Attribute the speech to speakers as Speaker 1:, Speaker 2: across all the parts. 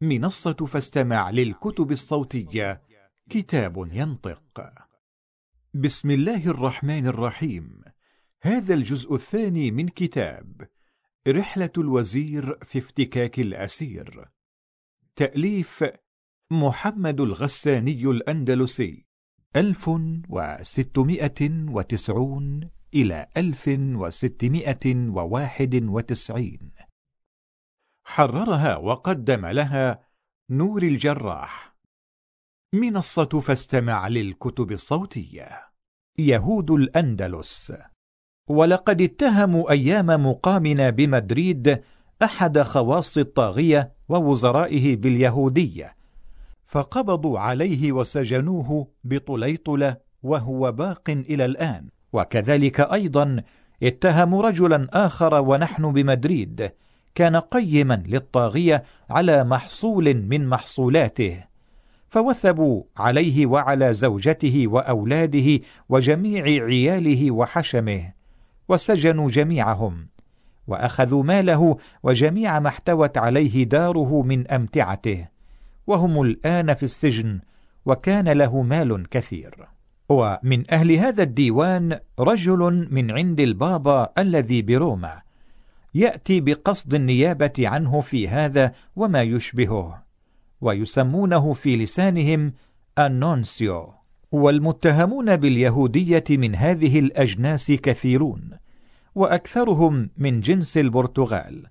Speaker 1: منصة فاستمع للكتب الصوتية. كتاب ينطق. بسم الله الرحمن الرحيم. هذا الجزء الثاني من كتاب. رحلة الوزير في افتكاك الأسير. تأليف محمد الغساني الأندلسي. 1690 إلى 1691 حررها وقدم لها نور الجراح. منصة فاستمع للكتب الصوتية. يهود الأندلس. ولقد اتهموا أيام مقامنا بمدريد أحد خواص الطاغية ووزرائه باليهودية. فقبضوا عليه وسجنوه بطليطلة وهو باق إلى الآن. وكذلك أيضا اتهموا رجلا آخر ونحن بمدريد. كان قيما للطاغية على محصول من محصولاته فوثبوا عليه وعلى زوجته وأولاده وجميع عياله وحشمه وسجنوا جميعهم وأخذوا ماله وجميع ما احتوت عليه داره من أمتعته وهم الآن في السجن وكان له مال كثير. ومن أهل هذا الديوان رجل من عند البابا الذي بروما يأتي بقصد النيابة عنه في هذا وما يشبهه ويسمونه في لسانهم ال nuncio والمتهمون باليهودية من هذه الأجناس كثيرون وأكثرهم من جنس البرتغال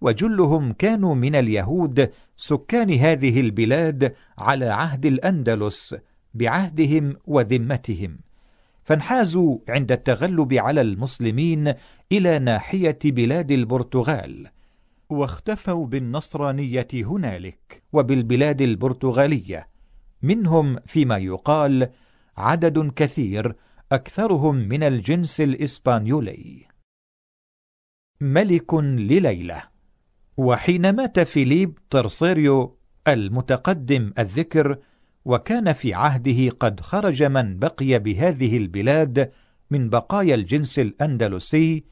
Speaker 1: وجلهم كانوا من اليهود سكان هذه البلاد على عهد الأندلس بعهدهم وذمتهم. فانحازوا عند التغلب على المسلمين إلى ناحية بلاد البرتغال. واختفوا بالنصرانية هنالك وبالبلاد البرتغالية. منهم فيما يقال عدد كثير أكثرهم من الجنس الإسبانيولي. ملك لليلة. وحين مات فيليب ترسيريو المتقدم الذكر وكان في عهده قد خرج من بقي بهذه البلاد من بقايا الجنس الأندلسي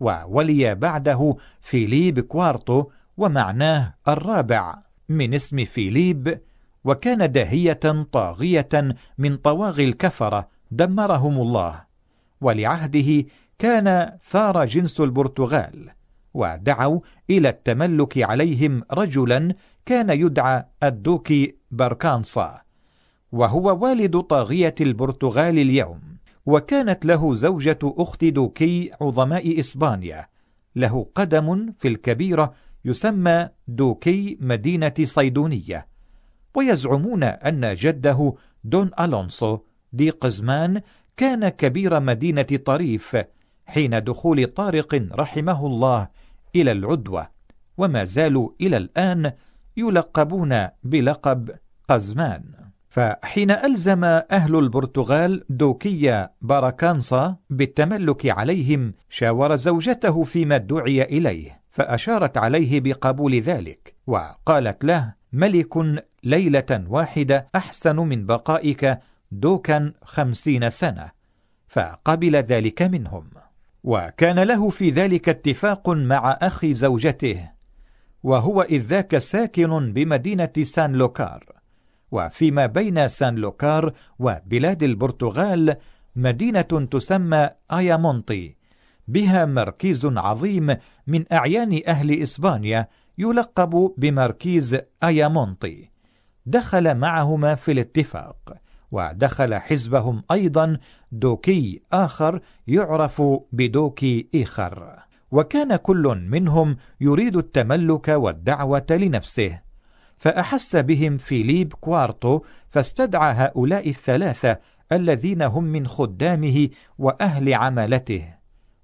Speaker 1: وولي بعده فيليب كوارتو ومعناه الرابع من اسم فيليب وكان داهية طاغية من طواغي الكفرة دمرهم الله. ولعهده كان ثار جنس البرتغال ودعوا إلى التملك عليهم رجلا كان يدعى الدوكي بركانصا. وهو والد طاغية البرتغال اليوم وكانت له زوجة أخت دوكي عظماء إسبانيا له قدم في الكبيرة يسمى دوكي مدينة صيدونية ويزعمون أن جده دون ألونسو دي قزمان كان كبير مدينة طريف حين دخول طارق رحمه الله إلى العدوة وما زالوا إلى الآن يلقبون بلقب قزمان. فحين ألزم أهل البرتغال دوكية باراكانصا بالتملك عليهم شاور زوجته فيما دعي إليه فأشارت عليه بقبول ذلك وقالت له ملك ليلة واحدة أحسن من بقائك دوكا خمسين سنة فقبل ذلك منهم. وكان له في ذلك اتفاق مع أخي زوجته وهو إذ ذاك ساكن بمدينة سان لوكار. وفيما بين سان لوكار وبلاد البرتغال مدينة تسمى آيامونتي بها مركز عظيم من أعيان أهل إسبانيا يلقب بمركيز آيامونتي. دخل معهما في الاتفاق ودخل حزبهم أيضا دوكي آخر يعرف بدوكي إيخر. وكان كل منهم يريد التملك والدعوة لنفسه. فأحس بهم فيليب كوارتو فاستدعى هؤلاء الثلاثة الذين هم من خدامه وأهل عمالته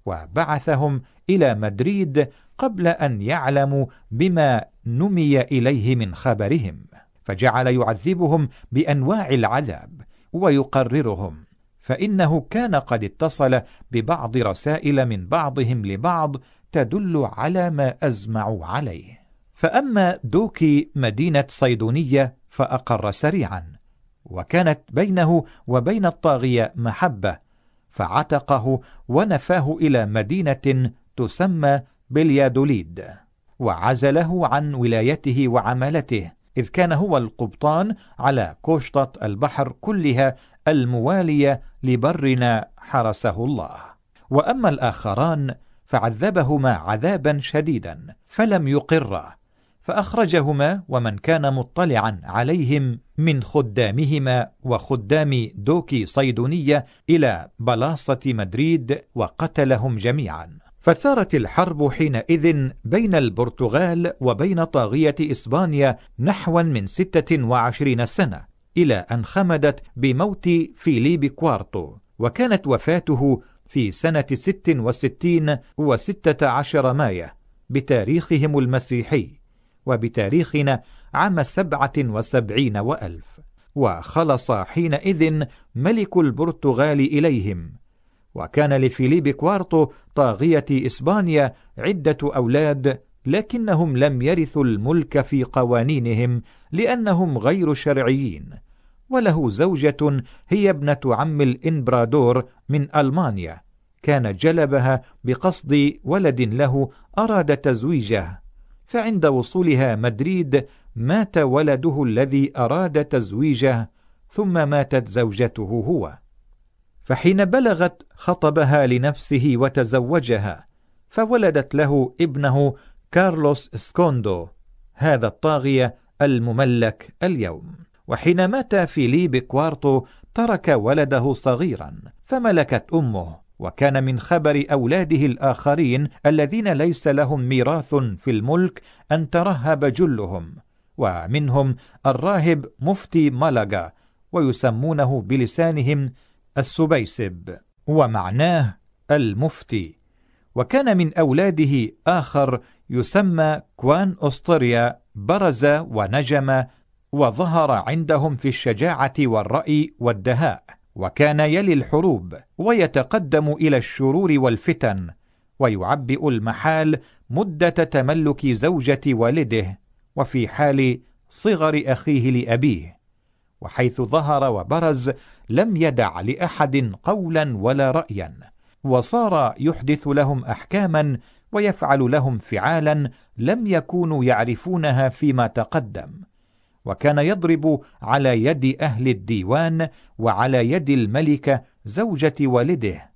Speaker 1: وبعثهم إلى مدريد قبل أن يعلموا بما نمي إليه من خبرهم فجعل يعذبهم بأنواع العذاب ويقررهم فإنه كان قد اتصل ببعض رسائل من بعضهم لبعض تدل على ما أزمعوا عليه. فأما دوكي مدينة صيدونية فأقر سريعا وكانت بينه وبين الطاغية محبة فعتقه ونفاه إلى مدينة تسمى بليادوليد وعزله عن ولايته وعملته إذ كان هو القبطان على كوشطة البحر كلها الموالية لبرنا حرسه الله. وأما الآخران فعذبهما عذابا شديدا فلم يقرا فأخرجهما ومن كان مطلعا عليهم من خدامهما وخدام دوكي صيدونية إلى بلاصة مدريد وقتلهم جميعا. فثارت الحرب حينئذ بين البرتغال وبين طاغية إسبانيا نحو من ستة وعشرين سنة إلى أن خمدت بموت فيليب كوارتو وكانت وفاته في سنة ست وستين وستة عشر ماية بتاريخهم المسيحي. وبتاريخنا عام سبعة وسبعين وألف. وخلص حينئذ ملك البرتغال إليهم. وكان لفيليب كوارتو طاغية إسبانيا عدة أولاد لكنهم لم يرثوا الملك في قوانينهم لأنهم غير شرعيين. وله زوجة هي ابنة عم الإنبرادور من ألمانيا. كان جلبها بقصد ولد له أراد تزويجه. فعند وصولها مدريد مات ولده الذي أراد تزويجه ثم ماتت زوجته هو. فحين بلغت خطبها لنفسه وتزوجها فولدت له ابنه كارلوس سكوندو هذا الطاغية المملك اليوم. وحين مات فيليب كوارتو ترك ولده صغيرا فملكت أمه. وكان من خبر أولاده الآخرين الذين ليس لهم ميراث في الملك أن ترهب جلهم ومنهم الراهب مفتي ملقا ويسمونه بلسانهم ال obispo ومعناه المفتي. وكان من أولاده آخر يسمى كوان أسطريا برز ونجم وظهر عندهم في الشجاعة والرأي والدهاء. وكان يلي الحروب ويتقدم إلى الشرور والفتن ويعبئ المحال مدة تملك زوجة والده وفي حال صغر أخيه لأبيه وحيث ظهر وبرز لم يدع لأحد قولا ولا رأيا وصار يحدث لهم أحكاما ويفعل لهم فعالا لم يكونوا يعرفونها فيما تقدم. وكان يضرب على يد أهل الديوان وعلى يد الملكة زوجة والده.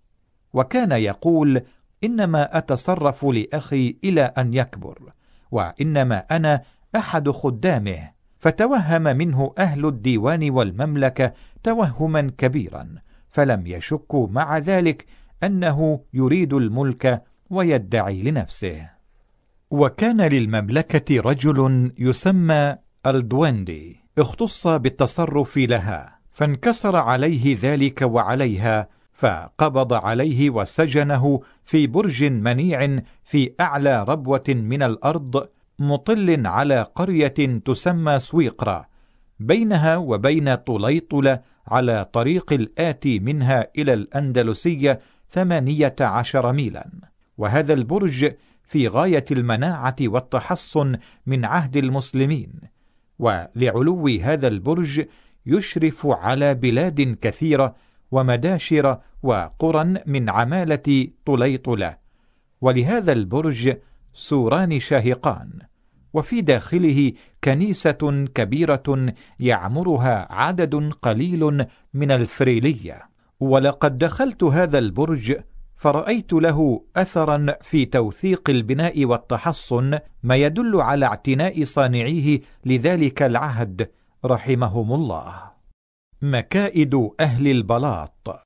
Speaker 1: وكان يقول إنما أتصرف لأخي إلى أن يكبر وإنما أنا أحد خدامه. فتوهم منه أهل الديوان والمملكة توهما كبيرا فلم يشكوا مع ذلك أنه يريد الملك ويدعي لنفسه. وكان للمملكة رجل يسمى الدويندي اختص بالتصرف لها فانكسر عليه ذلك وعليها فقبض عليه وسجنه في برج منيع في أعلى ربوة من الأرض مطل على قرية تسمى سويقرا بينها وبين طليطلة على طريق الآتي منها إلى الأندلسية ثمانية عشر ميلا. وهذا البرج في غاية المناعة والتحصن من عهد المسلمين. ولعلو هذا البرج يشرف على بلاد كثيرة ومداشر وقرى من عمالة طليطلة. ولهذا البرج سوران شاهقان. وفي داخله كنيسة كبيرة يعمرها عدد قليل من الفريلية. ولقد دخلت هذا البرج فرأيت له أثرا في توثيق البناء والتحصن ما يدل على اعتناء صانعيه لذلك العهد رحمهم الله. مكائد أهل البلاط.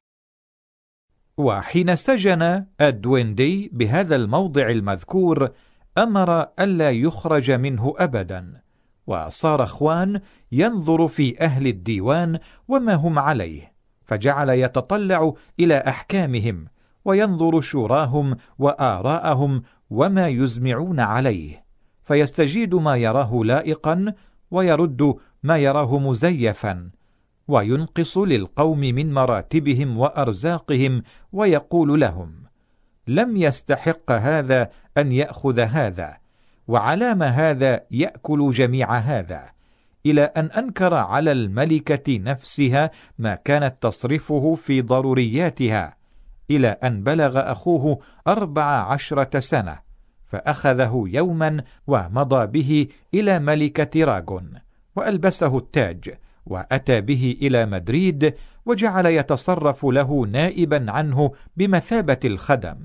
Speaker 1: وحين سجن الدويندي بهذا الموضع المذكور أمر ألا يخرج منه أبدا. وصار أخوان ينظر في أهل الديوان وما هم عليه فجعل يتطلع إلى أحكامهم وينظر شوراهم وآراءهم وما يزمعون عليه فيستجيد ما يراه لائقا ويرد ما يراه مزيفا وينقص للقوم من مراتبهم وأرزاقهم ويقول لهم لم يستحق هذا أن يأخذ هذا وعلام هذا يأكل جميع هذا إلى أن أنكر على الملكة نفسها ما كانت تصرفه في ضرورياتها إلى أن بلغ أخوه أربع عشرة سنة فأخذه يوما ومضى به إلى ملكة راغون وألبسه التاج وأتى به إلى مدريد وجعل يتصرف له نائبا عنه بمثابة الخدم.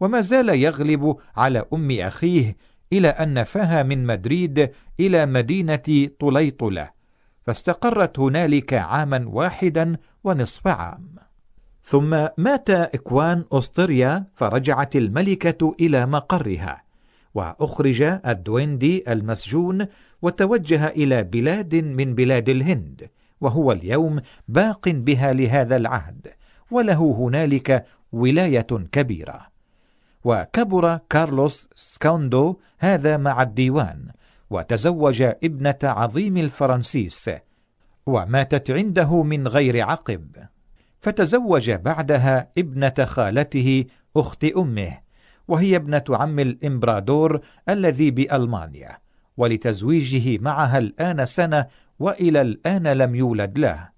Speaker 1: وما زال يغلب على أم أخيه إلى أن نفاها من مدريد إلى مدينة طليطلة فاستقرت هنالك عاما واحدا ونصف عام. ثم مات إكوان أسطريا فرجعت الملكة إلى مقرها وأخرج الدويندي المسجون وتوجه إلى بلاد من بلاد الهند وهو اليوم باق بها لهذا العهد وله هنالك ولاية كبيرة. وكبر كارلوس سكوندو هذا مع الديوان وتزوج ابنة عظيم الفرنسيس وماتت عنده من غير عقب. فتزوج بعدها ابنة خالته أخت أمه وهي ابنة عم الإمبرادور الذي بألمانيا ولتزويجه معها الآن سنة وإلى الآن لم يولد له.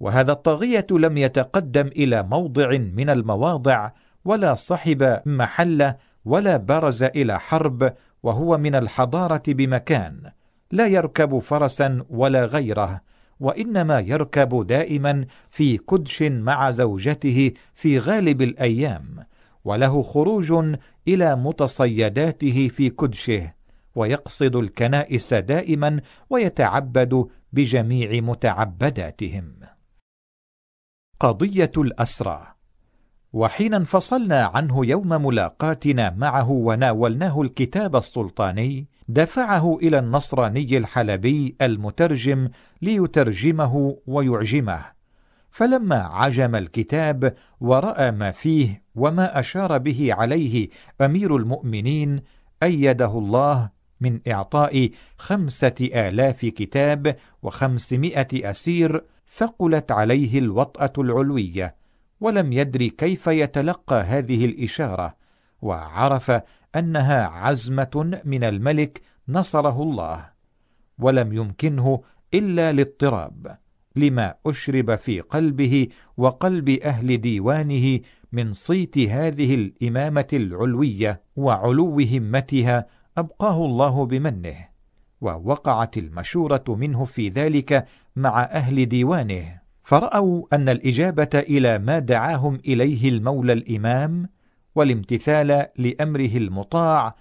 Speaker 1: وهذا الطاغية لم يتقدم إلى موضع من المواضع ولا صحب محل ولا برز إلى حرب وهو من الحضارة بمكان لا يركب فرسا ولا غيره. وإنما يركب دائما في كدش مع زوجته في غالب الأيام وله خروج إلى متصيداته في كدشه ويقصد الكنائس دائما ويتعبد بجميع متعبداتهم. قضية الأسرى. وحين انفصلنا عنه يوم ملاقاتنا معه وناولناه الكتاب السلطاني دفعه إلى النصراني الحلبي المترجم ليترجمه ويعجمه. فلما عجم الكتاب ورأى ما فيه وما أشار به عليه أمير المؤمنين أيده الله من إعطاء خمسة آلاف كتاب وخمسمائة أسير ثقلت عليه الوطأة العلوية ولم يدري كيف يتلقى هذه الإشارة وعرف أنها عزمة من الملك نصره الله ولم يمكنه إلا الاضطراب لما أشرب في قلبه وقلب أهل ديوانه من صيت هذه الإمامة العلوية وعلو همتها أبقاه الله بمنه ووقعت المشورة منه في ذلك مع أهل ديوانه. فرأوا أن الإجابة إلى ما دعاهم إليه المولى الإمام والامتثال لأمره المطاع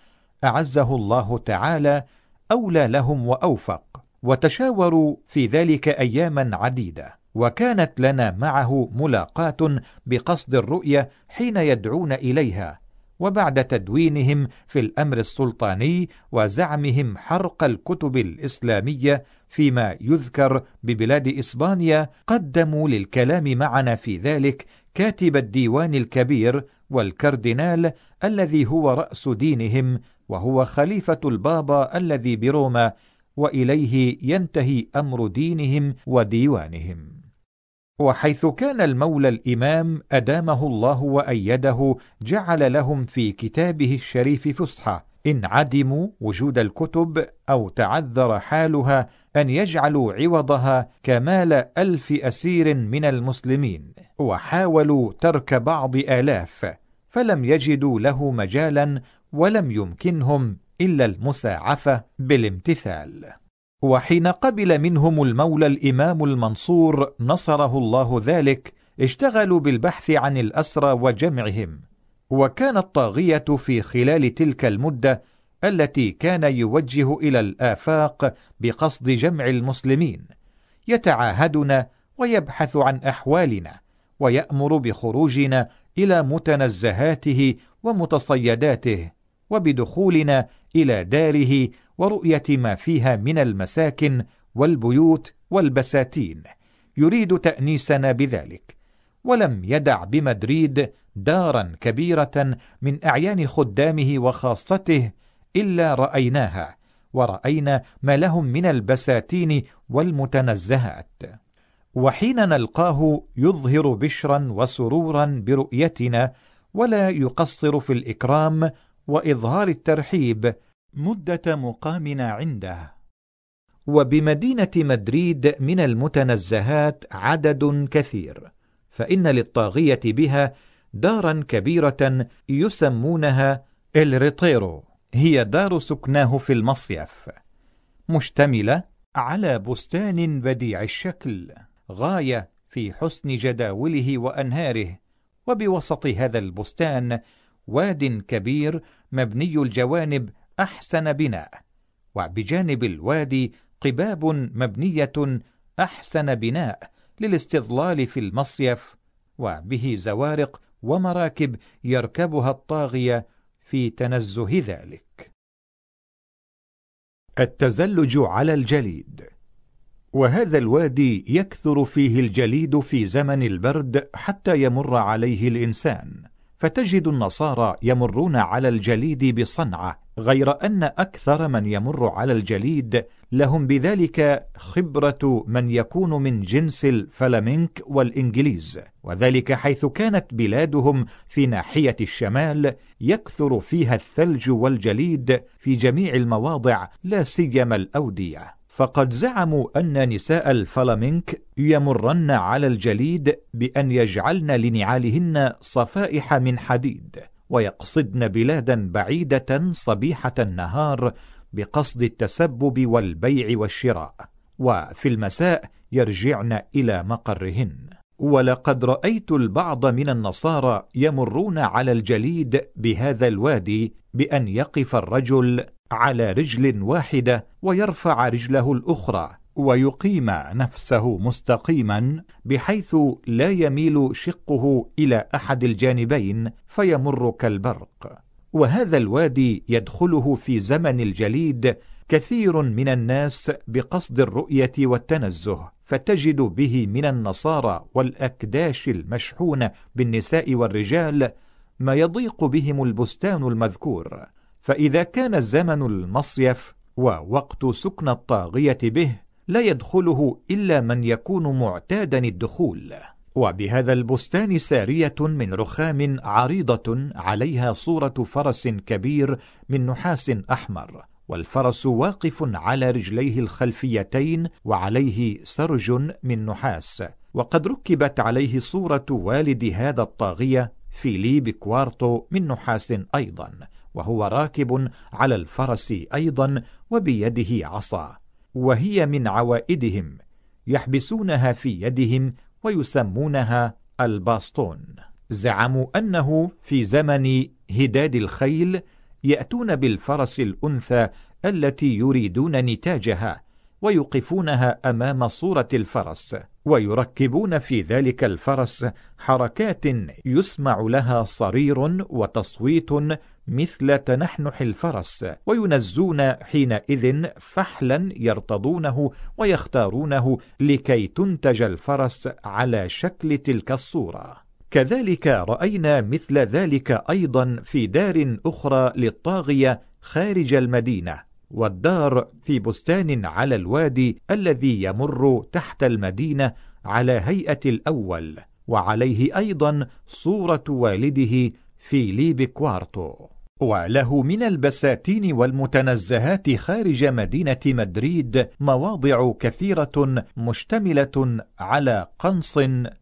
Speaker 1: أعزه الله تعالى أولى لهم وأوفق وتشاوروا في ذلك أياما عديدة. وكانت لنا معه ملاقاة بقصد الرؤية حين يدعون إليها وبعد تدوينهم في الأمر السلطاني وزعمهم حرق الكتب الإسلامية فيما يذكر ببلاد إسبانيا قدموا للكلام معنا في ذلك كاتب الديوان الكبير والكاردينال الذي هو رأس دينهم وهو خليفة البابا الذي بروما وإليه ينتهي أمر دينهم وديوانهم. وحيث كان المولى الإمام أدامه الله وأيده جعل لهم في كتابه الشريف فسحة إن عدموا وجود الكتب أو تعذر حالها أن يجعلوا عوضها كمال ألف أسير من المسلمين. وحاولوا ترك بعض آلاف فلم يجدوا له مجالا ولم يمكنهم إلا المساعفة بالامتثال. وحين قبل منهم المولى الإمام المنصور نصره الله ذلك اشتغلوا بالبحث عن الأسرى وجمعهم. وكان الطاغية في خلال تلك المدة التي كان يوجه إلى الآفاق بقصد جمع المسلمين يتعاهدنا ويبحث عن أحوالنا. ويأمر بخروجنا إلى متنزهاته ومتصيداته وبدخولنا إلى داره ورؤية ما فيها من المساكن والبيوت والبساتين. يريد تأنيسنا بذلك. ولم يدع بمدريد دارا كبيرة من أعيان خدامه وخاصته إلا رأيناها ورأينا ما لهم من البساتين والمتنزهات. وحين نلقاه يظهر بشرا وسرورا برؤيتنا ولا يقصر في الإكرام وإظهار الترحيب مدة مقامنا عنده. وبمدينة مدريد من المتنزهات عدد كثير فإن للطاغية بها دارا كبيرة يسمونها الريطيرو هي دار سكناه في المصيف مشتملة على بستان بديع الشكل. غاية في حسن جداوله وأنهاره. وبوسط هذا البستان واد كبير مبني الجوانب أحسن بناء. وبجانب الوادي قباب مبنية أحسن بناء للاستظلال في المصيف. وبه زوارق ومراكب يركبها الطاغية في تنزه ذلك. التزلج على الجليد. وهذا الوادي يكثر فيه الجليد في زمن البرد حتى يمر عليه الإنسان فتجد النصارى يمرون على الجليد بصنعة غير أن أكثر من يمر على الجليد لهم بذلك خبرة من يكون من جنس الفلامينك والإنجليز وذلك حيث كانت بلادهم في ناحية الشمال يكثر فيها الثلج والجليد في جميع المواضع لا سيما الأودية. فقد زعموا أن نساء الفلامينك يمرن على الجليد بأن يجعلن لنعالهن صفائح من حديد ويقصدن بلادا بعيدة صبيحة النهار بقصد التسبب والبيع والشراء وفي المساء يرجعن إلى مقرهن. ولقد رأيت البعض من النصارى يمرون على الجليد بهذا الوادي بأن يقف الرجل على رجل واحدة ويرفع رجله الأخرى ويقيم نفسه مستقيما بحيث لا يميل شقه إلى أحد الجانبين فيمر كالبرق. وهذا الوادي يدخله في زمن الجليد كثير من الناس بقصد الرؤية والتنزه فتجد به من النصارى والأكداش المشحونة بالنساء والرجال ما يضيق بهم البستان المذكور. فإذا كان زمن المصيف ووقت سكن الطاغية به لا يدخله إلا من يكون معتادا الدخول. وبهذا البستان سارية من رخام عريضة عليها صورة فرس كبير من نحاس أحمر والفرس واقف على رجليه الخلفيتين وعليه سرج من نحاس. وقد ركبت عليه صورة والد هذا الطاغية فيليب كوارتو من نحاس أيضا. وهو راكب على الفرس أيضا وبيده عصا وهي من عوائدهم يحبسونها في يدهم ويسمونها ال bastón. زعموا أنه في زمن هداد الخيل يأتون بالفرس الأنثى التي يريدون نتاجها ويوقفونها أمام صورة الفرس ويركبون في ذلك الفرس حركات يسمع لها صرير وتصويت مثل تنحنح الفرس وينزون حينئذ فحلا يرتضونه ويختارونه لكي تنتج الفرس على شكل تلك الصورة. كذلك رأينا مثل ذلك أيضا في دار أخرى للطاغية خارج المدينة. والدار في بستان على الوادي الذي يمر تحت المدينة على هيئة الأول وعليه أيضا صورة والده فيليب كوارتو. وله من البساتين والمتنزهات خارج مدينة مدريد مواضع كثيرة مشتملة على قنص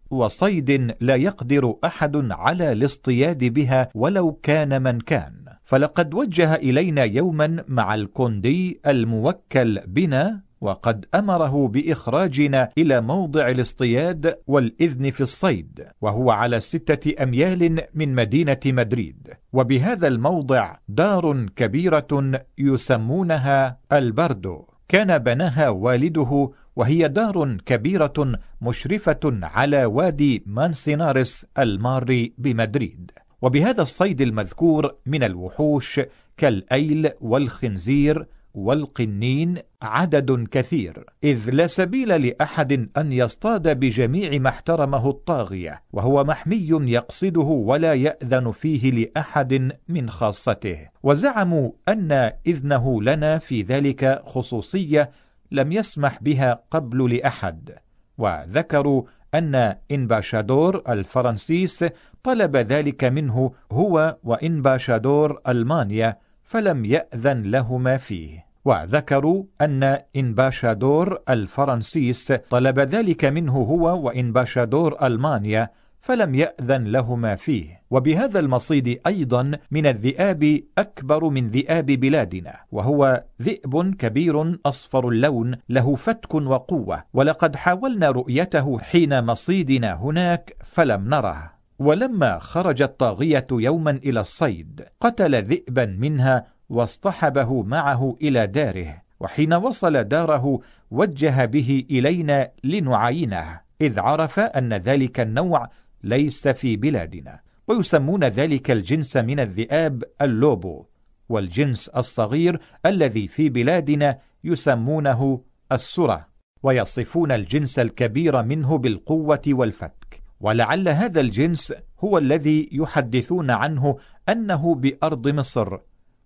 Speaker 1: وصيد لا يقدر أحد على الاصطياد بها ولو كان من كان. فلقد وجه إلينا يوما مع الكوندي الموكل بنا وقد أمره بإخراجنا إلى موضع الاصطياد والإذن في الصيد وهو على ستة أميال من مدينة مدريد. وبهذا الموضع دار كبيرة يسمونها البردو. كان بناها والده وهي دار كبيرة مشرفة على وادي مانسينارس المار بمدريد. وبهذا الصيد المذكور من الوحوش كالأيل والخنزير والقنين عدد كثير إذ لا سبيل لأحد أن يصطاد بجميع ما احترمه الطاغية وهو محمي يقصده ولا يأذن فيه لأحد من خاصته. وزعموا أن إذنه لنا في ذلك خصوصية لم يسمح بها قبل لأحد وذكروا أن إنباشادور الفرنسيس طلب ذلك منه هو وإنباشادور ألمانيا فلم يأذن لهما فيه. وذكروا أن إنباشادور الفرنسيس طلب ذلك منه هو وإنباشادور ألمانيا فلم يأذن لهما فيه. وبهذا المصيد أيضا من الذئاب أكبر من ذئاب بلادنا وهو ذئب كبير أصفر اللون له فتك وقوة ولقد حاولنا رؤيته حين مصيدنا هناك فلم نره. ولما خرج الطاغية يوما إلى الصيد قتل ذئبا منها واصطحبه معه إلى داره وحين وصل داره وجه به إلينا لنعاينه إذ عرف أن ذلك النوع ليس في بلادنا. ويسمون ذلك الجنس من الذئاب اللوبو والجنس الصغير الذي في بلادنا يسمونه السرة ويصفون الجنس الكبير منه بالقوة والفتك. ولعل هذا الجنس هو الذي يحدثون عنه أنه بأرض مصر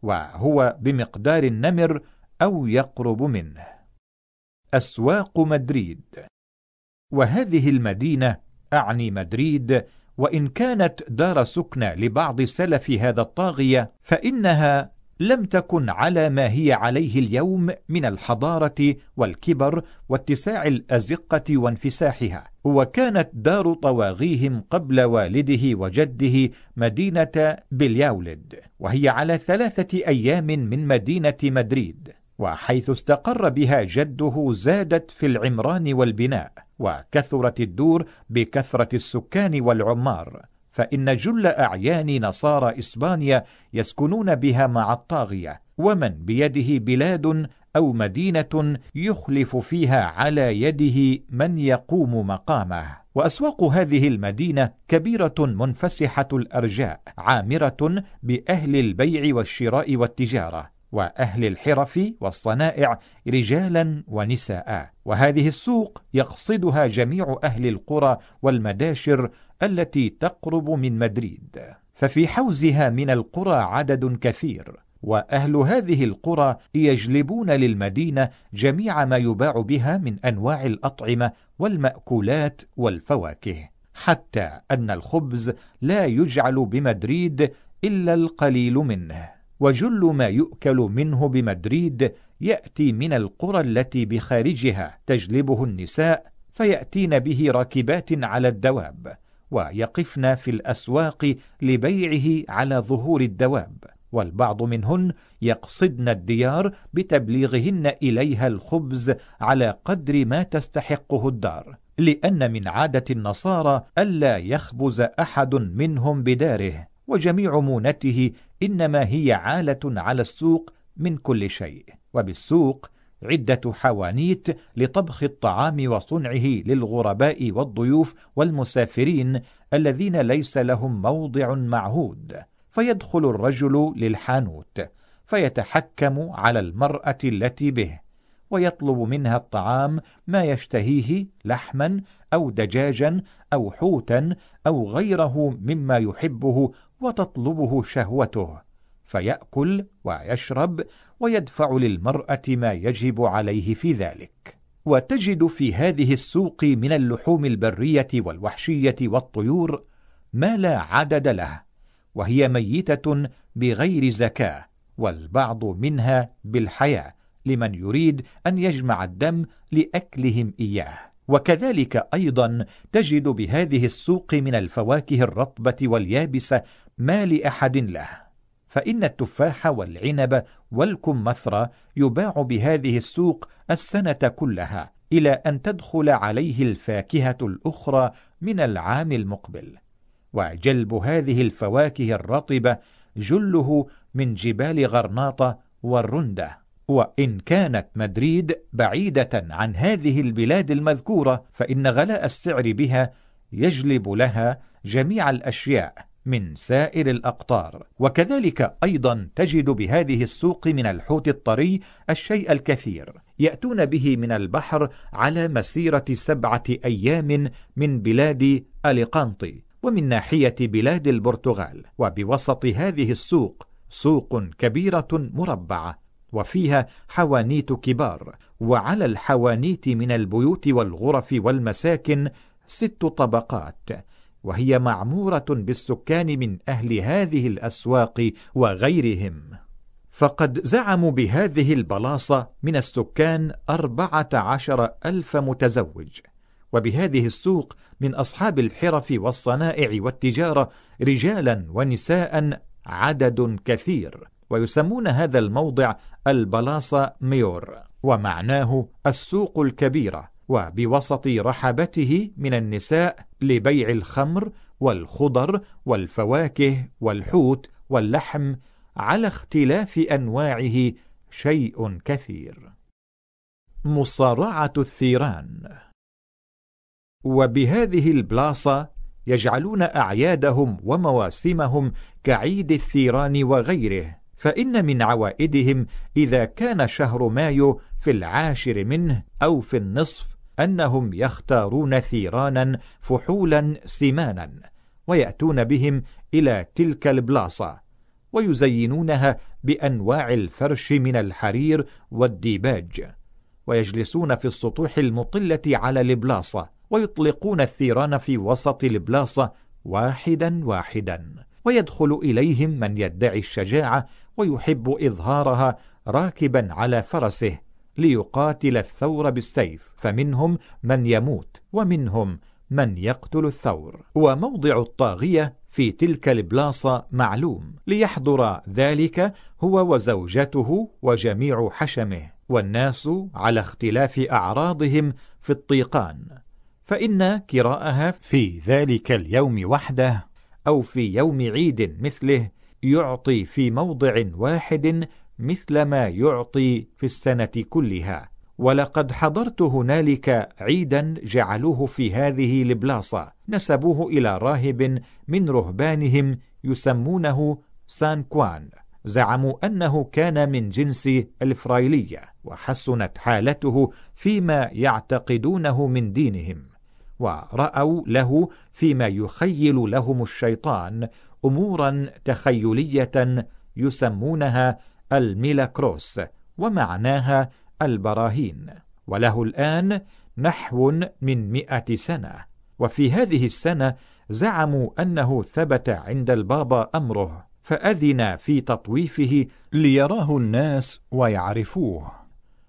Speaker 1: وهو بمقدار النمر أو يقرب منه. أسواق مدريد. وهذه المدينة أعني مدريد وإن كانت دار سكنى لبعض سلف هذا الطاغية فإنها لم تكن على ما هي عليه اليوم من الحضارة والكبر واتساع الأزقة وانفساحها. وكانت دار طواغيهم قبل والده وجده مدينة بلياولد وهي على ثلاثة أيام من مدينة مدريد وحيث استقر بها جده زادت في العمران والبناء. وكثرت الدور بكثرة السكان والعمار فإن جل أعيان نصارى إسبانيا يسكنون بها مع الطاغية ومن بيده بلاد أو مدينة يخلف فيها على يده من يقوم مقامه. وأسواق هذه المدينة كبيرة منفسحة الأرجاء عامرة بأهل البيع والشراء والتجارة. وأهل الحرف والصنائع رجالا ونساء. وهذه السوق يقصدها جميع أهل القرى والمداشر التي تقرب من مدريد. ففي حوزها من القرى عدد كثير وأهل هذه القرى يجلبون للمدينة جميع ما يباع بها من أنواع الأطعمة والمأكولات والفواكه حتى أن الخبز لا يجعل بمدريد إلا القليل منه. وجل ما يؤكل منه بمدريد يأتي من القرى التي بخارجها تجلبه النساء فيأتين به راكبات على الدواب ويقفن في الأسواق لبيعه على ظهور الدواب والبعض منهن يقصدن الديار بتبليغهن إليها الخبز على قدر ما تستحقه الدار لأن من عادة النصارى ألا يخبز أحد منهم بداره وجميع مونته إنما هي عالة على السوق من كل شيء. وبالسوق عدة حوانيت لطبخ الطعام وصنعه للغرباء والضيوف والمسافرين الذين ليس لهم موضع معهود. فيدخل الرجل للحانوت فيتحكم على المرأة التي به ويطلب منها الطعام ما يشتهيه لحما أو دجاجا أو حوتا أو غيره مما يحبه وتطلبه شهوته فيأكل ويشرب ويدفع للمرأة ما يجب عليه في ذلك. وتجد في هذه السوق من اللحوم البرية والوحشية والطيور ما لا عدد له وهي ميتة بغير زكاة والبعض منها بالحياة لمن يريد أن يجمع الدم لأكلهم إياه. وكذلك أيضا تجد بهذه السوق من الفواكه الرطبة واليابسة ما لأحد له فإن التفاح والعنب والكمثرى يباع بهذه السوق السنة كلها إلى أن تدخل عليه الفاكهة الأخرى من العام المقبل. وجلب هذه الفواكه الرطبة جله من جبال غرناطة والرندة. وإن كانت مدريد بعيدة عن هذه البلاد المذكورة فإن غلاء السعر بها يجلب لها جميع الأشياء من سائر الأقطار. وكذلك أيضا تجد بهذه السوق من الحوت الطري الشيء الكثير. يأتون به من البحر على مسيرة سبعة أيام من بلاد أليقانطي ومن ناحية بلاد البرتغال. وبوسط هذه السوق سوق كبيرة مربعة. وفيها حوانيت كبار وعلى الحوانيت من البيوت والغرف والمساكن ست طبقات وهي معمورة بالسكان من أهل هذه الأسواق وغيرهم. فقد زعموا بهذه البلاصة من السكان أربعة عشر ألف متزوج وبهذه السوق من أصحاب الحرف والصنائع والتجارة رجالا ونساء عدد كثير. ويسمون هذا الموضع البلاصة ميور ومعناه السوق الكبيرة وبوسط رحبته من النساء لبيع الخمر والخضر والفواكه والحوت واللحم على اختلاف أنواعه شيء كثير. مصارعة الثيران. وبهذه البلاصة يجعلون أعيادهم ومواسمهم كعيد الثيران وغيره. فإن من عوائدهم إذا كان شهر مايو في العاشر منه أو في النصف أنهم يختارون ثيرانا فحولا سمانا ويأتون بهم إلى تلك البلاصة ويزينونها بأنواع الفرش من الحرير والديباج ويجلسون في السطوح المطلة على البلاصة ويطلقون الثيران في وسط البلاصة واحدا واحدا ويدخل إليهم من يدعي الشجاعة ويحب إظهارها راكبا على فرسه ليقاتل الثور بالسيف فمنهم من يموت ومنهم من يقتل الثور. وموضع الطاغية في تلك البلاصة معلوم ليحضر ذلك هو وزوجته وجميع حشمه. والناس على اختلاف أعراضهم في الطيقان. فإن كراءها في ذلك اليوم وحده أو في يوم عيد مثله يعطي في موضع واحد مثل ما يعطي في السنة كلها. ولقد حضرت هنالك عيدا جعلوه في هذه البلاصة نسبوه إلى راهب من رهبانهم يسمونه سان كوان. زعموا أنه كان من جنس الفرايلية وحسنت حالته فيما يعتقدونه من دينهم. ورأوا له فيما يخيل لهم الشيطان أمورا تخيلية يسمونها الميلاكروس ومعناها البراهين. وله الآن نحو من مئة سنة. وفي هذه السنة زعموا أنه ثبت عند البابا أمره فأذن في تطويفه ليراه الناس ويعرفوه.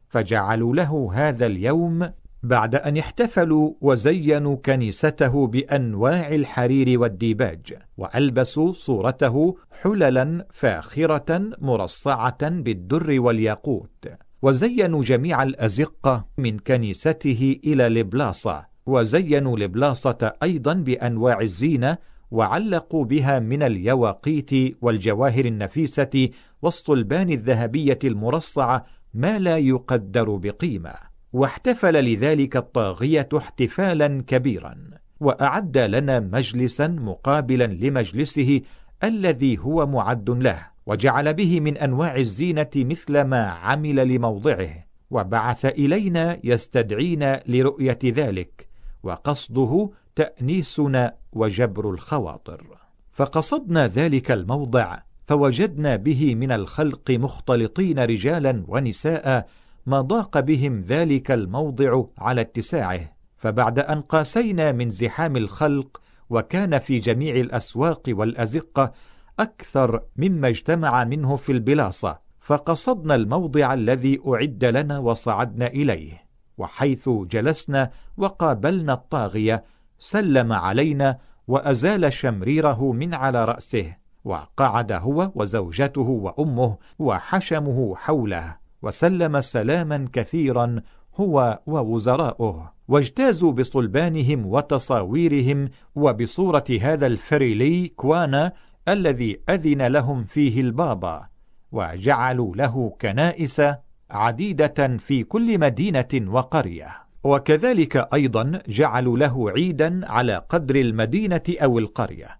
Speaker 1: فجعلوا له هذا اليوم بعد أن احتفلوا وزينوا كنيسته بأنواع الحرير والديباج وألبسوا صورته حللا فاخرة مرصعة بالدر والياقوت وزينوا جميع الأزقة من كنيسته إلى لبلاصة وزينوا لبلاصة أيضا بأنواع الزينة وعلقوا بها من اليواقيت والجواهر النفيسة والصلبان الذهبية المرصعة ما لا يقدر بقيمة. واحتفل لذلك الطاغية احتفالا كبيرا وأعد لنا مجلسا مقابلا لمجلسه الذي هو معد له وجعل به من أنواع الزينة مثل ما عمل لموضعه وبعث إلينا يستدعينا لرؤية ذلك وقصده تأنيسنا وجبر الخواطر. فقصدنا ذلك الموضع فوجدنا به من الخلق مختلطين رجالا ونساء ما ضاق بهم ذلك الموضع على اتساعه فبعد أن قاسينا من زحام الخلق وكان في جميع الأسواق والأزقة أكثر مما اجتمع منه في البلاصة فقصدنا الموضع الذي أعد لنا وصعدنا إليه وحيث جلسنا وقابلنا الطاغية سلم علينا وأزال شمريره من على رأسه وقعد هو وزوجته وأمه وحشمه حوله. وسلم سلاما كثيرا هو ووزراؤه واجتازوا بصلبانهم وتصاويرهم وبصورة هذا الفريلي كوانا الذي أذن لهم فيه البابا وجعلوا له كنائس عديدة في كل مدينة وقرية. وكذلك أيضا جعلوا له عيدا على قدر المدينة أو القرية.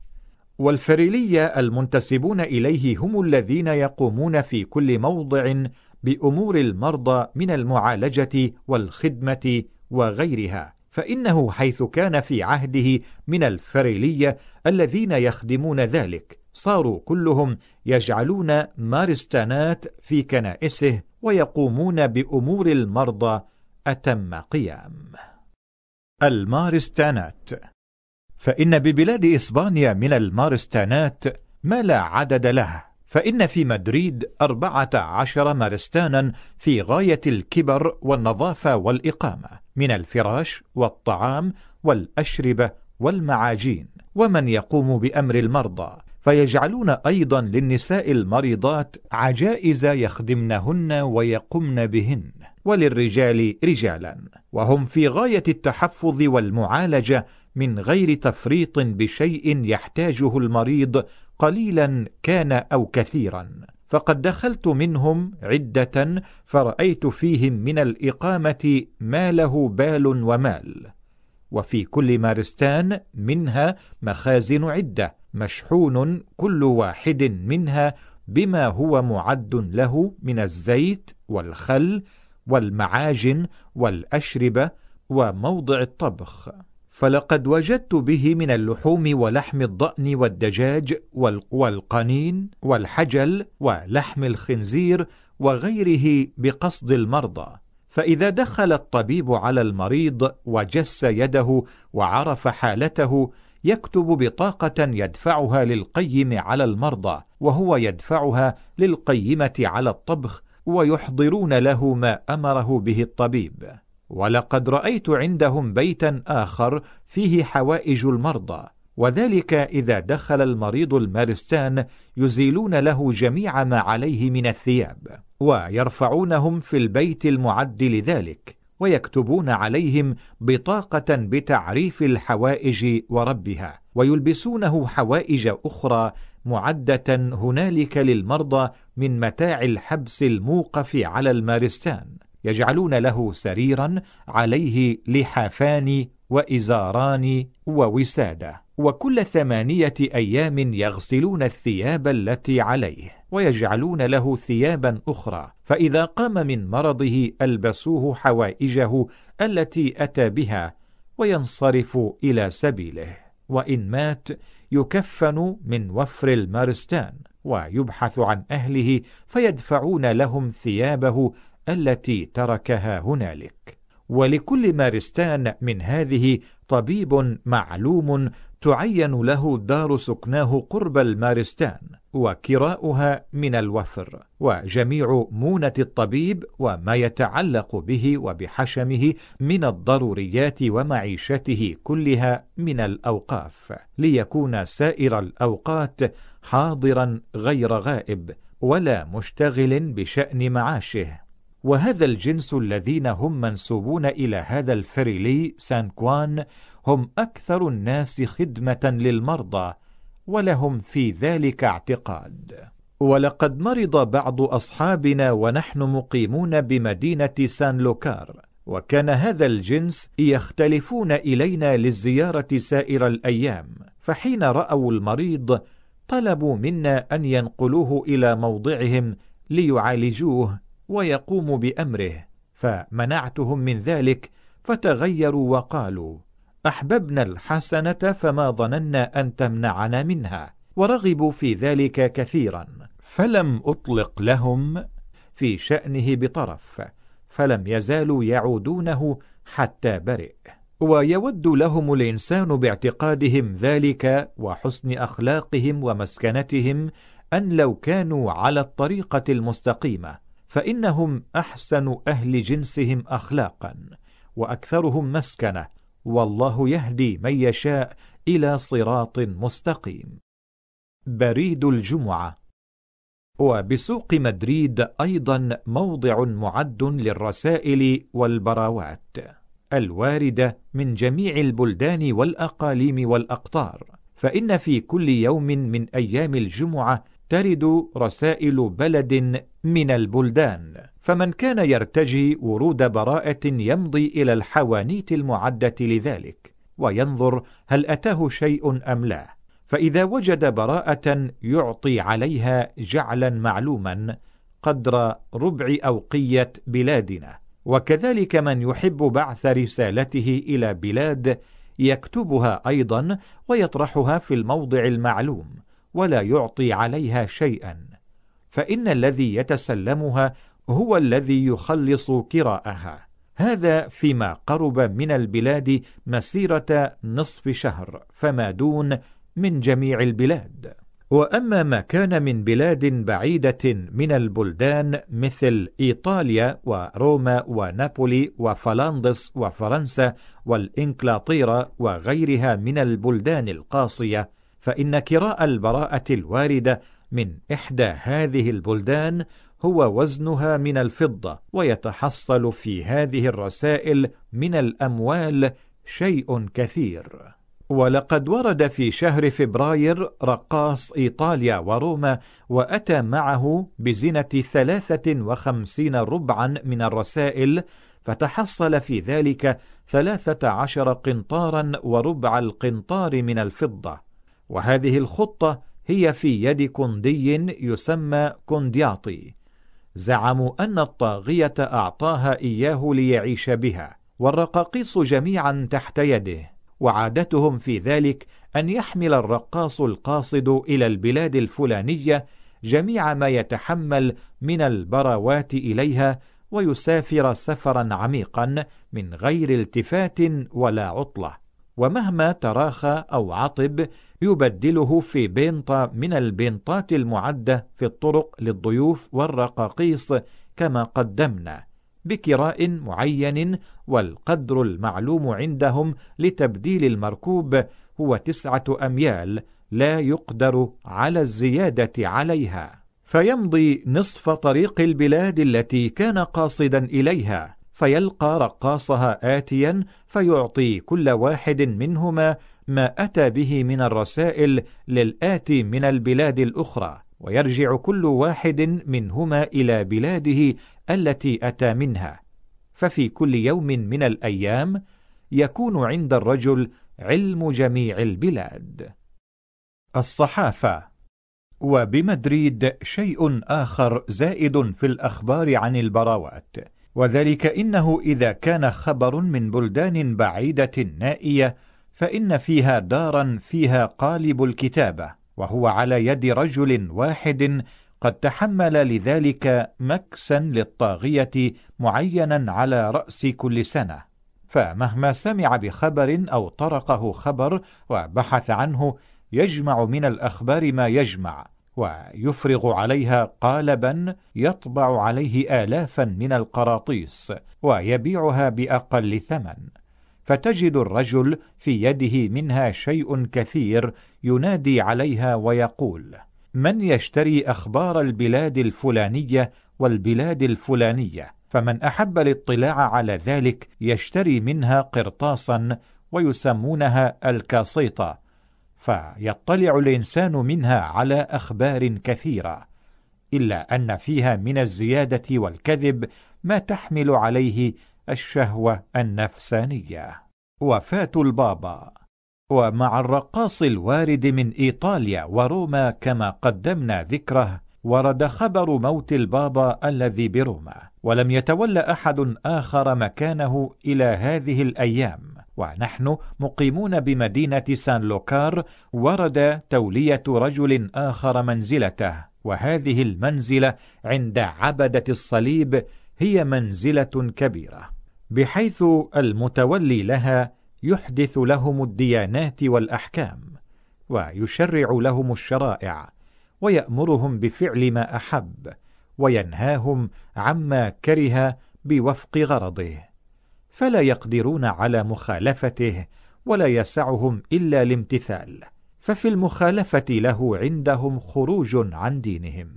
Speaker 1: والفريلية المنتسبون إليه هم الذين يقومون في كل موضع بأمور المرضى من المعالجة والخدمة وغيرها فإنه حيث كان في عهده من الفريلية الذين يخدمون ذلك صاروا كلهم يجعلون مارستانات في كنائسه ويقومون بأمور المرضى أتم قيام. المارستانات. فإن ببلاد إسبانيا من المارستانات ما لا عدد له فإن في مدريد أربعة عشر مارستانا في غاية الكبر والنظافة والإقامة من الفراش والطعام والأشربة والمعاجين ومن يقوم بأمر المرضى فيجعلون أيضا للنساء المريضات عجائز يخدمنهن ويقمن بهن وللرجال رجالا وهم في غاية التحفظ والمعالجة من غير تفريط بشيء يحتاجه المريض قليلا كان أو كثيرا. فقد دخلت منهم عدة فرأيت فيهم من الإقامة ما له بال ومال. وفي كل مارستان منها مخازن عدة مشحون كل واحد منها بما هو معد له من الزيت والخل والمعاجن والأشربة وموضع الطبخ. فلقد وجدت به من اللحوم ولحم الضأن والدجاج والقنين والحجل ولحم الخنزير وغيره بقصد المرضى. فإذا دخل الطبيب على المريض وجس يده وعرف حالته يكتب بطاقة يدفعها للقيم على المرضى وهو يدفعها للقيمة على الطبخ ويحضرون له ما أمره به الطبيب. ولقد رأيت عندهم بيتا آخر فيه حوائج المرضى وذلك إذا دخل المريض المارستان يزيلون له جميع ما عليه من الثياب ويرفعونهم في البيت المعد لذلك ويكتبون عليهم بطاقة بتعريف الحوائج وربها ويلبسونه حوائج أخرى معدة هنالك للمرضى من متاع الحبس الموقف على المارستان. يجعلون له سريرا عليه لحافان وإزاران ووسادة وكل ثمانية أيام يغسلون الثياب التي عليه ويجعلون له ثيابا أخرى. فإذا قام من مرضه ألبسوه حوائجه التي أتى بها وينصرف إلى سبيله وإن مات يكفن من وفر المارستان ويبحث عن أهله فيدفعون لهم ثيابه التي تركها هنالك. ولكل مارستان من هذه طبيب معلوم تعين له دار سكناه قرب المارستان وكراؤها من الوفر وجميع مونة الطبيب وما يتعلق به وبحشمه من الضروريات ومعيشته كلها من الأوقاف ليكون سائر الأوقات حاضرا غير غائب ولا مشتغل بشأن معاشه. وهذا الجنس الذين هم منسوبون إلى هذا الفريلي سان كوان هم أكثر الناس خدمة للمرضى ولهم في ذلك اعتقاد. ولقد مرض بعض أصحابنا ونحن مقيمون بمدينة سان لوكار وكان هذا الجنس يختلفون إلينا للزيارة سائر الأيام فحين رأوا المريض طلبوا منا أن ينقلوه إلى موضعهم ليعالجوه ويقوم بأمره فمنعتهم من ذلك فتغيروا وقالوا أحببنا الحسنة فما ظننا أن تمنعنا منها ورغبوا في ذلك كثيرا. فلم أطلق لهم في شأنه بطرف فلم يزالوا يعودونه حتى برئ. ويود لهم الإنسان باعتقادهم ذلك وحسن أخلاقهم ومسكنتهم أن لو كانوا على الطريقة المستقيمة فإنهم أحسن أهل جنسهم أخلاقا وأكثرهم مسكنة والله يهدي من يشاء إلى صراط مستقيم. بريد الجمعة. وبسوق مدريد أيضا موضع معد للرسائل والبراوات الواردة من جميع البلدان والأقاليم والأقطار فإن في كل يوم من أيام الجمعة ترد رسائل بلد من البلدان. فمن كان يرتجي ورود براءة يمضي إلى الحوانيت المعدة لذلك وينظر هل أتاه شيء أم لا. فإذا وجد براءة يعطي عليها جعلا معلوما قدر ربع أوقية بلادنا. وكذلك من يحب بعث رسالته إلى بلاد يكتبها أيضا ويطرحها في الموضع المعلوم. ولا يعطي عليها شيئا. فإن الذي يتسلمها هو الذي يخلص كراءها. هذا فيما قرب من البلاد مسيرة نصف شهر فما دون من جميع البلاد. وأما ما كان من بلاد بعيدة من البلدان مثل إيطاليا وروما ونابولي وفلاندس وفرنسا والانكلاطيره وغيرها من البلدان القاصية فإن كراء البراءة الواردة من إحدى هذه البلدان هو وزنها من الفضة ويتحصل في هذه الرسائل من الأموال شيء كثير. ولقد ورد في شهر فبراير رقاص إيطاليا وروما وأتى معه بزنة ثلاثة وخمسين ربعا من الرسائل فتحصل في ذلك ثلاثة عشر قنطارا وربع القنطار من الفضة. وهذه الخطة هي في يد كندي يسمى كندياطي زعموا أن الطاغية أعطاها إياه ليعيش بها والرقاقيص جميعا تحت يده. وعادتهم في ذلك أن يحمل الرقاص القاصد إلى البلاد الفلانية جميع ما يتحمل من البروات إليها ويسافر سفرا عميقا من غير التفات ولا عطلة. ومهما تراخى أو عطب يبدله في بنطة من البنطات المعدة في الطرق للضيوف والرقاقيص كما قدمنا بكراء معين والقدر المعلوم عندهم لتبديل المركوب هو تسعة أميال لا يقدر على الزيادة عليها. فيمضي نصف طريق البلاد التي كان قاصدا إليها. فيلقى رقاصها آتيا فيعطي كل واحد منهما ما أتى به من الرسائل للآتي من البلاد الأخرى ويرجع كل واحد منهما إلى بلاده التي أتى منها. ففي كل يوم من الأيام يكون عند الرجل علم جميع البلاد. الصحافة وبمدريد شيء آخر زائد في الأخبار عن البراوات. وذلك إنه إذا كان خبر من بلدان بعيدة نائية فإن فيها دارا فيها قالب الكتابة وهو على يد رجل واحد قد تحمل لذلك مكسا للطاغية معينا على رأس كل سنة. فمهما سمع بخبر أو طرقه خبر وبحث عنه يجمع من الأخبار ما يجمع. ويفرغ عليها قالبا يطبع عليه آلافا من القراطيس ويبيعها بأقل ثمن. فتجد الرجل في يده منها شيء كثير ينادي عليها ويقول من يشتري أخبار البلاد الفلانية والبلاد الفلانية؟ فمن أحب الاطلاع على ذلك يشتري منها قرطاسا ويسمونها الكاسيطة فيطلع الإنسان منها على أخبار كثيرة إلا أن فيها من الزيادة والكذب ما تحمل عليه الشهوة النفسانية. وفاة البابا. ومع الرقاص الوارد من إيطاليا وروما كما قدمنا ذكره ورد خبر موت البابا الذي بروما. ولم يتولى أحد آخر مكانه إلى هذه الأيام. ونحن مقيمون بمدينة سان لوكار ورد تولية رجل آخر منزلته وهذه المنزلة عند عبدة الصليب هي منزلة كبيرة. بحيث المتولي لها يحدث لهم الديانات والأحكام ويشرع لهم الشرائع ويأمرهم بفعل ما أحب وينهاهم عما كره بوفق غرضه. فلا يقدرون على مخالفته ولا يسعهم إلا الامتثال ففي المخالفة له عندهم خروج عن دينهم.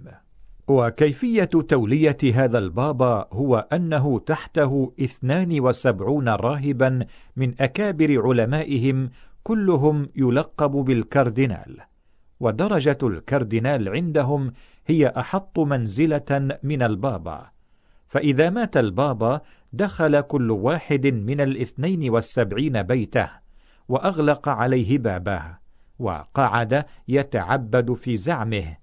Speaker 1: وكيفية تولية هذا البابا هو أنه تحته اثنان وسبعون راهبا من أكابر علمائهم كلهم يلقب بالكاردينال ودرجة الكاردينال عندهم هي أحط منزلة من البابا فإذا مات البابا دخل كل واحد من الاثنين والسبعين بيته وأغلق عليه بابه وقعد يتعبد في زعمه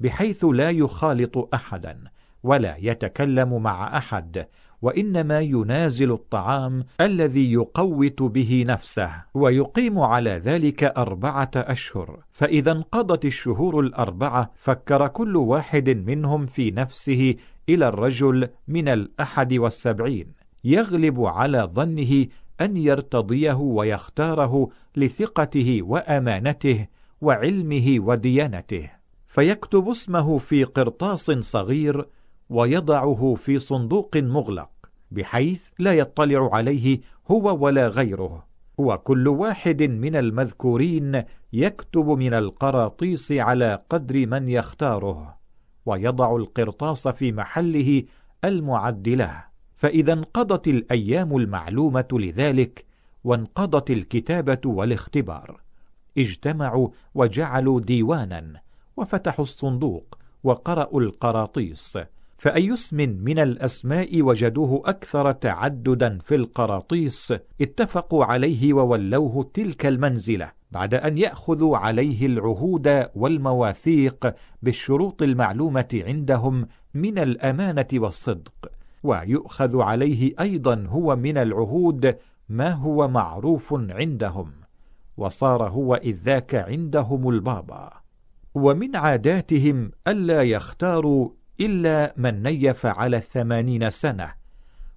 Speaker 1: بحيث لا يخالط أحدا ولا يتكلم مع أحد وإنما ينازل الطعام الذي يقوت به نفسه ويقيم على ذلك أربعة أشهر. فإذا انقضت الشهور الأربعة فكر كل واحد منهم في نفسه إلى الرجل من الأحد والسبعين يغلب على ظنه أن يرتضيه ويختاره لثقته وأمانته وعلمه وديانته. فيكتب اسمه في قرطاس صغير ويضعه في صندوق مغلق بحيث لا يطلع عليه هو ولا غيره. وكل واحد من المذكورين يكتب من القراطيس على قدر من يختاره. ويضع القرطاس في محله المعد له فإذا انقضت الأيام المعلومة لذلك وانقضت الكتابة والاختبار. اجتمعوا وجعلوا ديوانا وفتحوا الصندوق وقرأوا القراطيس. فأي اسم من الأسماء وجدوه أكثر تعددا في القراطيس اتفقوا عليه وولوه تلك المنزلة. بعد أن يأخذوا عليه العهود والمواثيق بالشروط المعلومة عندهم من الأمانة والصدق ويؤخذ عليه أيضا هو من العهود ما هو معروف عندهم وصار هو إذ ذاك عندهم البابا. ومن عاداتهم ألا يختاروا إلا من نيف على الثمانين سنة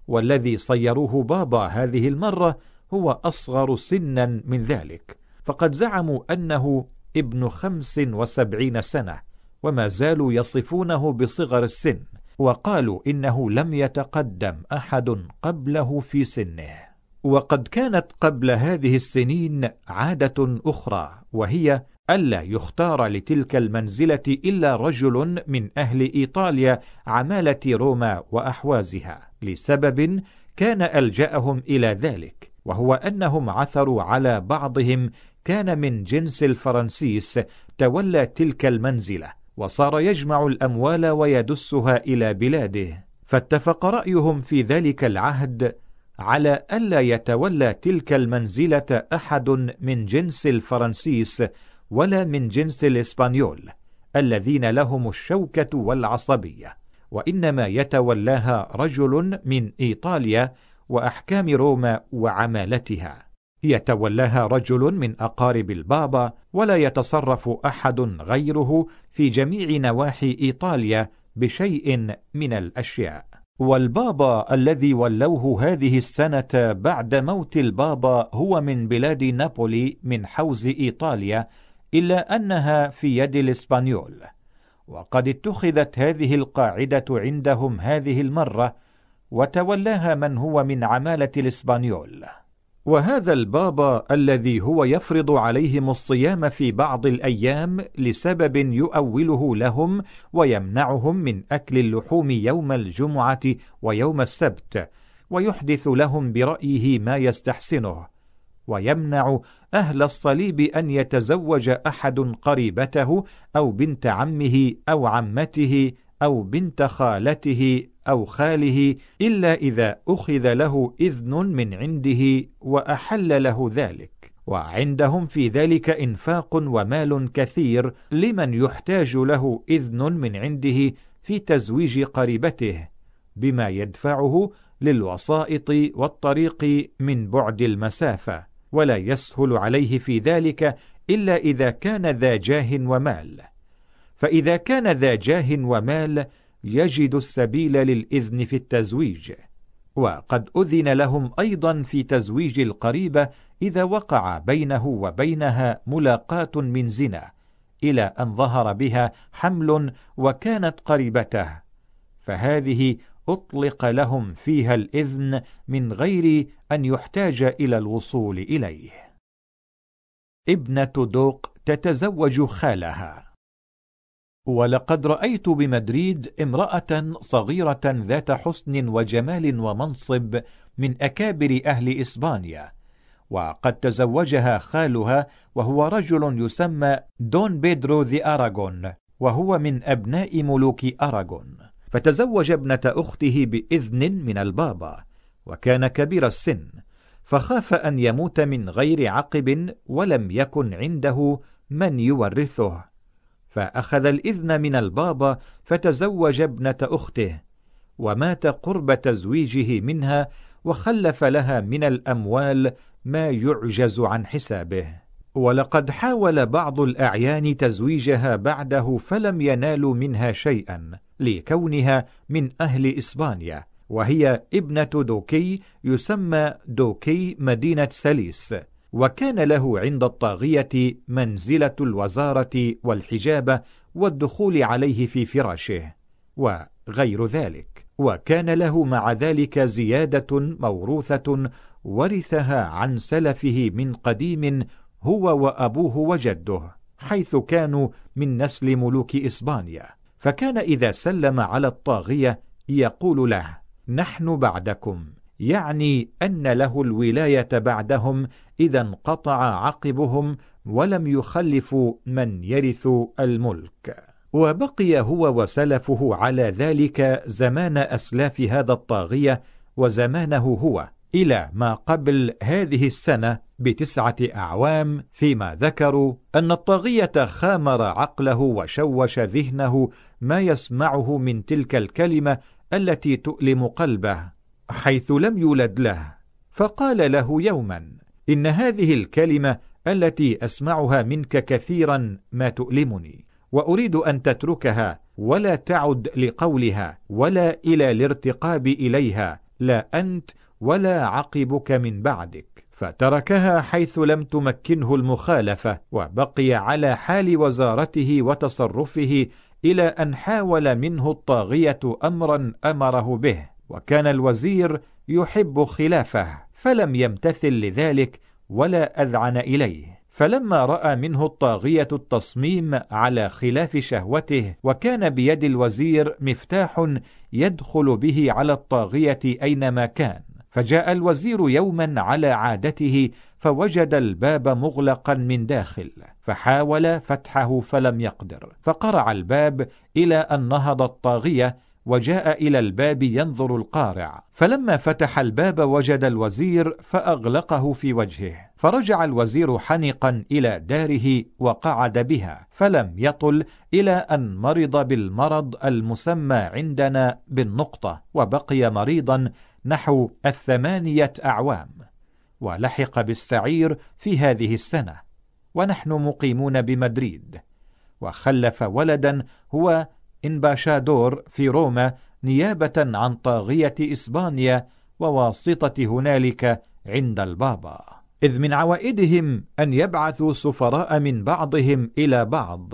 Speaker 1: والذي صيروه بابا هذه المرة هو أصغر سنا من ذلك. فقد زعموا أنه ابن خمس وسبعين سنة وما زالوا يصفونه بصغر السن وقالوا إنه لم يتقدم أحد قبله في سنه. وقد كانت قبل هذه السنين عادة أخرى وهي ألا يختار لتلك المنزلة إلا رجل من أهل إيطاليا عمالة روما وأحوازها لسبب كان ألجأهم إلى ذلك وهو أنهم عثروا على بعضهم كان من جنس الفرنسيس تولى تلك المنزلة وصار يجمع الأموال ويدسها إلى بلاده. فاتفق رأيهم في ذلك العهد على ألا يتولى تلك المنزلة أحد من جنس الفرنسيس ولا من جنس الإسبانيول الذين لهم الشوكة والعصبية. وإنما يتولاها رجل من إيطاليا وأحكام روما وعمالتها. يتولاها رجل من أقارب البابا ولا يتصرف أحد غيره في جميع نواحي إيطاليا بشيء من الأشياء. والبابا الذي ولوه هذه السنة بعد موت البابا هو من بلاد نابولي من حوز إيطاليا إلا أنها في يد الإسبانيول. وقد اتخذت هذه القاعدة عندهم هذه المرة وتولاها من هو من عمالة الإسبانيول. وهذا البابا الذي هو يفرض عليهم الصيام في بعض الأيام لسبب يؤوله لهم ويمنعهم من أكل اللحوم يوم الجمعة ويوم السبت ويحدث لهم برأيه ما يستحسنه ويمنع أهل الصليب أن يتزوج أحد قريبته أو بنت عمه أو عمته أو بنت خالته أو خاله إلا إذا أخذ له إذن من عنده وأحل له ذلك. وعندهم في ذلك إنفاق ومال كثير لمن يحتاج له إذن من عنده في تزويج قريبته بما يدفعه للوسائط والطريق من بعد المسافة ولا يسهل عليه في ذلك إلا إذا كان ذا جاه ومال. فإذا كان ذا جاه ومال يجد السبيل للإذن في التزويج وقد أذن لهم أيضا في تزويج القريبة إذا وقع بينه وبينها ملاقاة من زنا إلى أن ظهر بها حمل وكانت قريبته. فهذه أطلق لهم فيها الإذن من غير أن يحتاج إلى الوصول إليه. ابنة دوق تتزوج خالها. ولقد رأيت بمدريد امرأة صغيرة ذات حسن وجمال ومنصب من أكابر أهل إسبانيا وقد تزوجها خالها وهو رجل يسمى دون بيدرو ذي أراغون وهو من أبناء ملوك أراغون. فتزوج ابنة أخته بإذن من البابا وكان كبير السن فخاف أن يموت من غير عقب ولم يكن عنده من يورثه. فأخذ الإذن من البابا فتزوج ابنة أخته ومات قرب تزويجه منها وخلف لها من الأموال ما يعجز عن حسابه. ولقد حاول بعض الأعيان تزويجها بعده فلم ينالوا منها شيئا لكونها من أهل إسبانيا وهي ابنة دوكي يسمى دوكي مدينة سليس. وكان له عند الطاغية منزلة الوزارة والحجابة والدخول عليه في فراشه وغير ذلك. وكان له مع ذلك زيادة موروثة ورثها عن سلفه من قديم هو وأبوه وجده حيث كانوا من نسل ملوك إسبانيا. فكان إذا سلم على الطاغية يقول له نحن بعدكم. يعني أن له الولاية بعدهم إذا انقطع عقبهم ولم يخلفوا من يرث الملك. وبقي هو وسلفه على ذلك زمان أسلاف هذا الطاغية وزمانه هو إلى ما قبل هذه السنة بتسعة أعوام فيما ذكروا أن الطاغية خامر عقله وشوش ذهنه ما يسمعه من تلك الكلمة التي تؤلم قلبه. حيث لم يولد له فقال له يوما إن هذه الكلمة التي أسمعها منك كثيرا ما تؤلمني وأريد أن تتركها ولا تعد لقولها ولا إلى الارتقاب إليها لا أنت ولا عقبك من بعدك. فتركها حيث لم تمكنه المخالفة وبقي على حال وزارته وتصرفه إلى أن حاول منه الطاغية أمرا أمره به. وكان الوزير يحب خلافه فلم يمتثل لذلك ولا أذعن إليه. فلما رأى منه الطاغية التصميم على خلاف شهوته وكان بيد الوزير مفتاح يدخل به على الطاغية أينما كان. فجاء الوزير يوما على عادته فوجد الباب مغلقا من داخل فحاول فتحه فلم يقدر. فقرع الباب إلى أن نهض الطاغية وجاء إلى الباب ينظر القارع. فلما فتح الباب وجد الوزير فأغلقه في وجهه. فرجع الوزير حنقا إلى داره وقعد بها. فلم يطل إلى أن مرض بالمرض المسمى عندنا بالنقطة. وبقي مريضا نحو الثمانية أعوام. ولحق بالسعير في هذه السنة. ونحن مقيمون بمدريد. وخلف ولدا هو إنباشادور في روما نيابة عن طاغية إسبانيا وواسطة هنالك عند البابا. إذ من عوائدهم أن يبعثوا سفراء من بعضهم إلى بعض.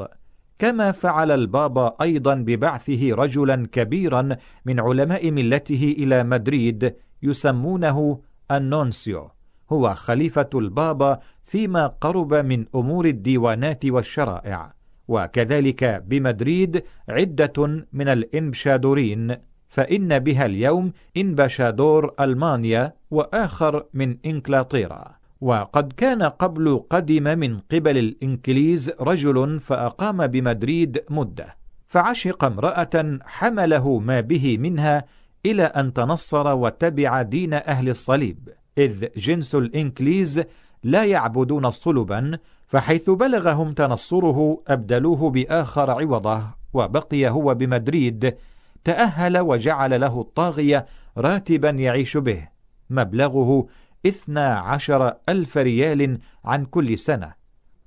Speaker 1: كما فعل البابا أيضا ببعثه رجلا كبيرا من علماء ملته إلى مدريد يسمونه النونسيو هو خليفة البابا فيما قرب من أمور الديوانات والشرائع. وكذلك بمدريد عدة من الإنبشادورين فإن بها اليوم إنبشادور ألمانيا وآخر من إنكلاطيرا وقد كان قبل قدم من قبل الإنكليز رجل فأقام بمدريد مدة فعشق امرأة حمله ما به منها إلى أن تنصر وتبع دين أهل الصليب إذ جنس الإنكليز لا يعبدون صلبا فحيث بلغهم تنصره أبدلوه بآخر عوضه وبقي هو بمدريد تأهل وجعل له الطاغية راتبا يعيش به مبلغه اثنا عشر ألف ريال عن كل سنة.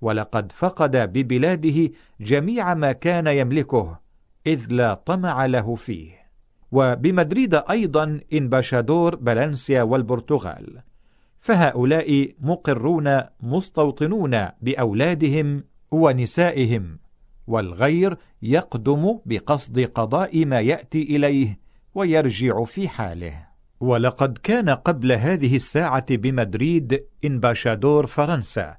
Speaker 1: ولقد فقد ببلاده جميع ما كان يملكه إذ لا طمع له فيه. وبمدريد أيضا إنباشادور بلنسيا والبرتغال. فهؤلاء مقرون مستوطنون بأولادهم ونسائهم والغير يقدم بقصد قضاء ما يأتي إليه ويرجع في حاله. ولقد كان قبل هذه الساعة بمدريد إنباشادور فرنسا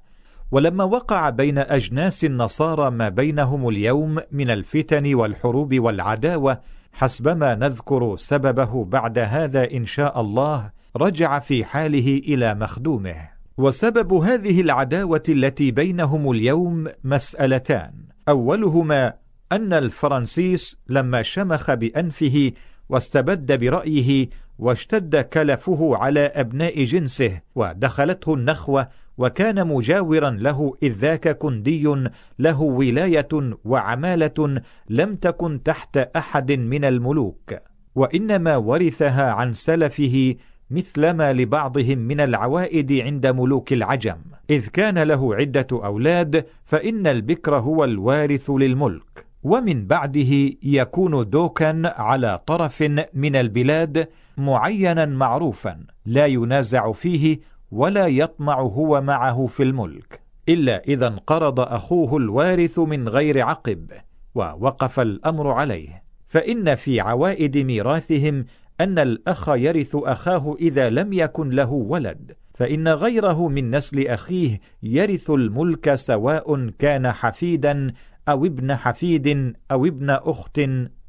Speaker 1: ولما وقع بين أجناس النصارى ما بينهم اليوم من الفتن والحروب والعداوة حسبما نذكر سببه بعد هذا إن شاء الله رجع في حاله إلى مخدومه. وسبب هذه العداوة التي بينهم اليوم مسألتان. أولهما أن الفرنسيس لما شمخ بأنفه واستبد برأيه واشتد كلفه على أبناء جنسه ودخلته النخوة وكان مجاورا له إذ ذاك كندي له ولاية وعمالة لم تكن تحت أحد من الملوك. وإنما ورثها عن سلفه مثلما لبعضهم من العوائد عند ملوك العجم. إذ كان له عدة أولاد فإن البكر هو الوارث للملك. ومن بعده يكون دوكا على طرف من البلاد معينا معروفا لا ينازع فيه ولا يطمع هو معه في الملك. إلا إذا انقرض أخوه الوارث من غير عقب ووقف الأمر عليه. فإن في عوائد ميراثهم أن الأخ يرث أخاه إذا لم يكن له ولد فإن غيره من نسل أخيه يرث الملك سواء كان حفيدا أو ابن حفيد أو ابن أخت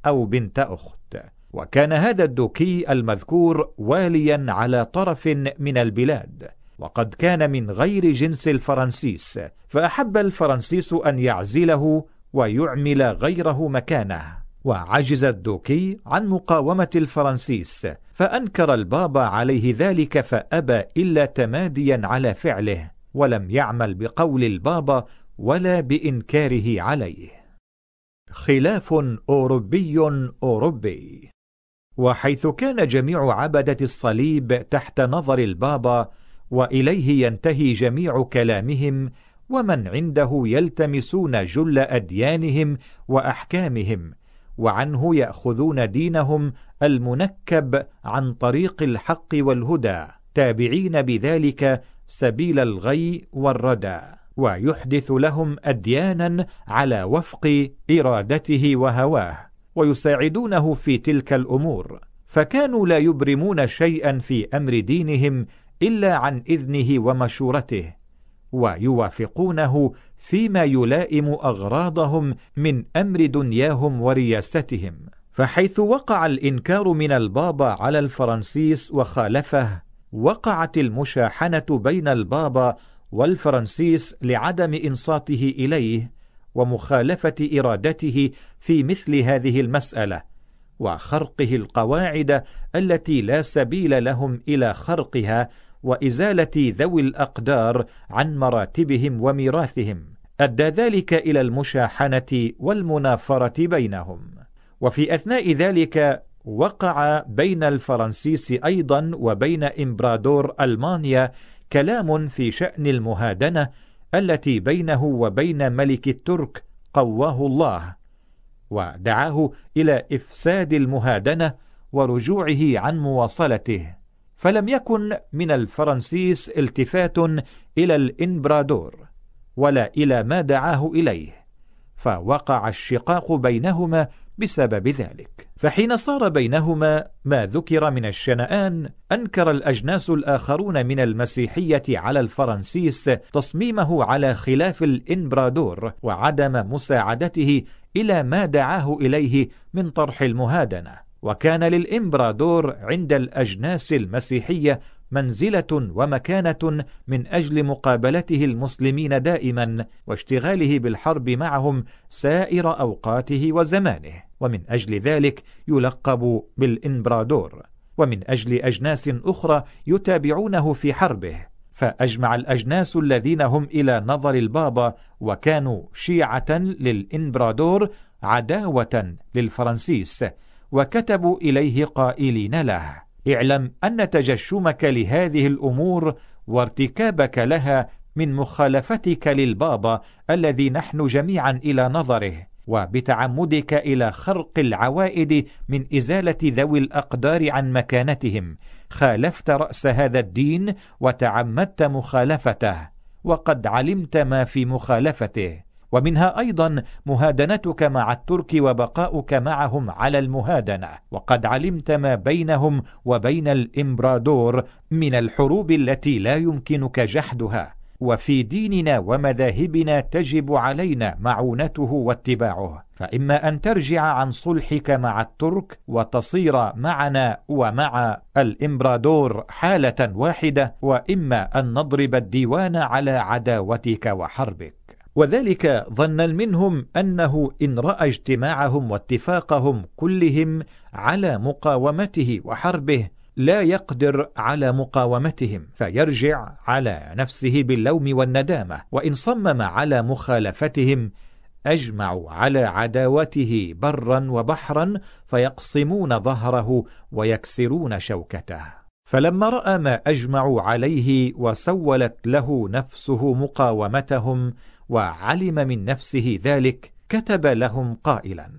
Speaker 1: أو بنت أخت. وكان هذا الدوكي المذكور واليا على طرف من البلاد. وقد كان من غير جنس الفرنسيس فأحب الفرنسيس أن يعزله ويعمل غيره مكانه. وعجز الدوكي عن مقاومة الفرنسيس فأنكر البابا عليه ذلك فأبى إلا تماديا على فعله ولم يعمل بقول البابا ولا بإنكاره عليه. خلاف أوروبي أوروبي. وحيث كان جميع عبدة الصليب تحت نظر البابا وإليه ينتهي جميع كلامهم ومن عنده يلتمسون جل أديانهم وأحكامهم وعنه يأخذون دينهم المنكب عن طريق الحق والهدى تابعين بذلك سبيل الغي والردى ويحدث لهم أديانا على وفق إرادته وهواه ويساعدونه في تلك الأمور فكانوا لا يبرمون شيئا في أمر دينهم إلا عن إذنه ومشورته ويوافقونه فيما يلائم أغراضهم من أمر دنياهم ورياستهم. فحيث وقع الإنكار من البابا على الفرنسيس وخالفه وقعت المشاحنة بين البابا والفرنسيس لعدم إنصاته إليه ومخالفة إرادته في مثل هذه المسألة وخرقه القواعد التي لا سبيل لهم إلى خرقها وإزالة ذوي الأقدار عن مراتبهم وميراثهم أدى ذلك إلى المشاحنة والمنافرة بينهم. وفي أثناء ذلك وقع بين الفرنسيس أيضا وبين إمبرادور ألمانيا كلام في شأن المهادنة التي بينه وبين ملك الترك قواه الله ودعاه إلى إفساد المهادنة ورجوعه عن مواصلته. فلم يكن من الفرنسيس التفات إلى الإمبرادور ولا إلى ما دعاه إليه فوقع الشقاق بينهما بسبب ذلك. فحين صار بينهما ما ذكر من الشنآن أنكر الأجناس الآخرون من المسيحية على الفرنسيس تصميمه على خلاف الإمبرادور وعدم مساعدته إلى ما دعاه إليه من طرح المهادنة. وكان للإمبرادور عند الأجناس المسيحية منزلة ومكانة من أجل مقابلته المسلمين دائما واشتغاله بالحرب معهم سائر أوقاته وزمانه. ومن أجل ذلك يلقب بالإمبرادور. ومن أجل أجناس أخرى يتابعونه في حربه. فأجمع الأجناس الذين هم إلى نظر البابا وكانوا شيعة للإمبرادور عداوة للفرنسيس. وكتبوا إليه قائلين له اعلم أن تجشمك لهذه الأمور وارتكابك لها من مخالفتك للبابا الذي نحن جميعا إلى نظره وبتعمدك إلى خرق العوائد من إزالة ذوي الأقدار عن مكانتهم خالفت رأس هذا الدين وتعمدت مخالفته وقد علمت ما في مخالفته. ومنها أيضا مهادنتك مع الترك وبقاؤك معهم على المهادنة وقد علمت ما بينهم وبين الإمبرادور من الحروب التي لا يمكنك جحدها وفي ديننا ومذاهبنا تجب علينا معونته واتباعه فإما أن ترجع عن صلحك مع الترك وتصير معنا ومع الإمبرادور حالة واحدة وإما أن نضرب الديوان على عداوتك وحربك. وذلك ظنا منهم أنه إن رأى اجتماعهم واتفاقهم كلهم على مقاومته وحربه لا يقدر على مقاومتهم فيرجع على نفسه باللوم والندامة وإن صمم على مخالفتهم أجمعوا على عداوته برا وبحرا فيقصمون ظهره ويكسرون شوكته. فلما رأى ما أجمعوا عليه وسولت له نفسه مقاومتهم وعلم من نفسه ذلك كتب لهم قائلا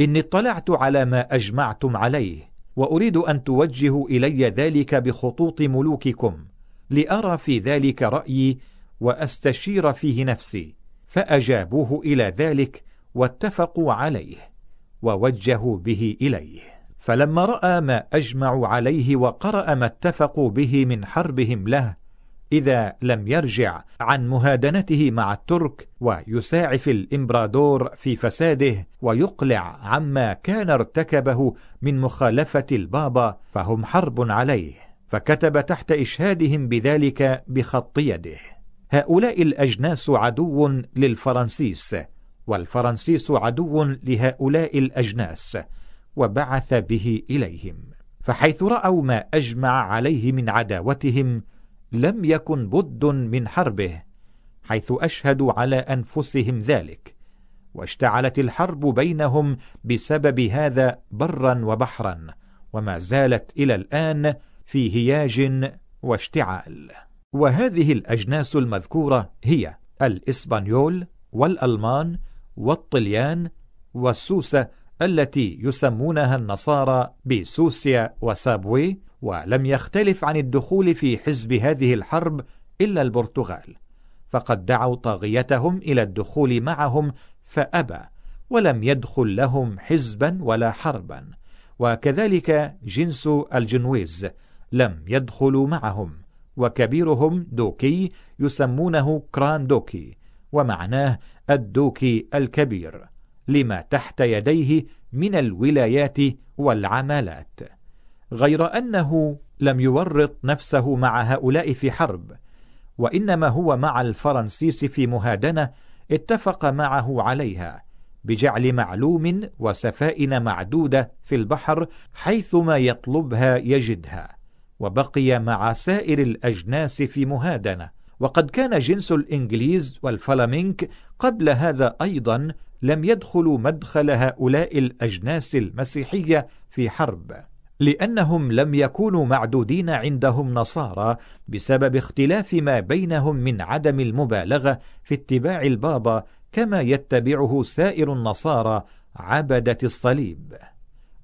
Speaker 1: إني اطلعت على ما أجمعتم عليه وأريد أن توجهوا إلي ذلك بخطوط ملوككم لأرى في ذلك رأيي وأستشير فيه نفسي فأجابوه إلى ذلك واتفقوا عليه ووجهوا به إليه. فلما رأى ما أجمعوا عليه وقرأ ما اتفقوا به من حربهم له إذا لم يرجع عن مهادنته مع الترك ويساعف الإمبرادور في فساده ويقلع عما كان ارتكبه من مخالفة البابا فهم حرب عليه فكتب تحت إشهادهم بذلك بخط يده. هؤلاء الأجناس عدو للفرنسيس والفرنسيس عدو لهؤلاء الأجناس وبعث به إليهم. فحيث رأوا ما أجمع عليه من عداوتهم لم يكن بد من حربه حيث أشهدوا على أنفسهم ذلك واشتعلت الحرب بينهم بسبب هذا برا وبحرا وما زالت إلى الآن في هياج واشتعال. وهذه الأجناس المذكورة هي الإسبانيول والألمان والطليان والسوسة التي يسمونها النصارى بسوسيا وسابوي ولم يختلف عن الدخول في حزب هذه الحرب إلا البرتغال فقد دعوا طاغيتهم إلى الدخول معهم فأبى ولم يدخل لهم حزبا ولا حربا وكذلك جنس الجنويز لم يدخلوا معهم وكبيرهم دوكي يسمونه كران دوكي ومعناه الدوكي الكبير لما تحت يديه من الولايات والعمالات. غير أنه لم يورط نفسه مع هؤلاء في حرب وإنما هو مع الفرنسيس في مهادنة اتفق معه عليها بجعل معلوم وسفائن معدودة في البحر حيثما يطلبها يجدها وبقي مع سائر الأجناس في مهادنة. وقد كان جنس الإنجليز والفلامينك قبل هذا أيضا لم يدخلوا مدخل هؤلاء الأجناس المسيحية في حرب. لأنهم لم يكونوا معدودين عندهم نصارى بسبب اختلاف ما بينهم من عدم المبالغة في اتباع البابا كما يتبعه سائر النصارى عبدة الصليب.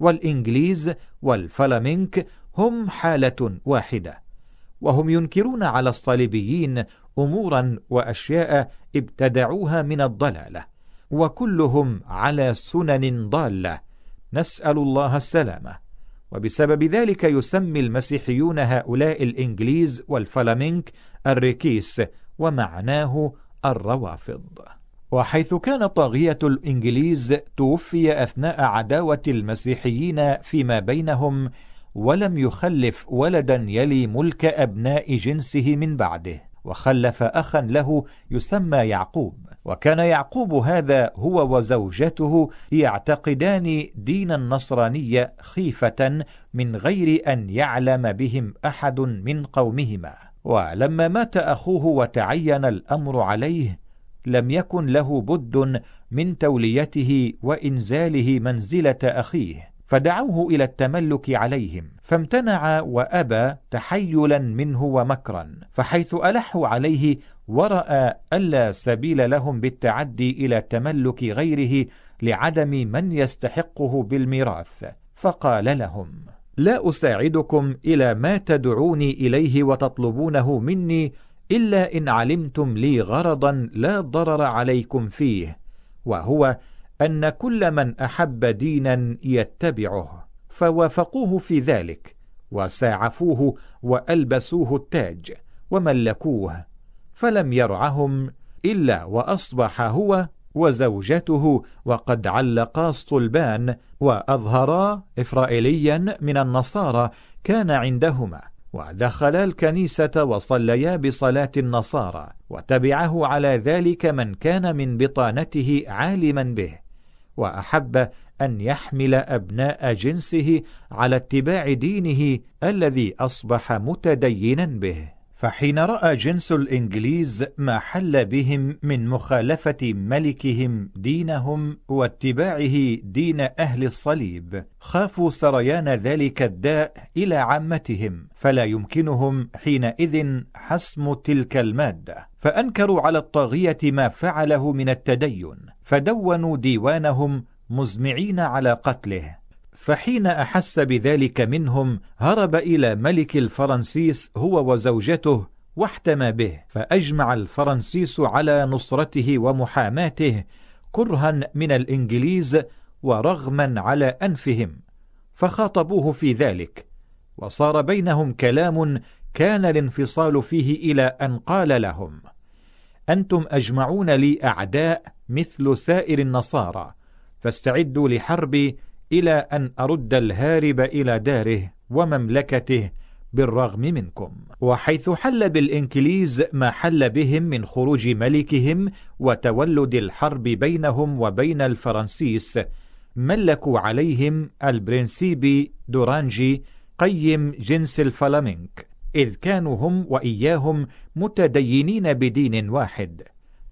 Speaker 1: والإنجليز والفلامينك هم حالة واحدة وهم ينكرون على الصليبيين أمورا وأشياء ابتدعوها من الضلالة وكلهم على سنن ضالة. نسأل الله السلامة. وبسبب ذلك يسمي المسيحيون هؤلاء الإنجليز والفلامينك الريكيس ومعناه الروافض. وحيث كان طاغية الإنجليز توفي أثناء عداوة المسيحيين فيما بينهم ولم يخلف ولدا يلي ملك أبناء جنسه من بعده وخلف أخا له يسمى يعقوب. وكان يعقوب هذا هو وزوجته يعتقدان دين النصرانية خيفة من غير أن يعلم بهم أحد من قومهما. ولما مات أخوه وتعين الأمر عليه لم يكن له بد من توليته وإنزاله منزلة أخيه. فدعوه إلى التملك عليهم فامتنع وأبى تحيلا منه ومكرا فحيث ألحوا عليه ورأى ألا سبيل لهم بالتعدي إلى تملك غيره لعدم من يستحقه بالميراث. فقال لهم لا أساعدكم إلى ما تدعوني إليه وتطلبونه مني إلا إن علمتم لي غرضا لا ضرر عليكم فيه وهو أن كل من أحب دينا يتبعه فوافقوه في ذلك وساعفوه وألبسوه التاج وملكوه فلم يرعهم إلا وأصبح هو وزوجته وقد علقا الصلبان وأظهرا إفرائيليا من النصارى كان عندهما ودخلا الكنيسة وصليا بصلاة النصارى وتبعه على ذلك من كان من بطانته عالما به. وأحب أن يحمل أبناء جنسه على اتباع دينه الذي أصبح متدينا به. فحين رأى جنس الإنجليز ما حل بهم من مخالفة ملكهم دينهم واتباعه دين أهل الصليب خافوا سريان ذلك الداء إلى عامتهم فلا يمكنهم حينئذ حسم تلك المادة. فأنكروا على الطاغية ما فعله من التدين فدونوا ديوانهم مزمعين على قتله. فحين أحس بذلك منهم هرب إلى ملك الفرنسيس هو وزوجته واحتمى به فأجمع الفرنسيس على نصرته ومحاماته كرها من الإنجليز ورغما على أنفهم فخاطبوه في ذلك وصار بينهم كلام كان الانفصال فيه إلى أن قال لهم أنتم أجمعون لي أعداء مثل سائر النصارى فاستعدوا لحربي إلى أن أرد الهارب إلى داره ومملكته بالرغم منكم. وحيث حل بالإنكليز ما حل بهم من خروج ملكهم وتولد الحرب بينهم وبين الفرنسيس ملكوا عليهم البرنسيبي دورانجي قيم جنس الفلامنك إذ كانوا هم وإياهم متدينين بدين واحد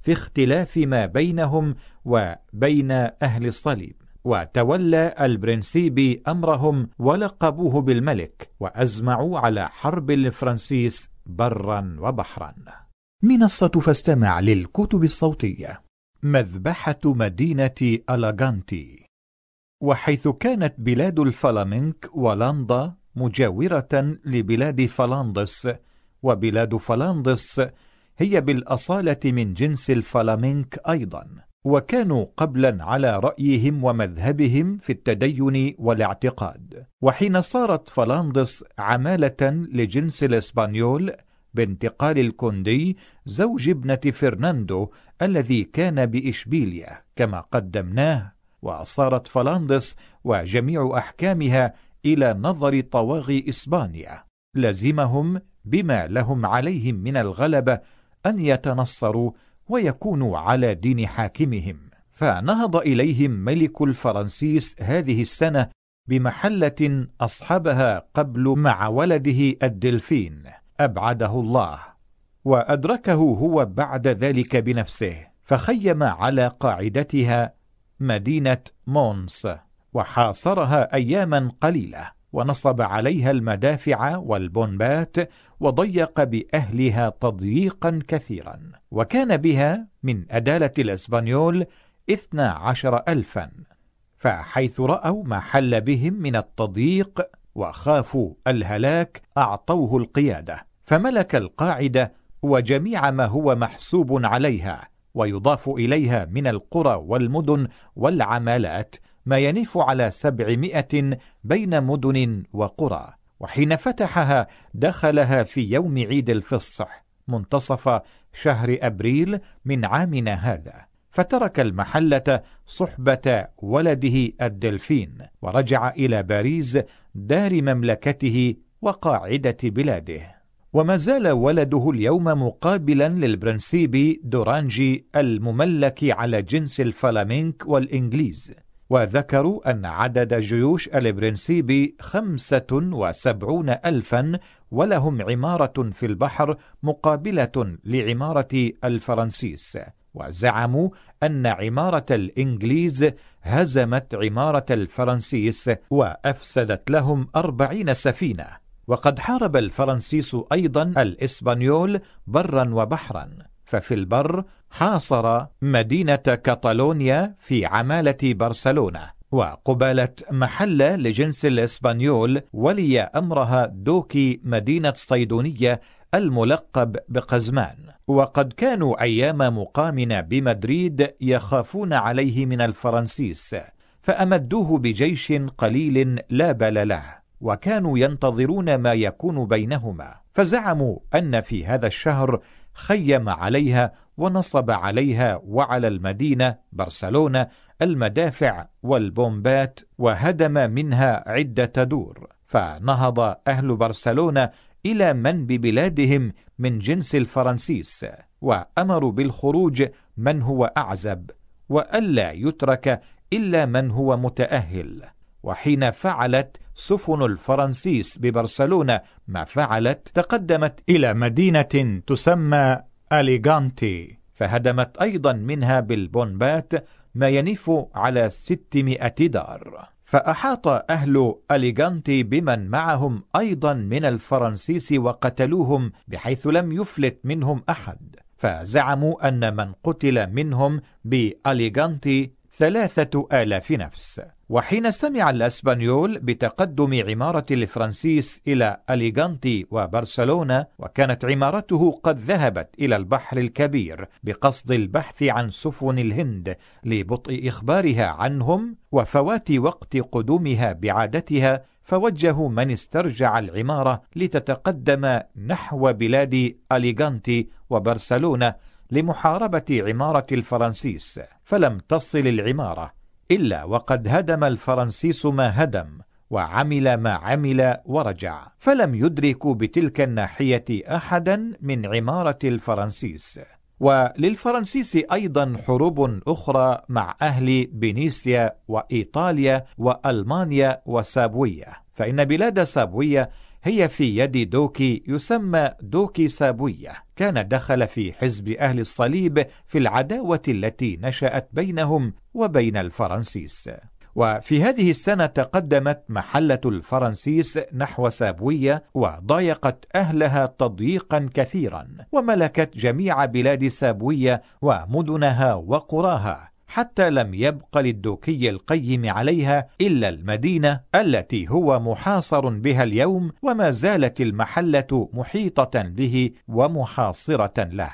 Speaker 1: في اختلاف ما بينهم وبين أهل الصليب. وتولى البرنسيبي أمرهم ولقبوه بالملك وأزمعوا على حرب الفرنسيس برا وبحرا. منصة فاستمع للكتب الصوتية. مذبحة مدينة ألاغانتي. وحيث كانت بلاد الفلامنك ولاندا مجاورة لبلاد فلاندس وبلاد فلاندس هي بالأصالة من جنس الفلامنك أيضا. وكانوا قبلا على رأيهم ومذهبهم في التدين والاعتقاد. وحين صارت فلاندس عمالة لجنس الإسبانيول بانتقال الكوندي زوج ابنة فرناندو الذي كان بإشبيليا كما قدمناه. وصارت فلاندس وجميع أحكامها إلى نظر طواغي إسبانيا. لزمهم بما لهم عليهم من الغلبة أن يتنصروا ويكونوا على دين حاكمهم. فنهض إليهم ملك الفرنسيس هذه السنة بمحلة أصحبها قبل مع ولده الدلفين. أبعده الله. وأدركه هو بعد ذلك بنفسه. فخيم على قاعدتها مدينة مونس وحاصرها أياما قليلة ونصب عليها المدافع والبنبات وضيق بأهلها تضييقا كثيرا وكان بها من أدالة الإسبانيول اثنا عشر ألفا فحيث رأوا ما حل بهم من التضييق وخافوا الهلاك أعطوه القيادة فملك القاعدة وجميع ما هو محسوب عليها ويضاف إليها من القرى والمدن والعمالات ما ينف على سبعمائة بين مدن وقرى. وحين فتحها دخلها في يوم عيد الفصح منتصف شهر أبريل من عامنا هذا فترك المحلة صحبة ولده الدلفين ورجع إلى باريس دار مملكته وقاعدة بلاده. وما زال ولده اليوم مقابلا للبرنسيبي دورانجي المملك على جنس الفلامينك والإنجليز. وذكروا أن عدد جيوش البرنسيبي خمسة وسبعون ألفا ولهم عمارة في البحر مقابلة لعمارة الفرنسيس وزعموا أن عمارة الإنجليز هزمت عمارة الفرنسيس وأفسدت لهم أربعين سفينة. وقد حارب الفرنسيس أيضا الإسبانيول برا وبحرا ففي البر حاصر مدينة كاتالونيا في عمالة برشلونة وقبالة محلة لجنس الإسبانيول ولي أمرها دوكي مدينة صيدونية الملقب بقزمان. وقد كانوا أيام مقامنا بمدريد يخافون عليه من الفرنسيس فأمدوه بجيش قليل لا بل له وكانوا ينتظرون ما يكون بينهما. فزعموا أن في هذا الشهر خيم عليها ونصب عليها وعلى المدينة برشلونة المدافع والبومبات وهدم منها عدة دور. فنهض أهل برشلونة إلى من ببلادهم من جنس الفرنسيس وأمروا بالخروج من هو أعزب وألا يترك إلا من هو متأهل. وحين فعلت سفن الفرنسيس ببرشلونة ما فعلت تقدمت إلى مدينة تسمى أليغانتي. فهدمت أيضا منها بالبونبات ما ينف على ستمائة دار. فأحاط أهل أليغانتي بمن معهم أيضا من الفرنسيس وقتلوهم بحيث لم يفلت منهم أحد. فزعموا أن من قتل منهم بأليغانتي ثلاثة آلاف نفس. وحين سمع الأسبانيول بتقدم عمارة الفرنسيس إلى أليغانتي وبرشلونة وكانت عمارته قد ذهبت إلى البحر الكبير بقصد البحث عن سفن الهند لبطء إخبارها عنهم وفوات وقت قدومها بعادتها فوجهوا من استرجع العمارة لتتقدم نحو بلاد أليغانتي وبرشلونة لمحاربة عمارة الفرنسيس فلم تصل العمارة. إلا وقد هدم الفرنسيس ما هدم وعمل ما عمل ورجع فلم يدركوا بتلك الناحية أحدا من عمارة الفرنسيس. وللفرنسيس أيضا حروب أخرى مع أهل بنيسيا وإيطاليا وألمانيا وسابوية فإن بلاد سابوية هي في يد دوكي يسمى دوكي سابوية. كان دخل في حزب أهل الصليب في العداوة التي نشأت بينهم وبين الفرنسيس. وفي هذه السنة تقدمت محلة الفرنسيس نحو سابوية وضايقت أهلها تضييقا كثيرا وملكت جميع بلاد سابوية ومدنها وقراها. حتى لم يبق للدوكي القيم عليها إلا المدينة التي هو محاصر بها اليوم وما زالت المحلة محيطة به ومحاصرة له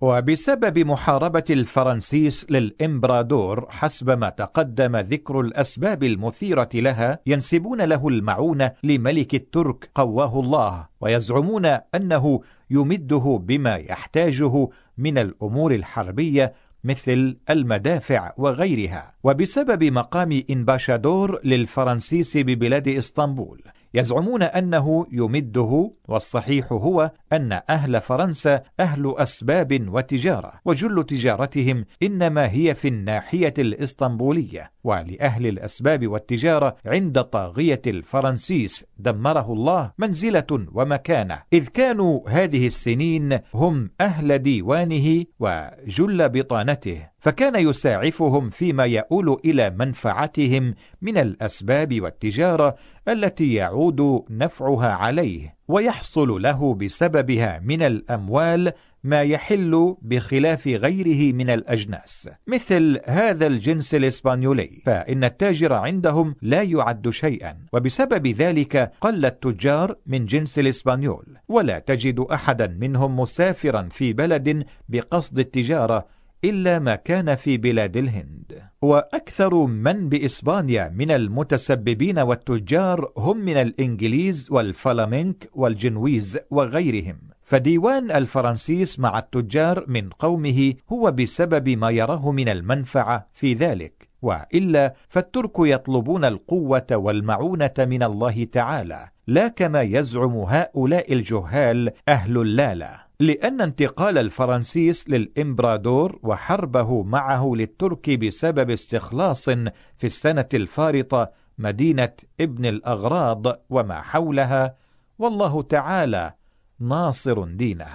Speaker 1: وبسبب محاربة الفرنسيس للإمبرادور حسب ما تقدم ذكر الأسباب المثيرة لها ينسبون له المعونة لملك الترك قواه الله ويزعمون أنه يمده بما يحتاجه من الأمور الحربية مثل المدافع وغيرها. وبسبب مقام إنباشادور للفرنسيس ببلاد إسطنبول يزعمون أنه يمده والصحيح هو أن أهل فرنسا أهل أسباب وتجارة وجل تجارتهم إنما هي في الناحية الإسطنبولية ولأهل الأسباب والتجارة عند طاغية الفرنسيس دمره الله منزلة ومكانة. إذ كانوا هذه السنين هم أهل ديوانه وجل بطانته. فكان يساعفهم فيما يؤول إلى منفعتهم من الأسباب والتجارة التي يعود نفعها عليه ويحصل له بسببها من الأموال ما يحل بخلاف غيره من الأجناس مثل هذا الجنس الإسبانيولي. فإن التاجر عندهم لا يعد شيئا وبسبب ذلك قل التجار من جنس الإسبانيول. ولا تجد أحدا منهم مسافرا في بلد بقصد التجارة إلا ما كان في بلاد الهند. وأكثر من بإسبانيا من المتسببين والتجار هم من الإنجليز والفلامنك والجنويز وغيرهم. فديوان الفرنسيس مع التجار من قومه هو بسبب ما يراه من المنفعة في ذلك. وإلا فالترك يطلبون القوة والمعونة من الله تعالى لا كما يزعم هؤلاء الجهال أهل اللالة لأن انتقال الفرنسيس للإمبرادور وحربه معه للترك بسبب استخلاص في السنة الفارطة مدينة ابن الأغراض وما حولها والله تعالى ناصر دينه.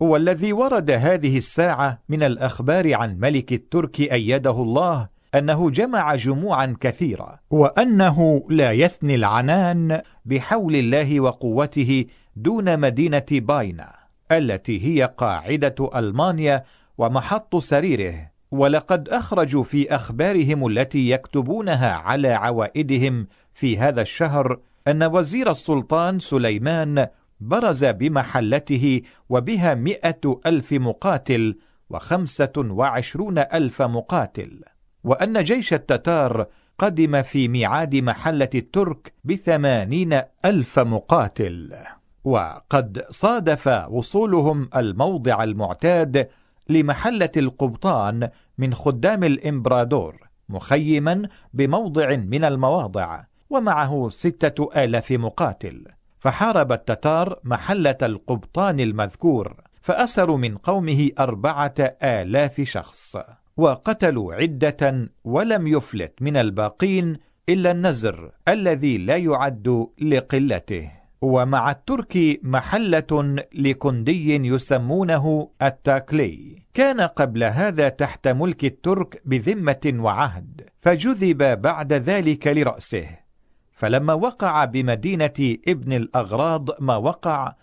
Speaker 1: والذي ورد هذه الساعة من الأخبار عن ملك الترك أيده الله أنه جمع جموعا كثيرة وأنه لا يثني العنان بحول الله وقوته دون مدينة باينا. التي هي قاعدة ألمانيا ومحط سريره ولقد أخرجوا في أخبارهم التي يكتبونها على عوائدهم في هذا الشهر أن وزير السلطان سليمان برز بمحلته وبها مئة ألف مقاتل وخمسة وعشرون ألف مقاتل وأن جيش التتار قدم في ميعاد محلة الترك بثمانين ألف مقاتل. وقد صادف وصولهم الموضع المعتاد لمحلة القبطان من خدام الإمبرادور مخيما بموضع من المواضع ومعه ستة آلاف مقاتل. فحارب التتار محلة القبطان المذكور فأسروا من قومه أربعة آلاف شخص وقتلوا عدة ولم يفلت من الباقين إلا النزر الذي لا يعد لقلته. ومع الترك محلة لكندي يسمونه التاكلي. كان قبل هذا تحت ملك الترك بذمة وعهد فجذب بعد ذلك لرأسه. فلما وقع بمدينة ابن الأغراض ما وقع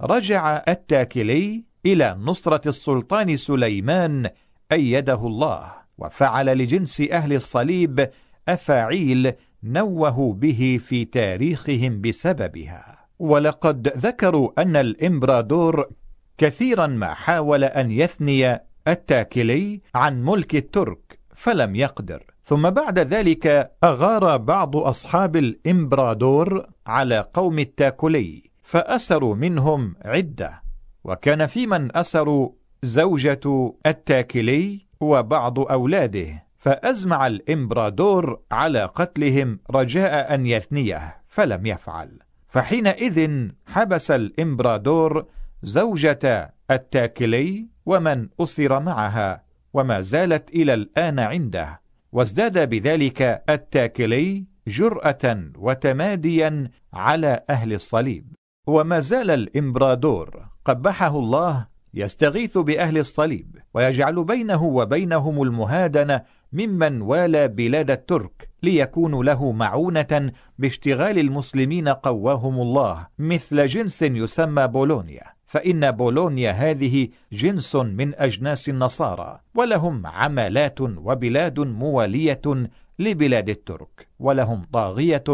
Speaker 1: رجع التاكلي إلى نصرة السلطان سليمان أيده الله وفعل لجنس أهل الصليب أفاعيل نوهوا به في تاريخهم بسببها. ولقد ذكروا أن الإمبرادور كثيرا ما حاول أن يثني التاكلي عن ملك الترك فلم يقدر. ثم بعد ذلك أغار بعض أصحاب الإمبرادور على قوم التاكلي فأسروا منهم عدة. وكان في من أسروا زوجة التاكلي وبعض أولاده فأزمع الإمبرادور على قتلهم رجاء أن يثنيه فلم يفعل. فحينئذ حبس الإمبرادور زوجة التاكلي ومن أسر معها وما زالت إلى الآن عنده وازداد بذلك التاكلي جرأة وتماديا على أهل الصليب. وما زال الإمبرادور قبحه الله يستغيث بأهل الصليب ويجعل بينه وبينهم المهادنة ممن والى بلاد الترك ليكونوا له معونة باشتغال المسلمين قواهم الله مثل جنس يسمى بولونيا. فإن بولونيا هذه جنس من أجناس النصارى ولهم عمالات وبلاد موالية لبلاد الترك ولهم طاغية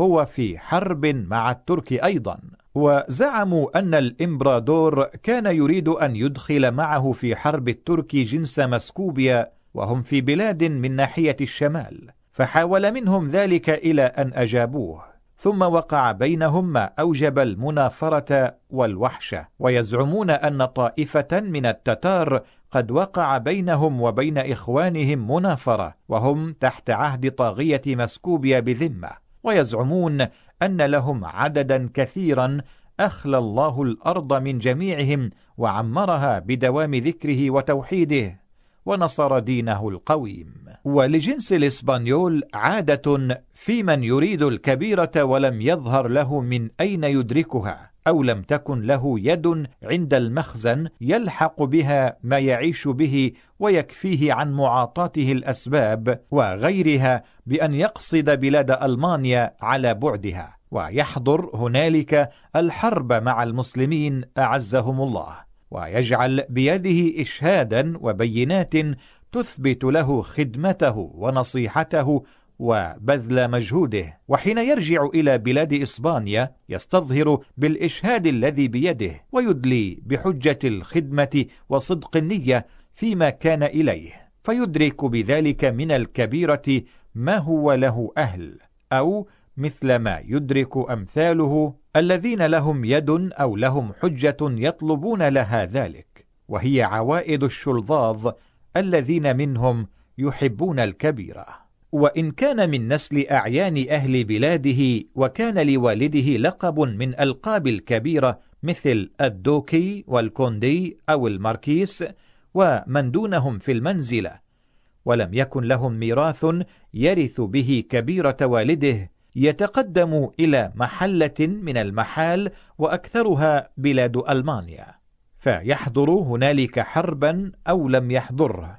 Speaker 1: هو في حرب مع الترك أيضا. وزعموا أن الإمبرادور كان يريد أن يدخل معه في حرب الترك جنس مسكوبيا وهم في بلاد من ناحية الشمال. فحاول منهم ذلك إلى أن أجابوه ثم وقع بينهم ما أوجب المنافرة والوحشة ويزعمون أن طائفة من التتار قد وقع بينهم وبين إخوانهم منافرة وهم تحت عهد طاغية مسكوبيا بذمة ويزعمون أن لهم عددا كثيرا أخلى الله الأرض من جميعهم وعمرها بدوام ذكره وتوحيده ونصر دينه القويم. ولجنس الإسبانيول عادة في من يريد الكبيرة ولم يظهر له من أين يدركها أو لم تكن له يد عند المخزن يلحق بها ما يعيش به ويكفيه عن معاطاته الأسباب وغيرها بأن يقصد بلاد ألمانيا على بعدها ويحضر هنالك الحرب مع المسلمين أعزهم الله ويجعل بيده إشهادا وبينات تثبت له خدمته ونصيحته وبذل مجهوده. وحين يرجع إلى بلاد إسبانيا يستظهر بالإشهاد الذي بيده ويدلي بحجة الخدمة وصدق النية فيما كان إليه. فيدرك بذلك من الكبيرة ما هو له أهل أو مثل ما يدرك أمثاله الذين لهم يد أو لهم حجة يطلبون لها ذلك. وهي عوائد الشلظاظ الذين منهم يحبون الكبيرة وإن كان من نسل أعيان أهل بلاده وكان لوالده لقب من ألقاب الكبيرة مثل الدوكي والكوندي أو الماركيس ومن دونهم في المنزلة ولم يكن لهم ميراث يرث به كبيرة والده يتقدم إلى محلة من المحال وأكثرها بلاد ألمانيا. فيحضر هنالك حربا أو لم يحضره.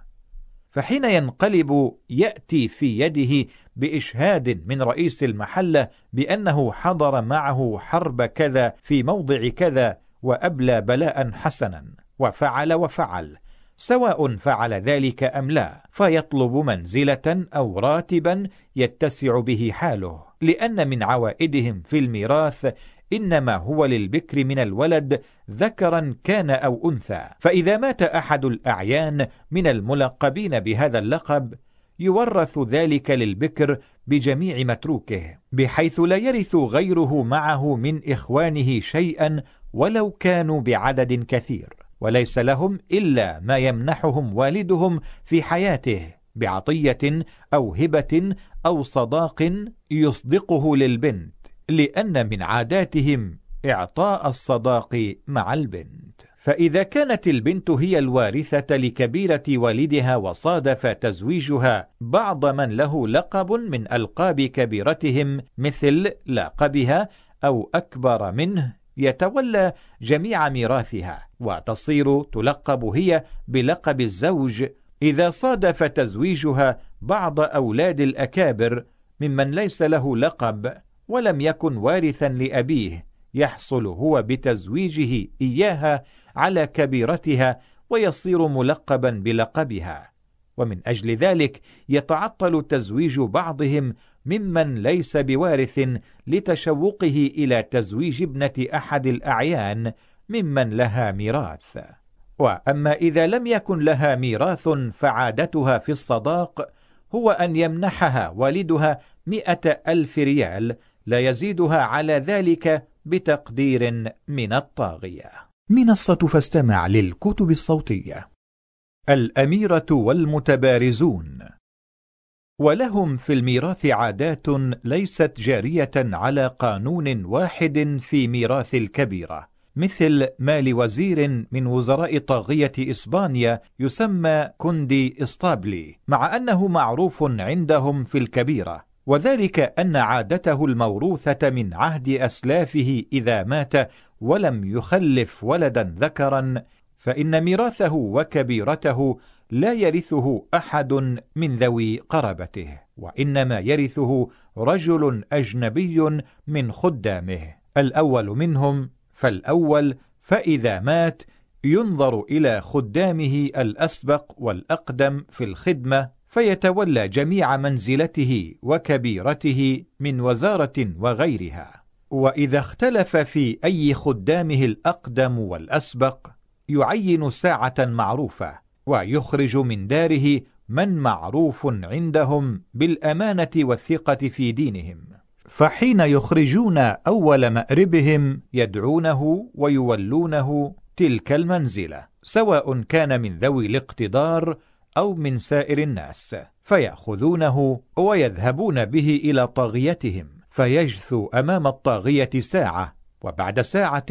Speaker 1: فحين ينقلب يأتي في يده بإشهاد من رئيس المحلة بأنه حضر معه حرب كذا في موضع كذا وأبلى بلاء حسنا وفعل وفعل سواء فعل ذلك أم لا. فيطلب منزلة أو راتبا يتسع به حاله لأن من عوائدهم في الميراث إنما هو للبكر من الولد ذكرا كان أو أنثى. فإذا مات أحد الأعيان من الملقبين بهذا اللقب يورث ذلك للبكر بجميع متروكه بحيث لا يرث غيره معه من إخوانه شيئا ولو كانوا بعدد كثير. وليس لهم إلا ما يمنحهم والدهم في حياته بعطية أو هبة أو صداق يصدقه للبنت. لأن من عاداتهم إعطاء الصداق مع البنت. فإذا كانت البنت هي الوارثة لكبيرة والدها وصادف تزويجها بعض من له لقب من ألقاب كبيرتهم مثل لقبها أو أكبر منه يتولى جميع ميراثها. وتصير تلقب هي بلقب الزوج. إذا صادف تزويجها بعض أولاد الأكابر ممن ليس له لقب ولم يكن وارثا لأبيه. يحصل هو بتزويجه إياها على كبيرتها ويصير ملقبا بلقبها. ومن أجل ذلك يتعطل تزويج بعضهم ممن ليس بوارث لتشوقه إلى تزويج ابنة أحد الأعيان ممن لها ميراث. وأما إذا لم يكن لها ميراث فعادتها في الصداق هو أن يمنحها والدها مئة ألف ريال لا يزيدها على ذلك بتقدير من الطاغية. منصة فاستمع للكتب الصوتية. الأميرة والمتبارزون. ولهم في الميراث عادات ليست جارية على قانون واحد في ميراث الكبيرة مثل ما لوزير من وزراء طاغية إسبانيا يسمى كوندي إسطابلي مع أنه معروف عندهم في الكبيرة. وذلك أن عادته الموروثة من عهد أسلافه إذا مات ولم يخلف ولدا ذكرا فإن ميراثه وكبيرته لا يرثه أحد من ذوي قرابته وإنما يرثه رجل أجنبي من خدامه. الأول منهم فالأول فإذا مات ينظر إلى خدامه الأسبق والأقدم في الخدمة فيتولى جميع منزلته وكبيرته من وزارة وغيرها. وإذا اختلف في أي خدامه الأقدم والأسبق يعين ساعة معروفة ويخرج من داره من معروف عندهم بالأمانة والثقة في دينهم. فحين يخرجون أول مأربهم يدعونه ويولونه تلك المنزلة سواء كان من ذوي الاقتدار أو من سائر الناس فيأخذونه ويذهبون به إلى طاغيتهم فيجثو أمام الطاغية ساعة وبعد ساعة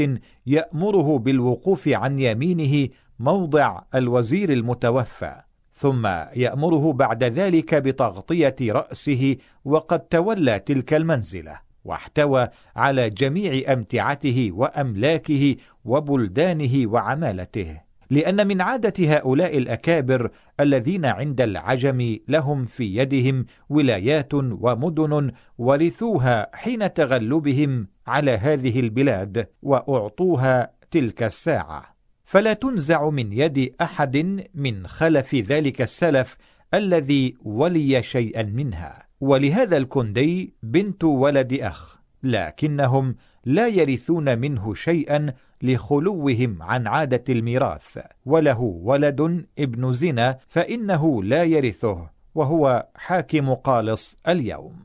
Speaker 1: يأمره بالوقوف عن يمينه موضع الوزير المتوفى ثم يأمره بعد ذلك بتغطية رأسه وقد تولى تلك المنزلة واحتوى على جميع أمتعته وأملاكه وبلدانه وعمالته. لأن من عادة هؤلاء الأكابر الذين عند العجم لهم في يدهم ولايات ومدن ورثوها حين تغلبهم على هذه البلاد وأعطوها تلك الساعة. فلا تنزع من يد أحد من خلف ذلك السلف الذي ولي شيئا منها. ولهذا الكندي بنت ولد أخ لكنهم لا يرثون منه شيئا لخلوهم عن عادة الميراث وله ولد ابن زنا فإنه لا يرثه وهو حاكم قالص اليوم.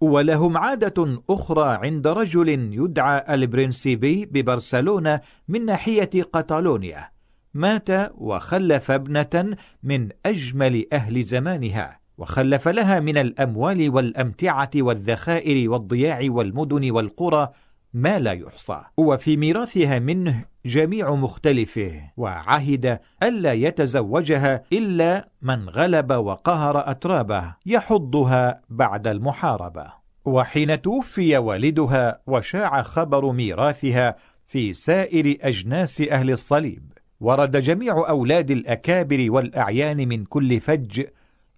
Speaker 1: ولهم عادة أخرى عند رجل يدعى البرنسيبي ببرسلونة من ناحية قطالونيا مات وخلف ابنة من أجمل أهل زمانها وخلف لها من الأموال والأمتعة والذخائر والضياع والمدن والقرى ما لا يحصى. وفي ميراثها منه جميع مختلفه وعهد ألا يتزوجها إلا من غلب وقهر أترابه يحضها بعد المحاربة. وحين توفي والدها وشاع خبر ميراثها في سائر أجناس أهل الصليب. ورد جميع أولاد الأكابر والأعيان من كل فج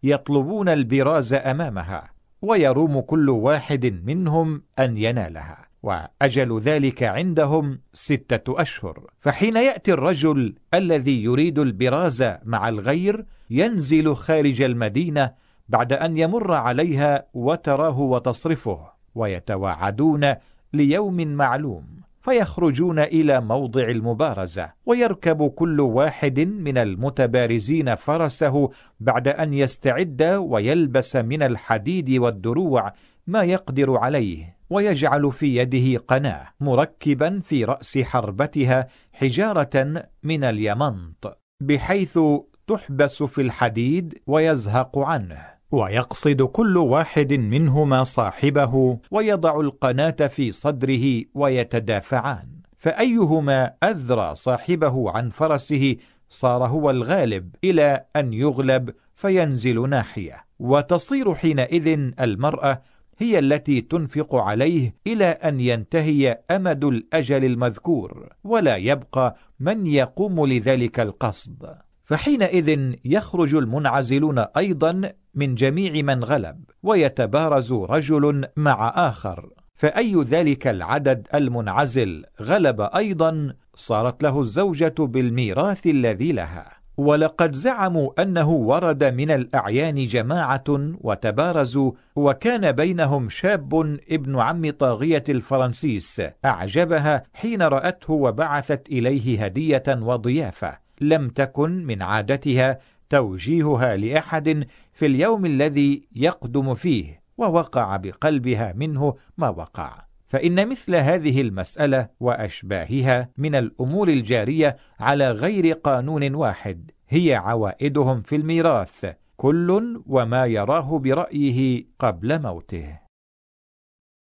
Speaker 1: يطلبون البراز أمامها ويروم كل واحد منهم أن ينالها. وأجل ذلك عندهم ستة أشهر. فحين يأتي الرجل الذي يريد البراز مع الغير ينزل خارج المدينة بعد أن يمر عليها وتراه وتصرفه ويتواعدون ليوم معلوم. فيخرجون إلى موضع المبارزة ويركب كل واحد من المتبارزين فرسه بعد أن يستعد ويلبس من الحديد والدروع ما يقدر عليه. ويجعل في يده قناة مركبا في رأس حربتها حجارة من اليمنط بحيث تحبس في الحديد ويزهق عنه. ويقصد كل واحد منهما صاحبه ويضع القناة في صدره ويتدافعان. فأيهما أذرى صاحبه عن فرسه صار هو الغالب إلى أن يغلب فينزل ناحية. وتصير حينئذ المرأة هي التي تنفق عليه إلى أن ينتهي أمد الأجل المذكور ولا يبقى من يقوم لذلك القصد. فحينئذ يخرج المنعزلون أيضا من جميع من غلب ويتبارز رجل مع آخر. فأي ذلك العدد المنعزل غلب أيضا صارت له الزوجة بالميراث الذي لها. ولقد زعموا أنه ورد من الأعيان جماعة وتبارزوا وكان بينهم شاب ابن عم طاغية الفرنسيس أعجبها حين رأته وبعثت إليه هدية وضيافة لم تكن من عادتها توجيهها لأحد في اليوم الذي يقدم فيه ووقع بقلبها منه ما وقع. فإن مثل هذه المسألة وأشباهها من الأمور الجارية على غير قانون واحد هي عوائدهم في الميراث كل وما يراه برأيه قبل موته.